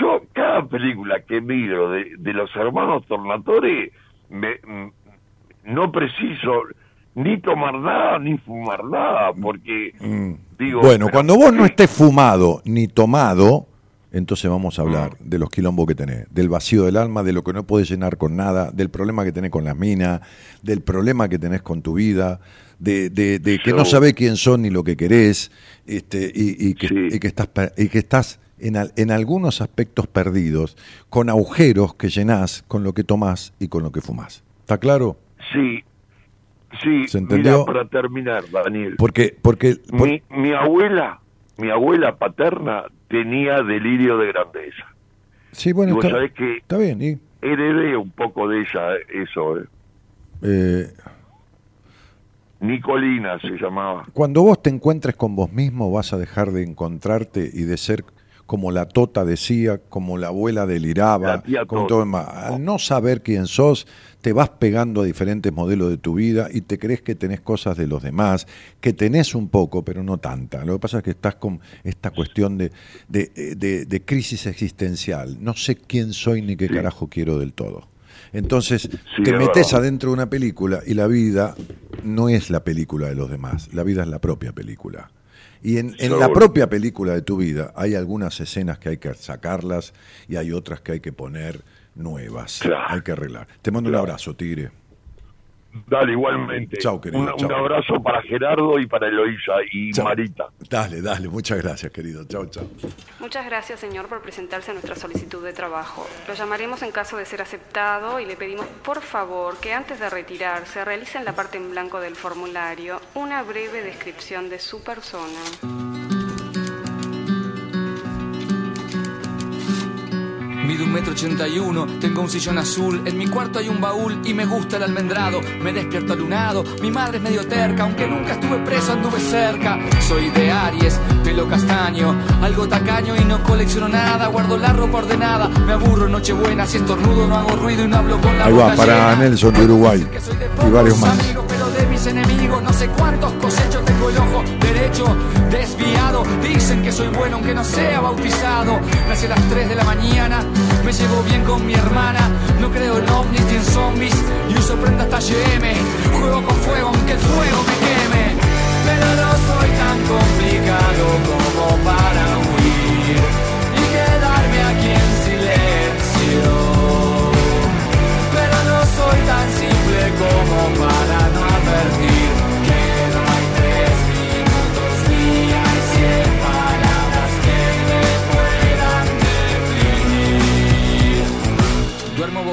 yo cada película que miro de, de los hermanos Tornatore, me, mm, no preciso ni tomar nada ni fumar nada, porque digo... bueno, pero- cuando vos no estés fumado ni tomado, entonces vamos a hablar de los quilombos que tenés, del vacío del alma, de lo que no podés llenar con nada, del problema que tenés con las minas, del problema que tenés con tu vida, de, de- de que no sabés quién son ni lo que querés, este, y, y que, Sí. y que estás, y que estás en, al- en algunos aspectos perdidos, con agujeros que llenás con lo que tomás y con lo que fumás. ¿Está claro? Sí, sí, ¿Se entendió? mira, para terminar, Daniel. Porque, porque, por- mi, mi abuela, mi abuela paterna tenía delirio de grandeza. sí, Y bueno, vos está, sabés que está bien. Y, heredé un poco de ella eso, ¿eh? eh, Nicolina se llamaba. Cuando vos te encuentres con vos mismo, vas a dejar de encontrarte y de ser como la Tota decía, como la abuela deliraba, La como Tota. todo demás. Al no saber quién sos, te vas pegando a diferentes modelos de tu vida y te crees que tenés cosas de los demás, que tenés un poco, pero no tanta. Lo que pasa es que estás con esta cuestión de, de, de- de crisis existencial. No sé quién soy ni qué carajo quiero del todo. Entonces Sí, te es metes verdad. adentro de una película y la vida no es la película de los demás, la vida es la propia película. Y en, en la propia película de tu vida hay algunas escenas que hay que sacarlas y hay otras que hay que poner nuevas, Claro. hay que arreglar. Te mando un abrazo, Tigre. Dale, igualmente. Chau, querido, Un, abrazo para Gerardo y para Eloisa y Chau. Marita. Dale, dale, muchas gracias, querido. Chao, chao. Muchas gracias, señor, por presentarse a nuestra solicitud de trabajo. Lo llamaremos en caso de ser aceptado y le pedimos, por favor, que antes de retirarse realice en la parte en blanco del formulario una breve descripción de su persona. Mido un metro ochenta y uno, tengo un sillón azul, en mi cuarto hay un baúl y me gusta el almendrado. Me despierto lunado, mi madre es medio terca, aunque nunca estuve preso, anduve cerca. Soy de Aries, pelo castaño, algo tacaño y no colecciono nada, guardo la ropa ordenada. Me aburro en Nochebuena, si estornudo no hago ruido y no hablo con la Ahí va, boca para llena. Nelson de Uruguay y varios más. amigos, pero de mis enemigos no sé cuántos cosechos tengo el ojo derecho desviado. Dicen que soy bueno aunque no sea bautizado. Nací a las 3 de la mañana, me llevo bien con mi hermana. No creo en ovnis ni en zombies y uso prenda hasta GM. Juego con fuego aunque el fuego me queme. Pero no soy tan complicado como para huir y quedarme aquí en silencio. Pero no soy tan simple como para no advertir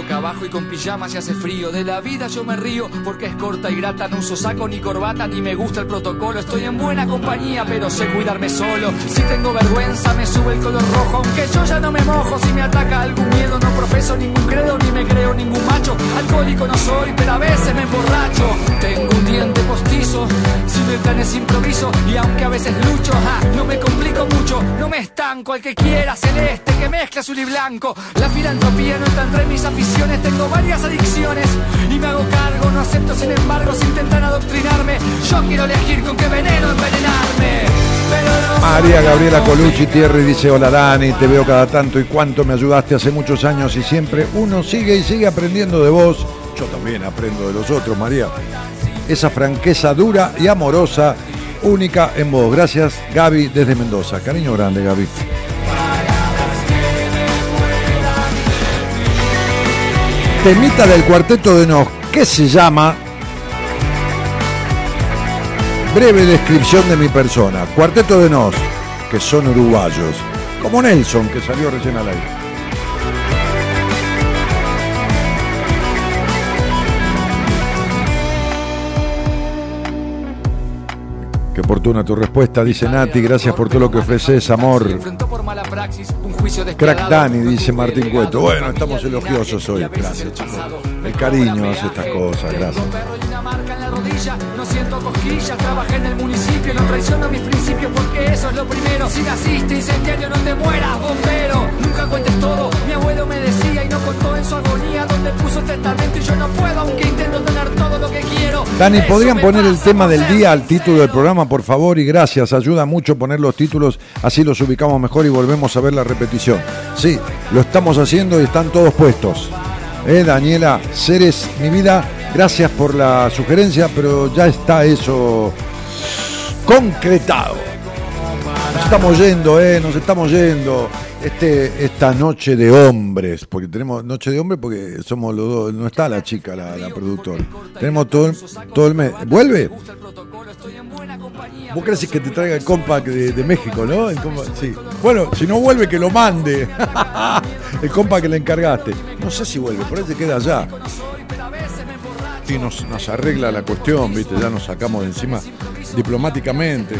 boca abajo y con pijama se hace frío. De la vida yo me río porque es corta y grata. No uso saco ni corbata ni me gusta el protocolo. Estoy en buena compañía, pero sé cuidarme solo. Si tengo vergüenza, me sube el color rojo. Aunque yo ya no me mojo. Si me ataca algún miedo, no profeso ningún credo ni me creo ningún macho. Alcohólico no soy, pero a veces me emborracho. Tengo un diente postizo, simultáneos improviso. Y aunque a veces lucho, ja, no me complico mucho. No me estanco, al que quiera celeste, que mezcla azul y blanco. La filantropía no está entre mis aficiones. Tengo varias adicciones y me hago cargo. No acepto, sin embargo, si intentan adoctrinarme. Yo quiero elegir con qué veneno envenenarme. Pero no soy María Gabriela Colucci. Thierry dice, hola Dani, te veo cada tanto y cuánto me ayudaste hace muchos años y siempre uno sigue y sigue aprendiendo de vos. Yo también aprendo de los otros, María. Esa franqueza dura y amorosa, única en vos. Gracias, Gaby, desde Mendoza. Cariño grande, Gaby. Temita del cuarteto de Nos, que se llama Breve descripción de mi persona. Cuarteto de Nos, que son uruguayos. Como Nelson, que salió recién al aire. Qué oportuna tu respuesta, dice Nati. Gracias por todo lo que ofreces, amor. Crack Dani, dice Martín Cueto. Bueno, estamos elogiosos hoy. Gracias, chicos. El cariño hace estas cosas, gracias. No siento cosquillas, trabajé en el municipio, no traiciono mis principios porque eso es lo primero. Si naciste incendiario, no te mueras, bombero. Nunca cuentes todo, mi abuelo me decía y no contó en su agonía donde puso el testamento y yo no puedo, aunque intento tener todo lo que quiero. Dani, ¿podrían poner el tema del día al título del programa, por favor? Y gracias, ayuda mucho poner los títulos, así los ubicamos mejor y volvemos a ver la repetición. Sí, lo estamos haciendo y están todos puestos. Eh, Daniela Ceres, mi vida, gracias por la sugerencia, pero ya está eso concretado. Nos estamos yendo, eh, nos estamos yendo. Este, esta noche de hombres, porque tenemos noche de hombres porque somos los dos, no está la chica, la, la productora. Tenemos todo, el- todo el mes. ¿Vuelve? Vos crees que te traiga el compact de, México, ¿no? Sí. Bueno, si no vuelve, que lo mande. el compact que le encargaste. No sé si vuelve, por ahí se queda allá. Nos, arregla la cuestión, ¿viste? Ya nos sacamos de encima diplomáticamente.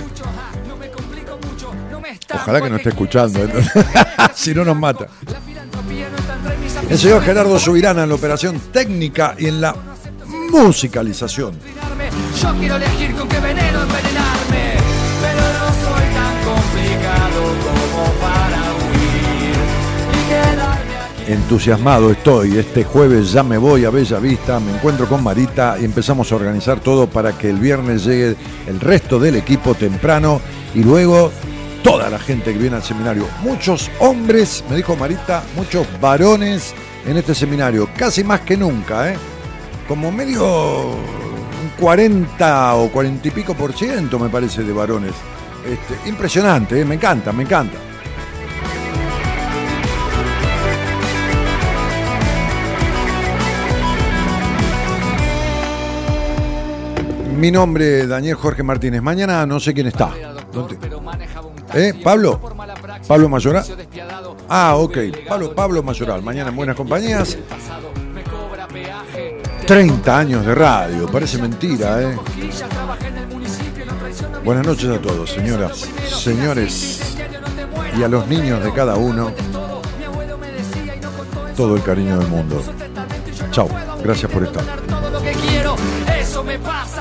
Ojalá que no esté escuchando, ¿eh? si no nos mata. El señor Gerardo Subirana en la operación técnica y en la musicalización. Entusiasmado estoy. Este jueves ya me voy a Bella Vista, me encuentro con Marita y empezamos a organizar todo para que el viernes llegue el resto del equipo temprano y luego toda la gente que viene al seminario. Muchos hombres, me dijo Marita, muchos varones en este seminario, casi más que nunca, ¿eh? Como medio un 40 o 40 y pico por ciento me parece de varones. Este, impresionante, ¿eh? me encanta, me encanta. Mi nombre es Daniel Jorge Martínez. Mañana no sé quién está. ¿Dónde? ¿Eh? ¿Pablo? ¿Pablo Mayoral? Ah, ok. Pablo, Pablo Mayoral. Mañana en Buenas Compañías. 30 años de radio. Parece mentira, ¿eh? Buenas noches a todos, señoras, señores. Y a los niños de cada uno. Todo el cariño del mundo. Chao. Gracias por estar. Eso me pasa